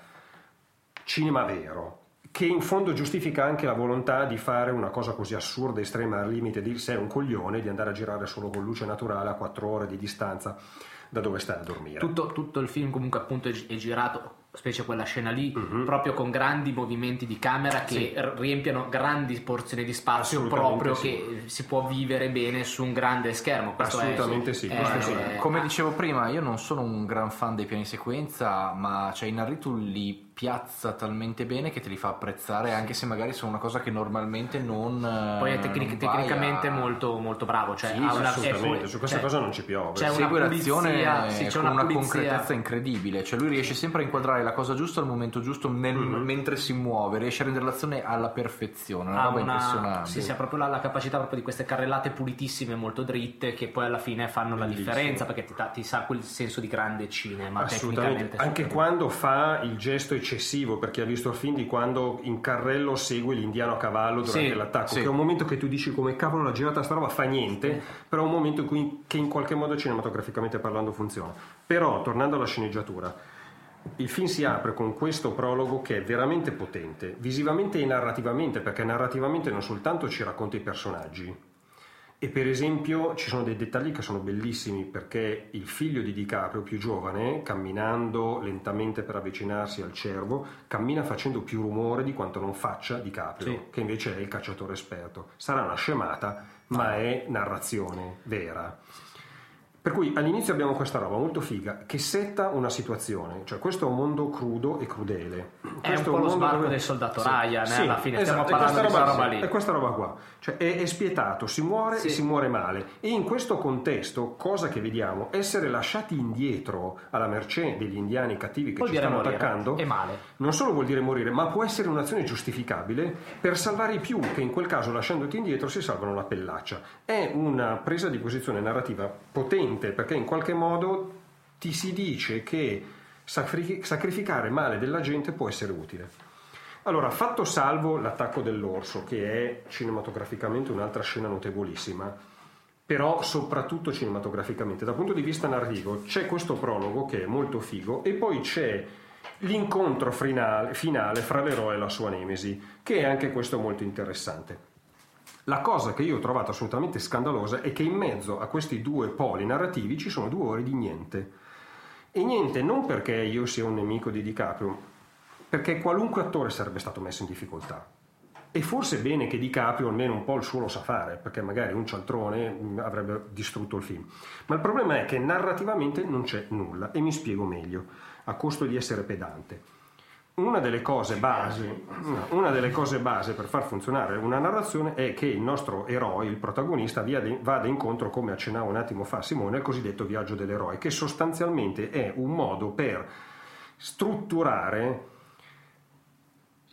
cinema vero, che in fondo giustifica anche la volontà di fare una cosa così assurda, estrema, al limite di sei un coglione, di andare a girare solo con luce naturale a 4 ore di distanza da dove stai a dormire. Tutto, tutto il film comunque appunto è, gi- è girato, specie quella scena lì, Mhm. proprio con grandi movimenti di camera che r- riempiono grandi porzioni di spazio proprio sì. che si può vivere bene su un grande schermo. Questo è- Assolutamente sì, è- questo sì. è- Come dicevo prima, io non sono un gran fan dei piani sequenza, ma cioè Inarritu li piazza talmente bene che te li fa apprezzare, anche se magari sono una cosa che normalmente non. Poi è eh, tecnic- tecnicamente a- molto, molto bravo. Cioè, Sì, una, assolutamente, pu- su questa cioè, cosa non ci piove. C'è una Segue l'azione sì, c'è con una, una, concretezza incredibile, cioè lui riesce sempre a inquadrare la cosa giusta al momento giusto nel- Mhm. mentre si muove, riesce a rendere l'azione alla perfezione, una ha roba una, impressionante. sì, sì, ha proprio la, la capacità proprio di queste carrellate pulitissime, molto dritte, che poi alla fine fanno la Bellissimo. differenza perché ti, ti sa quel senso di grande cinema. Assolutamente, anche quando fa il gesto eccessivo, per chi ha visto il film, di quando in carrello segue l'indiano a cavallo durante Sì, l'attacco, sì. che è un momento che tu dici come cavolo l'ha girata sta roba, fa niente, però è un momento in cui, che in qualche modo cinematograficamente parlando funziona. Però, tornando alla sceneggiatura, il film si apre con questo prologo che è veramente potente, visivamente e narrativamente, perché narrativamente non soltanto ci racconta i personaggi, e per esempio ci sono dei dettagli che sono bellissimi perché il figlio di DiCaprio più giovane, camminando lentamente per avvicinarsi al cervo, cammina facendo più rumore di quanto non faccia DiCaprio, Sì. che invece è il cacciatore esperto. Sarà una scemata, ma è narrazione vera. Per cui all'inizio abbiamo questa roba molto figa che setta una situazione, cioè questo è un mondo crudo e crudele. È Questo un po' lo sbarco del soldato Ryan, eh, alla fine stiamo esatto, è parlando di questa roba lì. È questa roba qua, cioè è, è spietato, si muore Sì. e si muore male. E in questo contesto, cosa che vediamo, essere lasciati indietro alla mercé degli indiani cattivi che Vuol ci stanno morire. attaccando, E male. non solo vuol dire morire, ma può essere un'azione giustificabile per salvare i più, che in quel caso lasciandoti indietro si salvano la pellaccia. È una presa di posizione narrativa potente perché in qualche modo ti si dice che sacri- sacrificare male della gente può essere utile. Allora, fatto salvo l'attacco dell'orso, che è cinematograficamente un'altra scena notevolissima, però soprattutto cinematograficamente, dal punto di vista narrativo, c'è questo prologo che è molto figo e poi c'è l'incontro finale fra l'eroe e la sua nemesi, che è anche questo molto interessante. La cosa che io ho trovato assolutamente scandalosa è che in mezzo a questi due poli narrativi ci sono due ore di niente. E niente non perché io sia un nemico di DiCaprio, perché qualunque attore sarebbe stato messo in difficoltà. E forse è bene che DiCaprio almeno un po' il suo lo sa fare, perché magari un cialtrone mh, avrebbe distrutto il film. Ma il problema è che narrativamente non c'è nulla, e mi spiego meglio, a costo di essere pedante. Una delle cose base, una delle cose base per far funzionare una narrazione è che il nostro eroe, il protagonista, vada incontro, come accennava un attimo fa Simone, al cosiddetto viaggio dell'eroe, che sostanzialmente è un modo per strutturare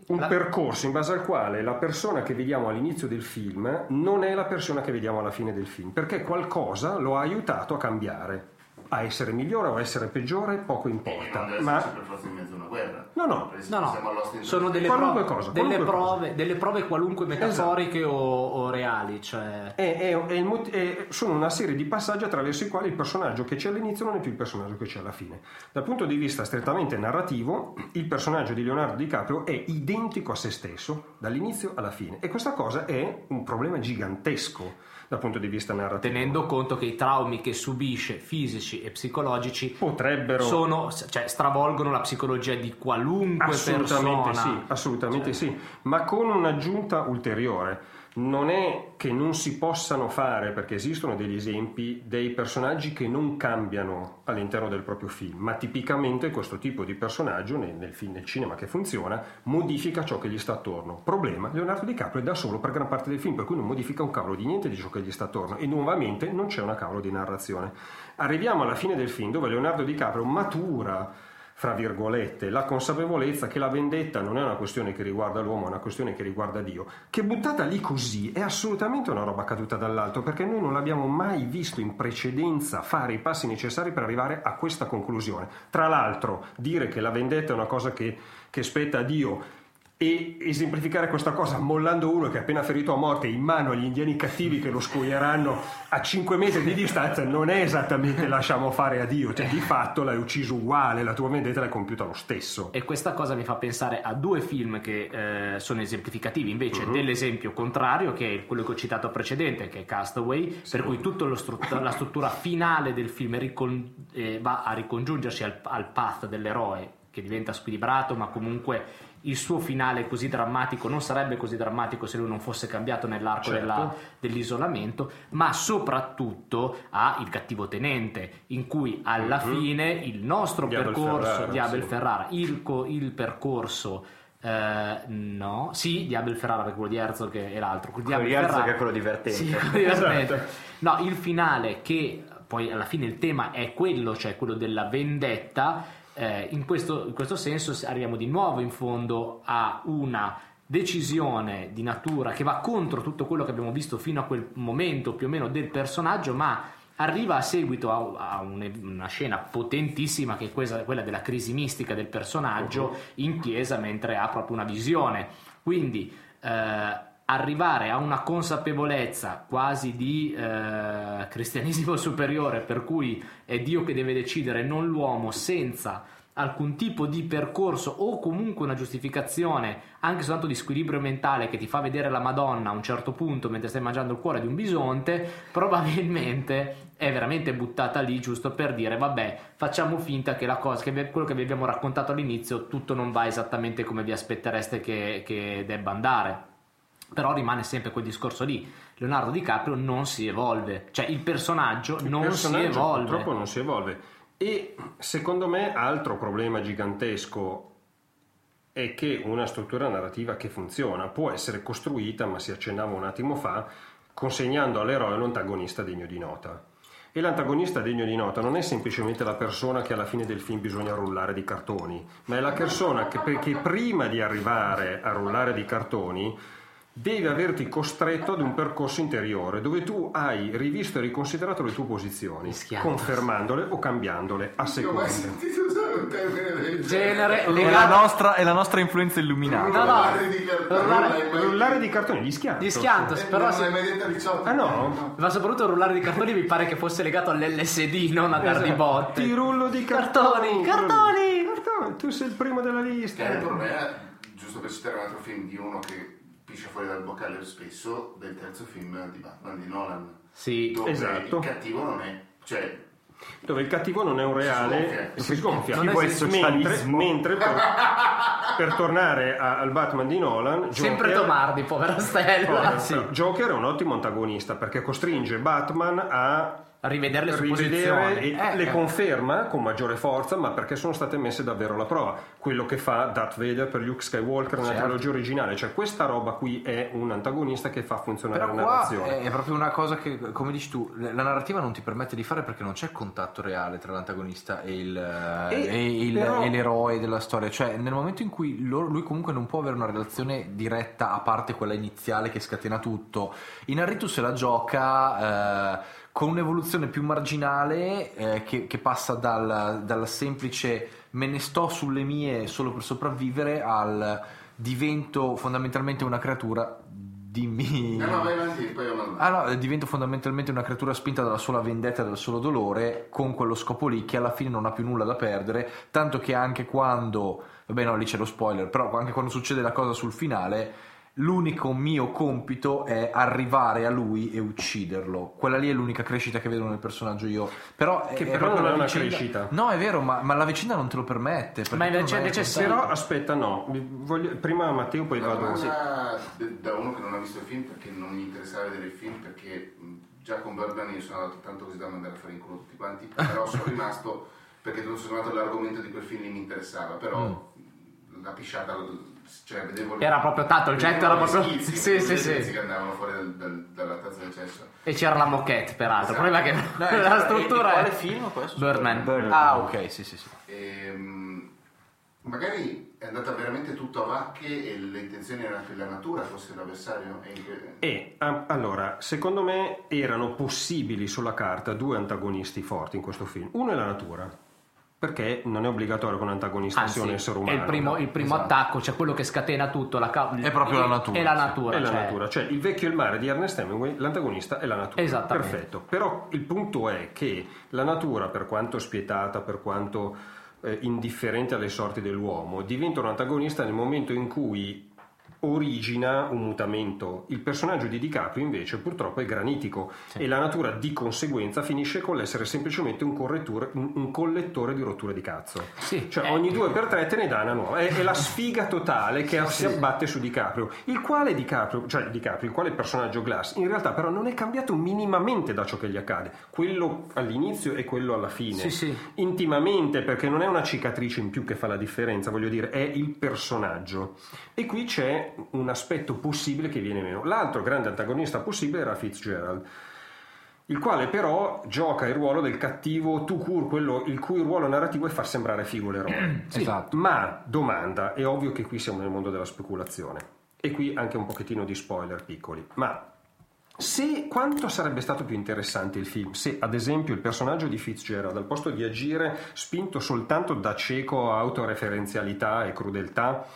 un percorso in base al quale la persona che vediamo all'inizio del film non è la persona che vediamo alla fine del film, perché qualcosa lo ha aiutato a cambiare, a essere migliore o a essere peggiore, poco importa. non deve Ma per forza in mezzo a una guerra. No, no. No, no, sono delle prove, cosa, delle, qualunque prove, delle prove qualunque metaforiche Esatto. o, o reali. Cioè... È- è- è il mot- è- sono una serie di passaggi attraverso i quali il personaggio che c'è all'inizio non è più il personaggio che c'è alla fine. Dal punto di vista strettamente narrativo, il personaggio di Leonardo DiCaprio è identico a se stesso dall'inizio alla fine e questa cosa è un problema gigantesco dal punto di vista narrativo. Tenendo conto che i traumi che subisce, fisici e psicologici, Potrebbero sono, cioè, stravolgono la psicologia di qualunque Assolutamente persona. sì, assolutamente sì, ma con un'aggiunta ulteriore. Non è che non si possano fare, perché esistono degli esempi, dei personaggi che non cambiano all'interno del proprio film, ma tipicamente questo tipo di personaggio nel, nel film, nel cinema che funziona modifica ciò che gli sta attorno. Problema, Leonardo DiCaprio è da solo per gran parte del film, per cui non modifica un cavolo di niente di ciò che gli sta attorno e nuovamente non c'è una cavolo di narrazione. Arriviamo alla fine del film dove Leonardo DiCaprio matura fra virgolette, la consapevolezza che la vendetta non è una questione che riguarda l'uomo, è una questione che riguarda Dio, che buttata lì così è assolutamente una roba caduta dall'alto, perché noi non l'abbiamo mai visto in precedenza fare i passi necessari per arrivare a questa conclusione. Tra l'altro, dire che la vendetta è una cosa che, che spetta a Dio e esemplificare questa cosa mollando uno che è appena ferito a morte in mano agli indiani cattivi che lo scuoieranno a 5 metri di distanza non è esattamente lasciamo fare a Dio, cioè di fatto l'hai ucciso uguale, la tua vendetta l'hai compiuta lo stesso. E questa cosa mi fa pensare a due film che eh, sono esemplificativi. Invece dell'esempio contrario, che è quello che ho citato precedente, che è Castaway, per cui tutta strut- la struttura finale del film ricon- eh, va a ricongiungersi al, al path dell'eroe, che diventa squilibrato, ma comunque il suo finale così drammatico non sarebbe così drammatico se lui non fosse cambiato nell'arco Certo. della- dell'isolamento, ma soprattutto ha il cattivo tenente, in cui alla fine il nostro Di percorso Ferrara, di Abel sì. Ferrara, il, il percorso eh, no, sì, di Abel Ferrara perché quello di Herzog è l'altro, quello di Quello Abel Herzog Ferrara- è quello divertente. Sì, quello divertente. No, il finale che poi alla fine il tema è quello, cioè quello della vendetta, eh, in, questo, in questo senso arriviamo di nuovo in fondo a una decisione di natura che va contro tutto quello che abbiamo visto fino a quel momento più o meno del personaggio, ma arriva a seguito a, a un- una scena potentissima che è questa- quella della crisi mistica del personaggio in chiesa mentre ha proprio una visione. Quindi eh, arrivare a una consapevolezza quasi di eh, cristianesimo superiore per cui è Dio che deve decidere, non l'uomo, senza alcun tipo di percorso o comunque una giustificazione anche soltanto di squilibrio mentale che ti fa vedere la Madonna a un certo punto mentre stai mangiando il cuore di un bisonte, probabilmente è veramente buttata lì giusto per dire vabbè facciamo finta che la cosa, che quello che vi abbiamo raccontato all'inizio tutto non va esattamente come vi aspettereste che, che debba andare però rimane sempre quel discorso lì Leonardo DiCaprio non si evolve cioè il personaggio Il non si personaggio evolve Purtroppo non si evolve. E secondo me altro problema gigantesco è che una struttura narrativa che funziona può essere costruita, ma si accennava un attimo fa, consegnando all'eroe un antagonista degno di nota. E l'antagonista degno di nota non è semplicemente la persona che alla fine del film bisogna rullare di cartoni, ma è la persona che, che prima di arrivare a rullare di cartoni deve averti costretto ad un percorso interiore dove tu hai rivisto e riconsiderato le tue posizioni, Mischiato. confermandole o cambiandole a seconda. sentito usare un termine del genere È la nostra, è la nostra influenza illuminata. No, no. Rullare Rullare- di cartoni, gli schianto. Gli schianto, Eh, però non se- l'hai mai detto a 18. Ah no? ma soprattutto il rullare di cartoni mi pare che fosse legato all'LSD non a dar di botte Ti rullo di Cartoni, cartoni. cartoni! Cartoni, tu sei il primo della Che è il lista. problema, giusto per citare un altro film di uno che piscia fuori dal boccale spesso, del terzo film di Batman di Nolan. sì Dove esatto. il cattivo non è... Cioè, Dove il cattivo non è un reale, Si si sgonfia. Non è mentre, mentre per, per tornare a- al Batman di Nolan, sempre Joker- Tomardi povera stella Povero, sì. Joker è un ottimo antagonista perché costringe Batman a rivedere le sue posizioni e Eh, le eh. conferma con maggiore forza, ma perché sono state messe davvero alla prova. Quello che fa Darth Vader per Luke Skywalker nella Certo. trilogia originale, cioè questa roba qui è un antagonista che fa funzionare Però la narrazione. è, proprio una cosa che, come dici tu, la narrativa non ti permette di fare perché non c'è contatto reale tra l'antagonista e, il, eh, E e il- però- e l'eroe della storia. Cioè, nel momento in cui loro- lui comunque non può avere una relazione diretta, a parte quella iniziale che scatena tutto, in Arritu se la gioca eh, con un'evoluzione più marginale eh, che, che passa dal, dal semplice me ne sto sulle mie solo per sopravvivere al divento fondamentalmente una creatura. Dimmi. no, no, vai avanti, poi. Ah no, divento fondamentalmente una creatura spinta dalla sola vendetta e dal solo dolore, con quello scopo lì che alla fine non ha più nulla da perdere, tanto che anche quando, vabbè no, lì c'è lo spoiler, però anche quando succede la cosa sul finale, l'unico mio compito è arrivare a lui e ucciderlo. Quella lì è l'unica crescita che vedo nel personaggio io. Però Che è però non è una vicenda- crescita. No, è vero, ma, ma la vicenda non te lo permette. Ma non invece- invece. Però aspetta, no, mi voglio- prima Matteo, poi vado. de- da uno che non ha visto il film perché non gli interessava vedere il film perché già con Birdman io sono andato tanto così da mandare a fare in culo tutti quanti però sono rimasto perché tutto sommato l'argomento di quel film mi interessava però mh, la pisciata cioè vedevo le- Era proprio tanto, il getto era proprio- schizzi, sì, sì, sì. che andavano fuori dal- dal- dalla tazza del cesso e c'era la moquette peraltro il problema è che No, la e- struttura e quale è film questo? Birdman Ah, ok, sì, sì, sì. Ehm, magari è andata veramente tutto a vacche e le intenzioni erano che la natura fosse l'avversario e E ah, allora, secondo me erano possibili sulla carta due antagonisti forti in questo film. Uno è la natura, perché non è obbligatorio che un antagonista sia un Anzi, essere è umano. il primo, il primo esatto. attacco, cioè quello che scatena tutto. La ca- È proprio la natura, È la sì. natura. È la cioè- natura, cioè il vecchio e il mare di Ernest Hemingway, l'antagonista è la natura. Esattamente. Perfetto. Però il punto è che la natura, per quanto spietata, per quanto eh, indifferente alle sorti dell'uomo, diventa un antagonista nel momento in cui origina un mutamento. Il personaggio di DiCaprio invece purtroppo è granitico e la natura di conseguenza finisce con l'essere semplicemente un, correttore- un- collettore di rotture di cazzo. Sì. Cioè Eh, ogni due per tre te ne dà una nuova. È, è la sfiga totale che si abbatte su DiCaprio. Il quale DiCaprio, cioè DiCaprio, il quale personaggio Glass, in realtà però non è cambiato minimamente da ciò che gli accade. Quello all'inizio e quello alla fine. Sì, sì. Intimamente, perché non è una cicatrice in più che fa la differenza, voglio dire, è il personaggio. E qui c'è un aspetto possibile che viene meno. L'altro grande antagonista possibile era Fitzgerald il quale però gioca il ruolo del cattivo tout court, quello il cui ruolo narrativo è far sembrare figo l'eroe. Esatto. Ma domanda, è ovvio che qui siamo nel mondo della speculazione e qui anche un pochettino di spoiler piccoli, ma se quanto sarebbe stato più interessante il film se ad esempio il personaggio di Fitzgerald al posto di agire spinto soltanto da cieco autoreferenzialità e crudeltà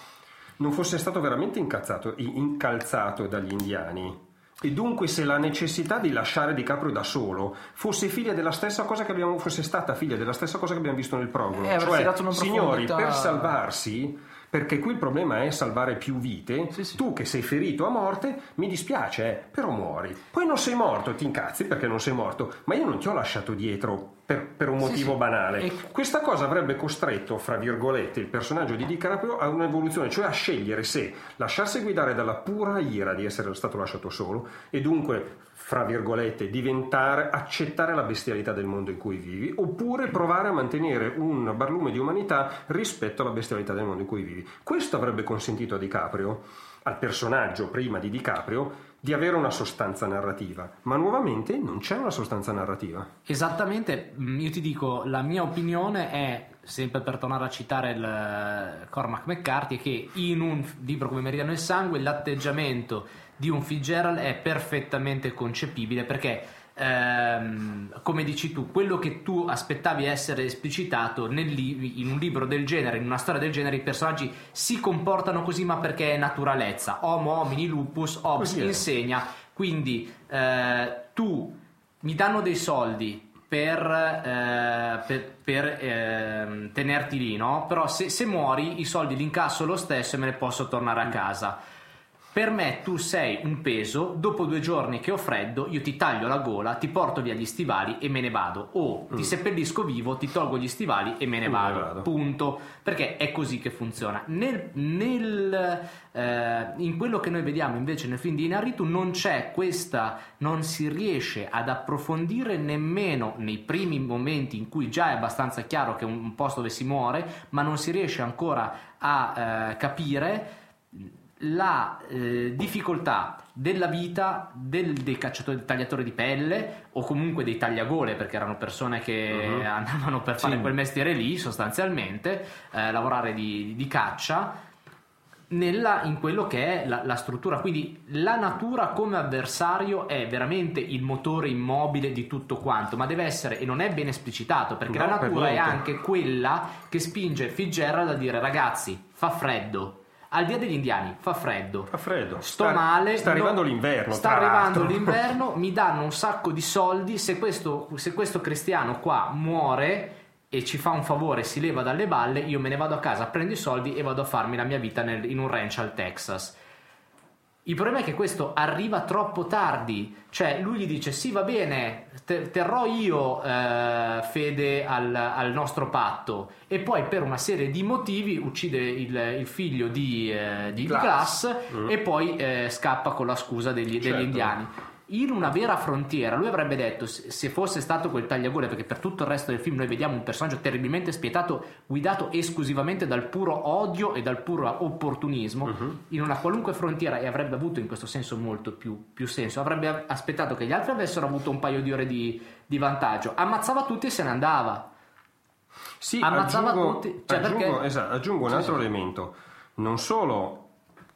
non fosse stato veramente incazzato, incalzato dagli indiani e dunque se la necessità di lasciare Di Caprio da solo fosse figlia della stessa cosa che abbiamo fosse stata figlia della stessa cosa che abbiamo visto nel prologo, Eh, cioè signori per salvarsi perché qui il problema è salvare più vite. Tu che sei ferito a morte, mi dispiace, eh, però muori. Poi non sei morto, ti incazzi perché non sei morto, ma io non ti ho lasciato dietro per, per un motivo banale. E- Questa cosa avrebbe costretto, fra virgolette, il personaggio di DiCaprio a un'evoluzione, cioè a scegliere se lasciarsi guidare dalla pura ira di essere stato lasciato solo e dunque, fra virgolette, diventare, accettare la bestialità del mondo in cui vivi, oppure provare a mantenere un barlume di umanità rispetto alla bestialità del mondo in cui vivi. Questo avrebbe consentito a DiCaprio, al personaggio prima di DiCaprio, di avere una sostanza narrativa, ma nuovamente non c'è una sostanza narrativa. Esattamente, mm, io ti dico, la mia opinione è, sempre per tornare a citare il eh, Cormac McCarthy, che in un libro come Meridiano e Sangue l'atteggiamento di un Fitzgerald è perfettamente concepibile perché, ehm, come dici tu, quello che tu aspettavi essere esplicitato nel li- in un libro del genere, in una storia del genere, i personaggi si comportano così ma perché è naturalezza. Homo homini lupus, Hobbes insegna, quindi eh, tu mi danno dei soldi per, eh, per, per, ehm, tenerti lì, no? Però se, se muori i soldi li incasso lo stesso e me ne posso tornare a casa. Per me tu sei un peso, dopo due giorni che ho freddo io ti taglio la gola, ti porto via gli stivali e me ne vado. O ti seppellisco vivo, ti tolgo gli stivali e me ne Mm. Me ne vado. vado. Punto. Perché è così che funziona. Nel, nel, eh, in quello che noi vediamo invece nel film di Inaritu non c'è questa, non si riesce ad approfondire nemmeno nei primi momenti in cui già è abbastanza chiaro che è un posto dove si muore, ma non si riesce ancora a eh, capire la eh, difficoltà della vita del- dei cacciatori, dei tagliatori di pelle o comunque dei tagliagole perché erano persone che andavano per fare quel mestiere lì sostanzialmente eh, lavorare di, di caccia nella- in quello che è la, la struttura. Quindi la natura come avversario è veramente il motore immobile di tutto quanto ma deve essere e non è ben esplicitato perché No, la per natura è niente. anche quella che spinge Fitzgerald a dire ragazzi fa freddo al dia degli indiani fa freddo Fa freddo. sto Sta- male Sta no- arrivando l'inverno. sta arrivando l'altro. l'inverno mi danno un sacco di soldi se questo, se questo cristiano qua muore e ci fa un favore si leva dalle balle io me ne vado a casa prendo i soldi e vado a farmi la mia vita nel- in un ranch al Texas il problema è che questo arriva troppo tardi, cioè lui gli dice sì va bene, te- terrò io eh, fede al, al nostro patto e poi per una serie di motivi uccide il, il figlio di, eh, di Glass. Glass e poi eh, scappa con la scusa degli, degli Certo. indiani. In una vera frontiera, lui avrebbe detto: se se fosse stato quel tagliagole, perché per tutto il resto del film noi vediamo un personaggio terribilmente spietato, guidato esclusivamente dal puro odio e dal puro opportunismo, in una qualunque frontiera, e avrebbe avuto in questo senso molto più, più senso. Avrebbe aspettato che gli altri avessero avuto un paio di ore di, di vantaggio, ammazzava tutti e se ne andava. Sì, Ammazzava aggiungo, tutti, cioè, aggiungo- perché- esatto, aggiungo un altro elemento. Non solo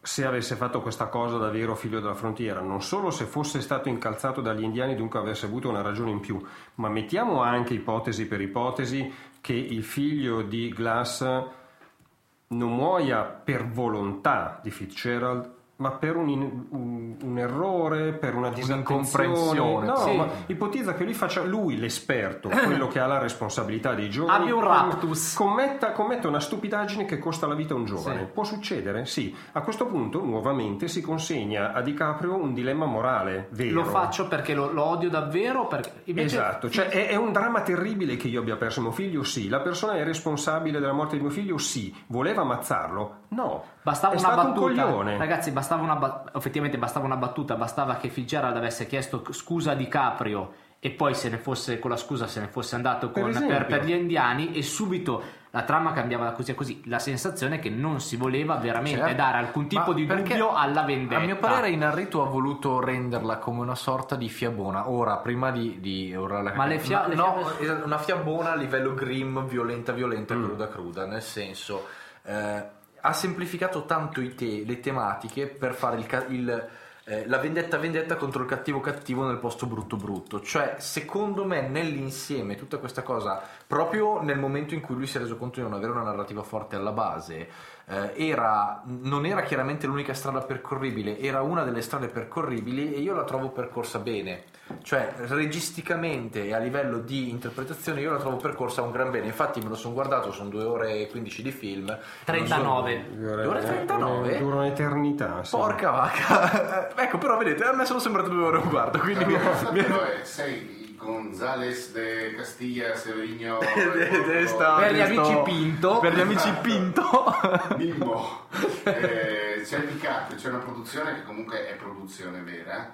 se avesse fatto questa cosa da vero figlio della frontiera, non solo se fosse stato incalzato dagli indiani, dunque avesse avuto una ragione in più, ma mettiamo anche ipotesi per ipotesi che il figlio di Glass non muoia per volontà di Fitzgerald, ma per un, un- un errore, per una disattenzione. Un'incomprensione. No, Sì. ma ipotizza che lui faccia lui l'esperto, quello che ha la responsabilità dei giovani. Abbia un raptus. Commetta, commetta una stupidaggine che costa la vita a un giovane. Sì. Può succedere? Sì. A questo punto, nuovamente, si consegna a DiCaprio un dilemma morale vero. Lo faccio perché lo, lo odio davvero. Perché invece Esatto, cioè è, è un dramma terribile che io abbia perso mio figlio, sì. La persona è responsabile della morte di mio figlio, sì. Voleva ammazzarlo? No. Bastava una battuta, un ragazzi. Bastava una ba- effettivamente bastava una battuta. Bastava che Fitzgerald avesse chiesto scusa a DiCaprio e poi se ne fosse con la scusa se ne fosse andato Per con- per, per gli indiani e subito la trama cambiava da così a così. La sensazione è che non si voleva veramente Certo. dare alcun tipo Ma di dubbio alla vendetta. A mio parere, Inarritu ha voluto renderla come una sorta di fiabona. Ora, prima di. di ora la- Ma le fia- le no, fiabe- esatto, una fiabona a livello grim, violenta, violenta, Mm. cruda, cruda. Nel senso, eh, ha semplificato tanto i te- le tematiche per fare il. il, eh, la vendetta vendetta contro il cattivo cattivo nel posto brutto brutto cioè secondo me nell'insieme tutta questa cosa proprio nel momento in cui lui si è reso conto di non avere una narrativa forte alla base eh, era, non era chiaramente l'unica strada percorribile, era una delle strade percorribili e io la trovo percorsa bene. Cioè, registicamente e a livello di interpretazione io la trovo percorsa un gran bene. Infatti me lo sono guardato, sono 2 ore e 15 di film. 39. Due ore 39? Dura un'eternità. sì. Porca vacca! ecco, però vedete, a me sono sembrate 2 ore un guardo, quindi mi... mi- Però è- sei Gonzales de Castiglia, Severino, de sta- Per gli amici Pinto. Per gli amici Pinto. Mimmo. Eh, c'è il Picard, c'è una produzione che comunque è produzione vera.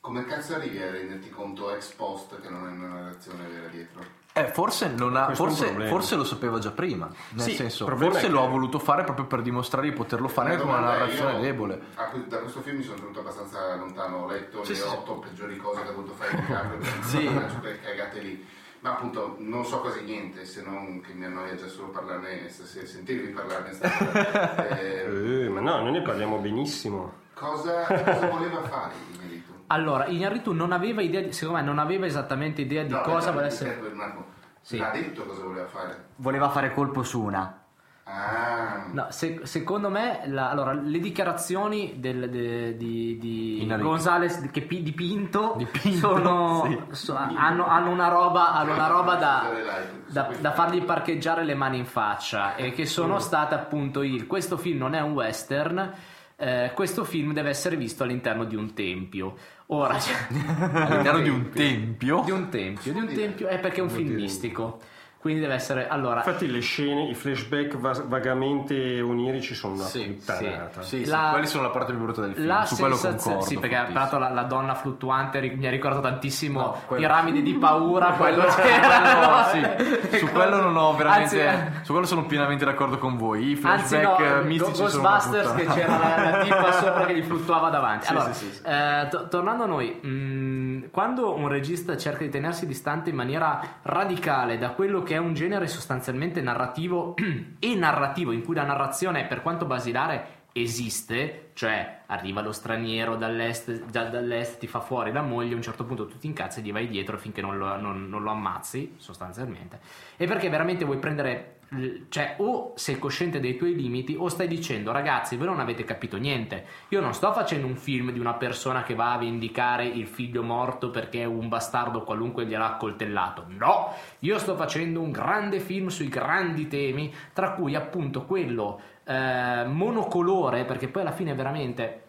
Come cazzo arrivi a renderti conto ex post che non è una narrazione vera dietro? Eh, forse, non ha, forse, forse lo sapeva già prima, nel Sì, senso, forse è lo che- ha voluto fare proprio per dimostrare di poterlo fare La con una narrazione io debole. a da questo film mi sono venuto abbastanza lontano, ho letto Sì, le sì. otto peggiori cose che ha voluto fare DiCaprio Sì. cagate lì. Ma appunto non so quasi niente, se non che mi annoia già solo parlarne stasera, sentirvi parlarne stasera. Eh, Eh, ma no, noi ne parliamo benissimo. cosa, cosa voleva fare? Allora, Iñárritu non aveva idea, di- secondo me, non aveva esattamente idea di cosa volesse. Sì. L'ha detto cosa voleva fare? Voleva fare colpo su una. Ah, No, se- secondo me, la- allora, le dichiarazioni del- de- di, di. Gonzales che pi- di Pinto, Di Pinto, sono- sì. so- hanno, hanno una roba, hanno una roba da, da, da fargli parcheggiare le mani in faccia e che sono state appunto il questo film non è un western. Eh, questo film deve essere visto all'interno di un tempio. Ora, All'interno di un tempio. di un tempio, di un tempio è perché è un film mistico. Quindi deve essere allora Infatti le scene, i flashback va- vagamente onirici sono una Sì, puttanata. Sì, sì, La- quelli sono la parte più brutta del film. La Su quello sensazione, concordo. sì, perché fortissimo. peraltro la, la donna fluttuante ri- mi ha ricordato tantissimo No, quello- piramidi di paura. Quello, c'era, sì, su quello non ho veramente. Anzi, su quello sono pienamente d'accordo con voi. I Anzi, flashback no, eh, mistici Ghostbusters che c'era la, la tipa sopra che gli fluttuava davanti. Sì, allora, sì, sì, sì. eh, to- tornando a noi, mh, quando un regista cerca di tenersi distante in maniera radicale da quello che è un genere sostanzialmente narrativo e narrativo, in cui la narrazione, per quanto basilare, esiste, cioè arriva lo straniero dall'est, già dall'est ti fa fuori la moglie, a un certo punto tu ti incazzi e gli vai dietro finché non lo, non- non lo ammazzi, sostanzialmente. E perché veramente vuoi prendere, cioè o sei cosciente dei tuoi limiti o stai dicendo ragazzi voi non avete capito niente, io non sto facendo un film di una persona che va a vendicare il figlio morto perché un bastardo qualunque gliel'ha accoltellato, no, io sto facendo un grande film sui grandi temi, tra cui appunto quello eh, monocolore, perché poi alla fine veramente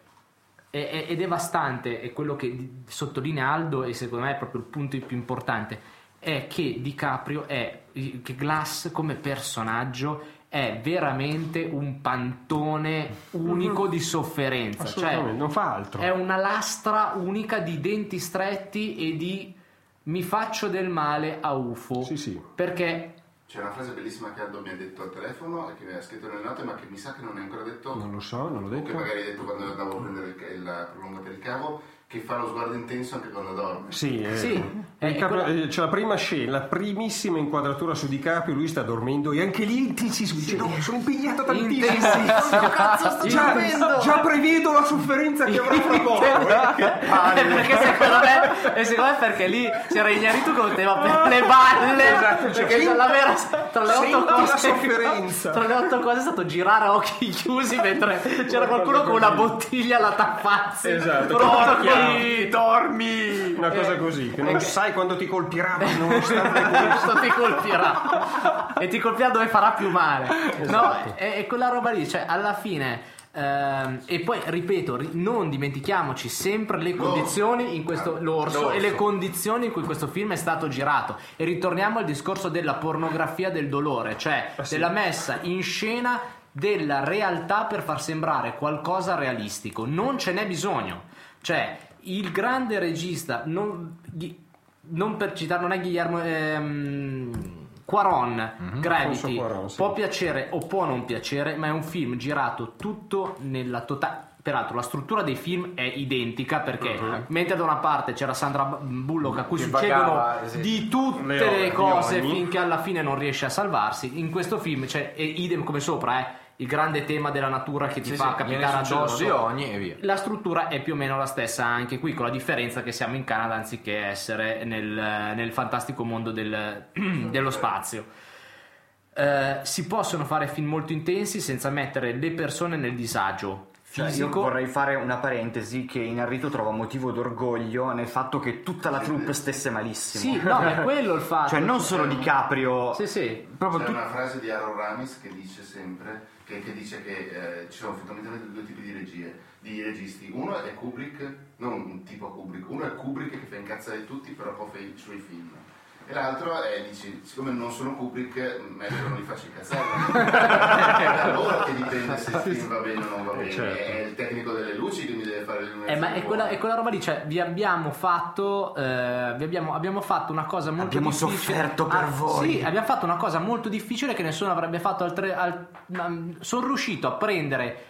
è, è- è devastante, è quello che sottolinea Aldo e secondo me è proprio il punto più importante, è che DiCaprio è, che Glass come personaggio è veramente un pantone unico di sofferenza, cioè non fa altro. è una lastra unica di denti stretti e di mi faccio del male a UFO, Sì, sì. C'è perché Cioè, una frase bellissima che Aldo mi ha detto al telefono e che mi ha scritto nelle note, ma che mi sa che non è ancora detto. Non lo so, non l'ho o che detto. magari hai detto quando andavo a prendere il, il prolunga per il cavo, che fa lo sguardo intenso anche quando dorme. Sì, eh, Sì, il è capo- quella- eh, c'è la prima scena, la primissima inquadratura su DiCaprio, lui sta dormendo e anche lì intensissimo, dice no, sono impegnato tantissimo. Cazzo, sto già, dormendo." già prevedo la sofferenza che avrà fra poco. Eh, perché secondo me, e secondo me perché lì c'era Ignaritu con un tema per le balle Esatto, cioè, perché tra, la vera, tra le otto cose sofferenza. tra le otto cose è stato girare a occhi chiusi mentre c'era qualcuno con una bottiglia alla tappazzi Esatto. Dormi, dormi! Una cosa così, che non sai quando ti colpirà, nonostante questo. ti colpirà. E ti colpirà dove farà più male. No è, è quella roba lì cioè alla fine ehm, e poi ripeto ri- non dimentichiamoci sempre le condizioni in questo l'orso, e le condizioni in cui questo film è stato girato. E ritorniamo al discorso della pornografia del dolore cioè della messa in scena della realtà per far sembrare qualcosa realistico. Non ce n'è bisogno. Cioè il grande regista non, non per citare non è Guillermo ehm, Quaron Gravity. Alfonso Cuarón, sì. può piacere o può non piacere ma è un film girato tutto nella totale Peraltro la struttura dei film è identica perché mentre da una parte c'era Sandra Bullock a cui Che succedono vagava, sì. di tutte Le le, cose finché alla fine non riesce a salvarsi, in questo film c'è e idem come sopra è il grande tema della natura che ti Sì, fa sì, capitare addosso di ogni e via. la struttura è più o meno la stessa anche qui, con la differenza che siamo in Canada anziché essere nel, nel fantastico mondo del- dello spazio. Eh, si possono fare film molto intensi senza mettere le persone nel disagio Cioè, io fisico. vorrei fare una parentesi che Inarrito trova motivo d'orgoglio nel fatto che tutta la troupe stesse malissimo. Sì, no, è quello il fatto. Cioè non solo DiCaprio, Sì, sì. proprio C'è tu- una frase di Aaron Ramis che dice sempre che, che dice che eh, ci sono fondamentalmente due tipi di regie, di registi. Uno è Kubrick, non un tipo Kubrick, uno è Kubrick che fa incazzare tutti, però poi fa i suoi film. E l'altro è, dici, siccome non sono Kubrick, meglio non li faccio incazzare. è da loro che dipende se il film va bene o non va bene. Certo. È il tecnico delle luci che mi deve fare le Eh, ma è quella, è quella roba lì, cioè vi abbiamo fatto, eh, vi abbiamo, abbiamo fatto una cosa molto Abbiamo difficile. sofferto per Ah, voi. Sì, abbiamo fatto una cosa molto difficile che nessuno avrebbe fatto altre. Al, sono riuscito a prendere.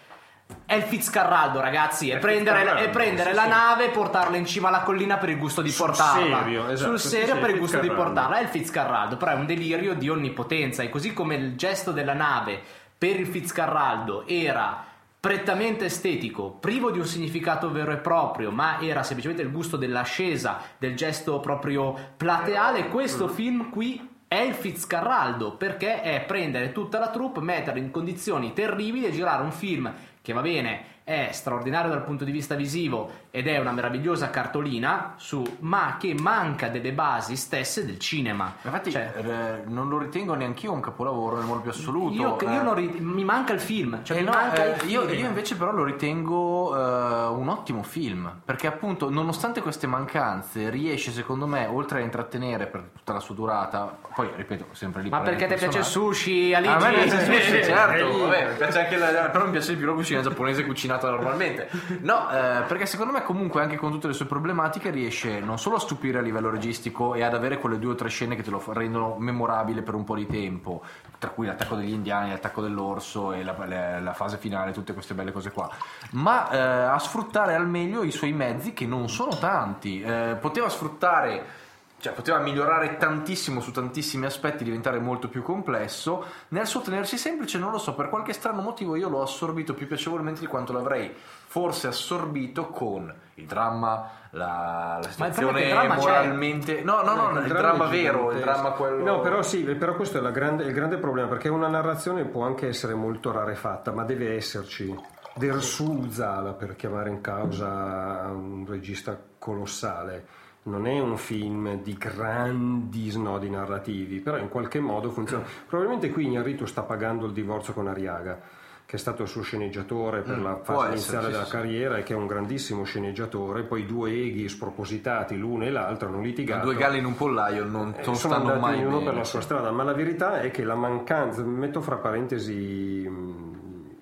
È il Fitzcarraldo, ragazzi, e prendere, e prendere sì, la sì. nave e portarla in cima alla collina per il gusto di Sul portarla. serio, esatto, Sul serio sì, per il gusto di portarla. È il Fitzcarraldo, però è un delirio di onnipotenza. E così come il gesto della nave per il Fitzcarraldo era prettamente estetico, privo di un significato vero e proprio, ma era semplicemente il gusto dell'ascesa, del gesto proprio plateale, questo film qui è il Fitzcarraldo, perché è prendere tutta la troupe, metterla in condizioni terribili e girare un film che va bene, è straordinario dal punto di vista visivo ed è una meravigliosa cartolina su, ma che manca delle basi stesse del cinema. Infatti Cioè, eh, non lo ritengo neanch'io un capolavoro nel modo più assoluto. io, io eh. non ri- mi manca il film, cioè Eh mi no, manca eh, il io, film. io invece però lo ritengo eh, un ottimo film perché appunto nonostante queste mancanze riesce secondo me oltre a intrattenere per tutta la sua durata poi ripeto sempre lì Ma perché ti piace il sushi, Aligi? A me piace il sushi, Eh, certo, vabbè, mi piace anche la, però mi piace di più la cucina giapponese cucinata normalmente. No, eh, perché secondo me comunque anche con tutte le sue problematiche riesce non solo a stupire a livello registico e ad avere quelle due o tre scene che te lo rendono memorabile per un po' di tempo, tra cui l'attacco degli indiani, l'attacco dell'orso e la, la- la fase finale, tutte queste belle cose qua, ma eh, a sfruttare al meglio i suoi mezzi che non sono tanti. Eh, poteva sfruttare cioè poteva migliorare tantissimo su tantissimi aspetti, diventare molto più complesso. Nel suo tenersi semplice, non lo so, per qualche strano motivo io l'ho assorbito più piacevolmente di quanto l'avrei forse assorbito con il dramma, la, la il situazione il dramma c'è. moralmente. No, no, no, il, dramma è vero, il dramma quello. No, però sì, però questo è la grande- il grande problema, perché una narrazione può anche essere molto rarefatta, ma deve esserci. Der Zala, per chiamare in causa un regista colossale. Non è un film di grandi snodi narrativi, però in qualche modo funziona. Probabilmente qui Iñárritu sta pagando il divorzio con Ariaga, che è stato il suo sceneggiatore per la può fase iniziale sì, della sì. carriera e che è un grandissimo sceneggiatore. Poi due eghi spropositati, l'uno e l'altro, hanno litigato. Due galli in un pollaio non, Eh, sono stanno andati mai ognuno bene. per la sua strada, ma la verità è che la mancanza, metto fra parentesi mh,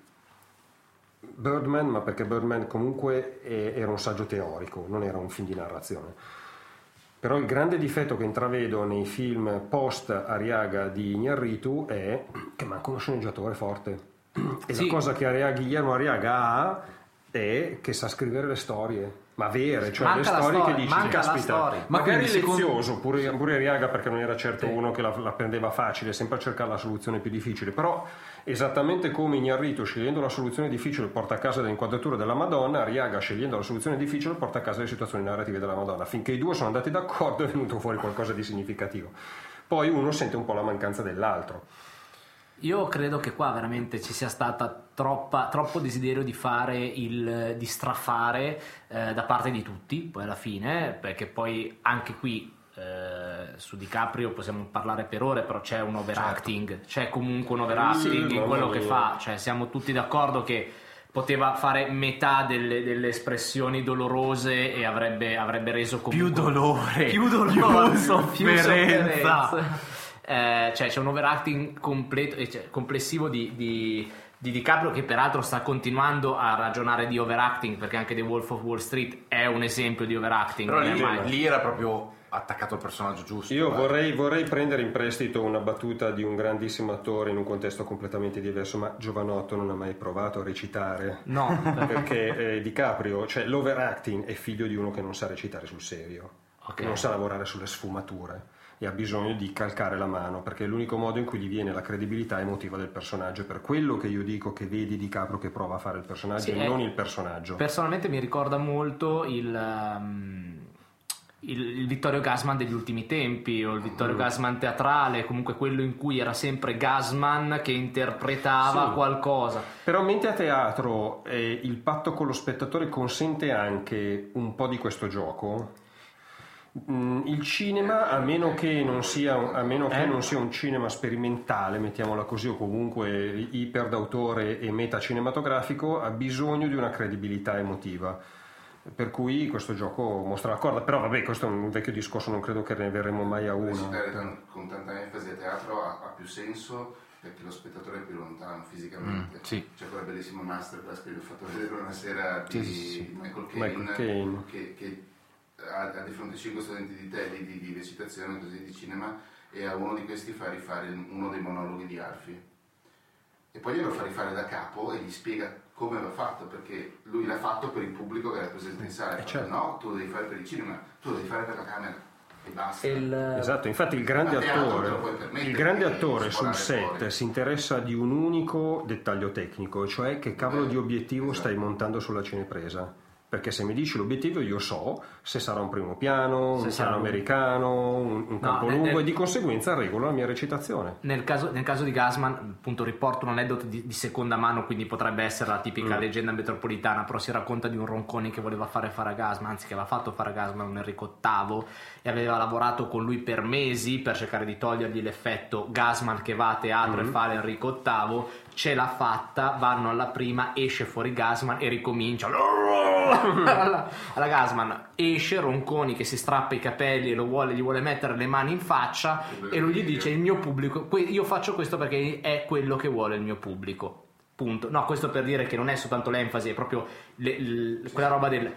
Birdman, ma perché Birdman comunque è- era un saggio teorico, non era un film di narrazione. Però il grande difetto che intravedo nei film post Ariaga di Iñárritu è che manca uno sceneggiatore forte. E Sì. la cosa che Ariaga- Guillermo Ariaga ha è che sa scrivere le storie, ma vere, cioè Manca le storie che dici, manca la caspita, storia. Ma magari quindi secondo- lezioso, pure, pure Riaga perché non era certo uno che la, la prendeva facile, sempre a cercare la soluzione più difficile, però esattamente come Ignarrito scegliendo la soluzione difficile porta a casa le inquadrature della Madonna, Riaga scegliendo la soluzione difficile porta a casa le situazioni narrative della Madonna, finché i due sono andati d'accordo è venuto fuori qualcosa di significativo. Poi uno sente un po' la mancanza dell'altro. Io credo che qua veramente ci sia stata troppa, troppo desiderio di fare il di strafare eh, da parte di tutti, poi alla fine, perché poi anche qui eh, su DiCaprio possiamo parlare per ore, però c'è un overacting, c'è comunque un overacting Sì, in quello che fa, cioè siamo tutti d'accordo che poteva fare metà delle, delle espressioni dolorose e avrebbe, avrebbe reso comunque Più dolore, più dolore, più sofferenza. sofferenza. Eh, cioè c'è un overacting completo, cioè, complessivo di, di, di DiCaprio che peraltro sta continuando a ragionare di overacting perché anche The Wolf of Wall Street è un esempio di overacting. Però è lì, mai- lì era proprio attaccato al personaggio giusto. Io eh. vorrei, vorrei prendere in prestito una battuta di un grandissimo attore in un contesto completamente diverso, ma Giovanotto non ha mai provato a recitare. No, Perché eh, DiCaprio, cioè l'overacting è figlio di uno che non sa recitare sul serio, Ok. che non sa lavorare sulle sfumature e ha bisogno di calcare la mano perché è l'unico modo in cui gli viene la credibilità emotiva del personaggio. Per quello che io dico che vedi DiCaprio che prova a fare il personaggio Sì, e non il personaggio. personalmente mi ricorda molto il, um, il, il Vittorio Gasman degli ultimi tempi o il Vittorio Gasman teatrale, comunque quello in cui era sempre Gasman che interpretava Sì. qualcosa. Però mentre a teatro eh, il patto con lo spettatore consente anche un po' di questo gioco, mm, il cinema, a meno che non sia, a meno che non sia un cinema sperimentale, mettiamola così, o comunque iper d'autore e metacinematografico, ha bisogno di una credibilità emotiva. Per cui questo gioco mostra la corda, però vabbè, questo è un vecchio discorso, non credo che ne verremo mai a uno. Recitare con tanta enfasi a teatro ha, ha più senso perché lo spettatore è più lontano fisicamente. Mm, sì. C'è quella bellissima masterclass che vi ho fatto vedere una sera di, Sì, sì, Michael Caine, Michael Caine. che, che ha, ha di fronte cinque studenti di tele di, di recitazione così di cinema e a uno di questi fa rifare uno dei monologhi di Arfi. E poi glielo fa rifare da capo e gli spiega come l'ha fatto, perché lui l'ha fatto per il pubblico che era presente in sala. Fatto, certo. No, tu lo devi fare per il cinema, tu lo devi fare per la camera e basta. Il, Esatto, infatti il grande te attore, il grande attore sul set fuori. si interessa di un unico dettaglio tecnico, cioè che cavolo di obiettivo stai montando sulla cinepresa. Perché se mi dici l'obiettivo io so se sarà un primo piano, un sarà piano un- americano, un, un campo nel- lungo nel- e di conseguenza regolo la mia recitazione. Nel caso, nel caso di Gasman, appunto, riporto un aneddoto di, di seconda mano, quindi potrebbe essere la tipica Mm. leggenda metropolitana, però si racconta di un Ronconi che voleva fare fare a Gasman, anzi che aveva fatto fare a Gasman un Enrico VIII e aveva lavorato con lui per mesi per cercare di togliergli l'effetto Gasman che va a teatro Mm. e fa l'Enrico VIII, ce l'ha fatta, vanno alla prima, esce fuori Gasman e ricomincia alla, alla Gasman, esce Ronconi che si strappa i capelli e lo vuole, gli vuole mettere le mani in faccia e lui gli dice il mio pubblico, io faccio questo perché è quello che vuole il mio pubblico. Punto. No, questo per dire che non è soltanto l'enfasi, è proprio le- l- quella roba del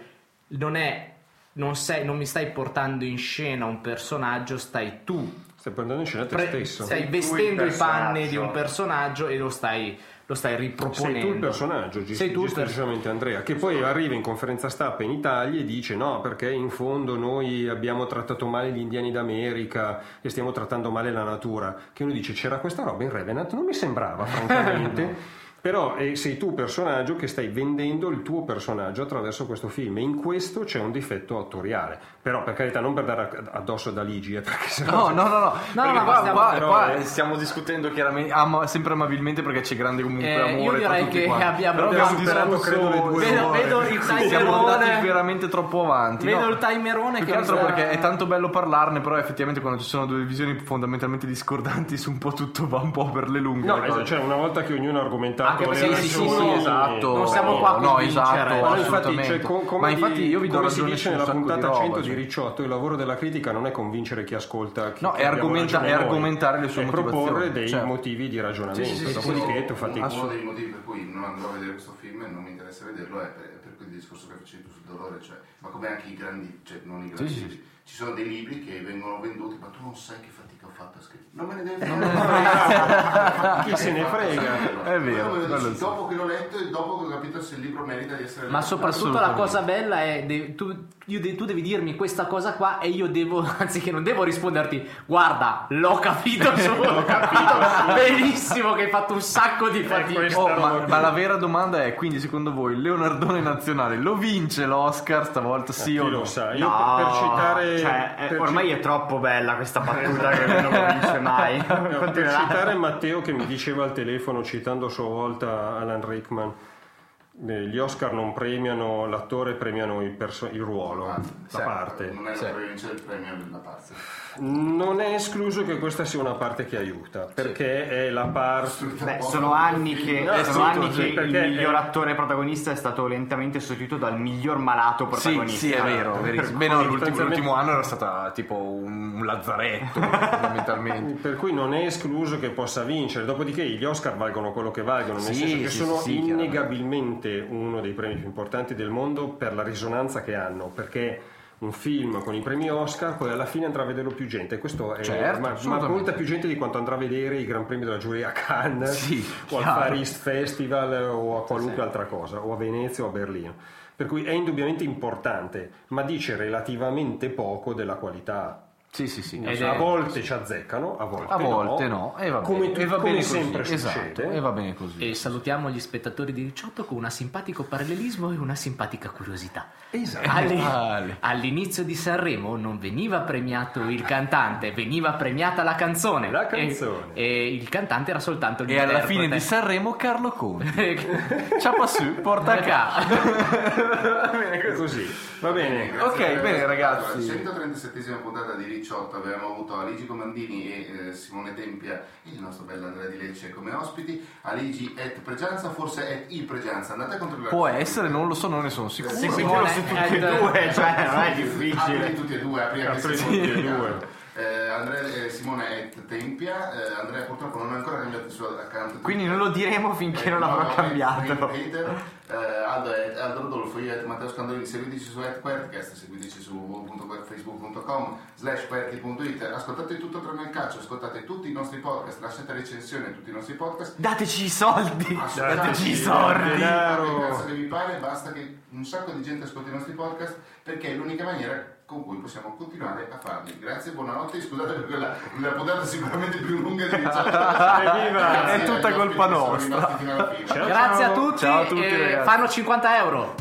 non è non, sei, non mi stai portando in scena un personaggio, stai tu Stai prendendo in scena te pre- stesso. stai vestendo il i panni di un personaggio e lo stai, lo stai riproponendo. Sei tu il personaggio, gi- Sei tu giusto per- Andrea, che poi arriva in conferenza stampa in Italia e dice no, perché in fondo noi abbiamo trattato male gli indiani d'America e stiamo trattando male la natura. Che uno dice c'era questa roba in Revenant, non mi sembrava francamente. Però eh, sei tu personaggio che stai vendendo il tuo personaggio attraverso questo film e in questo c'è un difetto attoriale. Però per carità non per dare addosso ad Aligi, eh, perché sennò... No, no, no, no. perché no, qua, stiamo- qua- però, qua eh. stiamo discutendo chiaramente, ama- sempre amabilmente perché c'è grande comunque Eh, io amore tra direi tutti che quanti. abbiamo- Però abbiamo superato, credo, le due Vedo, ore. vedo il Sì, siamo andati timerone. veramente troppo avanti. Vedo no? il timerone Più che altro sta- perché è tanto bello parlarne, però effettivamente quando ci sono due visioni fondamentalmente discordanti su un po' tutto va un po' per le lunghe. No, le cioè una volta che ognuno ha argomentato Anche perché sì, sì, sì, esatto. Non siamo qua no, esatto, Ma infatti, cioè, co- come Ma infatti di- io vi do come si ragione dice un nella di puntata roba, 100 di cioè. Ricciotto, il lavoro della critica non è convincere chi ascolta, chi, No, chi è argomenta- è argomentare le sue è proporre motivazioni, dei certo. motivi di ragionamento. Sì, sì, sì, sì, Dopodiché sì. tu fatti Uno dei motivi per cui non andrò a vedere questo film e non mi interessa vederlo è per, per quel discorso che facevi tu sul dolore, cioè, ma come anche i grandi, cioè non i grandi, ci sono dei libri che vengono venduti, ma tu non sai che fatica ho fatto a scrivere. Non me ne devi fare. Chi se ne frega? È vero, dici sì. dopo che l'ho letto e dopo che ho capito se il libro merita di essere Ma letto. soprattutto la cosa bella è tu, de- tu devi dirmi questa cosa qua e io devo, anziché non devo risponderti, guarda, l'ho capito solo, l'ho capito benissimo che hai fatto un sacco di fatica. Oh, ma, ma la vera domanda è quindi secondo voi Leonardone nazionale lo vince l'Oscar stavolta sì o no? lo sa? Io No, per citare... cioè, eh, per ormai è troppo bella questa battuta che non lo vince mai. No, per citare Matteo che mi diceva al telefono, citando a sua volta Alan Rickman, gli Oscar non premiano l'attore, premiano il, perso- il ruolo, la Sì, parte. Non è la provincia del premio della parte. Non è escluso che questa sia una parte che aiuta, perché è la parte... Beh, sono anni che, No, sono sì, anni sì, che il miglior è- attore protagonista è stato lentamente sostituito dal miglior malato Sì, protagonista. sì, è vero, verissimo. Beh, no, l'ultimo, l'ultimo anno era stata tipo un, lazzaretto, fondamentalmente. Per cui non è escluso che possa vincere, dopodiché gli Oscar valgono quello che valgono, nel Sì, senso che sì, sono sì, innegabilmente uno dei premi più importanti del mondo per la risonanza che hanno, perché un film con i premi Oscar poi alla fine andrà a vederlo più gente, questo è Certo, ma, ma molta più gente di quanto andrà a vedere i Gran Premi della giuria a Cannes Sì, o al. Far East Festival o a qualunque altra cosa, o a Venezia o a Berlino. Per cui è indubbiamente importante, ma dice relativamente poco della qualità Sì, sì, sì. Ed a è- volte ci azzeccano, a volte, A volte no, e va bene, come, tu- e va come bene sempre così. succede. Esatto, e va bene così. E salutiamo gli spettatori di 18 con un simpatico parallelismo e una simpatica curiosità. Esatto. Alli- Vale. all'inizio di Sanremo non veniva premiato il cantante, veniva premiata la canzone. La canzone. E, e il cantante era soltanto E l'interprete. alla fine di Sanremo Carlo Conti. Ciapa su, porta a casa. È così. Va bene. Grazie Ok, bene, ragazzi. La 137esima puntata di Ricciotto abbiamo avuto Aligi Comandini e eh, Simone Tempia e il nostro bello Andrea Di Lecce come ospiti. Aligi et Pregianza, forse et il Pregianza. Andate a controllare. Può essere, non lo so, non ne sono sicuro. Sì, Simone su tutti e Ed- due, cioè non è Apri difficile. tutti e due, apri anche Apri tutti e due. Eh, Andrea, eh, Simone è Tempia, eh, Andrea purtroppo non ha ancora cambiato il suo account. Quindi non lo diremo finché non l'avrò Eh, cambiato. Eh, Aldo è Aldo Rodolfo, io e Matteo Scandolini, seguiteci su @quertcast, seguiteci su www.facebook.com slash querti.it, ascoltate tutto tranne il calcio, ascoltate tutti i nostri podcast, lasciate recensione a tutti i nostri podcast. Dateci i soldi! Dateci i soldi! denaro. che vi pare, basta che un sacco di gente ascolti i nostri podcast perché è l'unica maniera con cui possiamo continuare a farli. Grazie, buonanotte, scusate per quella la puntata sicuramente più lunga di. Evviva! È tutta colpa nostra. Ciao, Grazie a ciao. tutti, Ciao a tutti, e fanno 50 euro.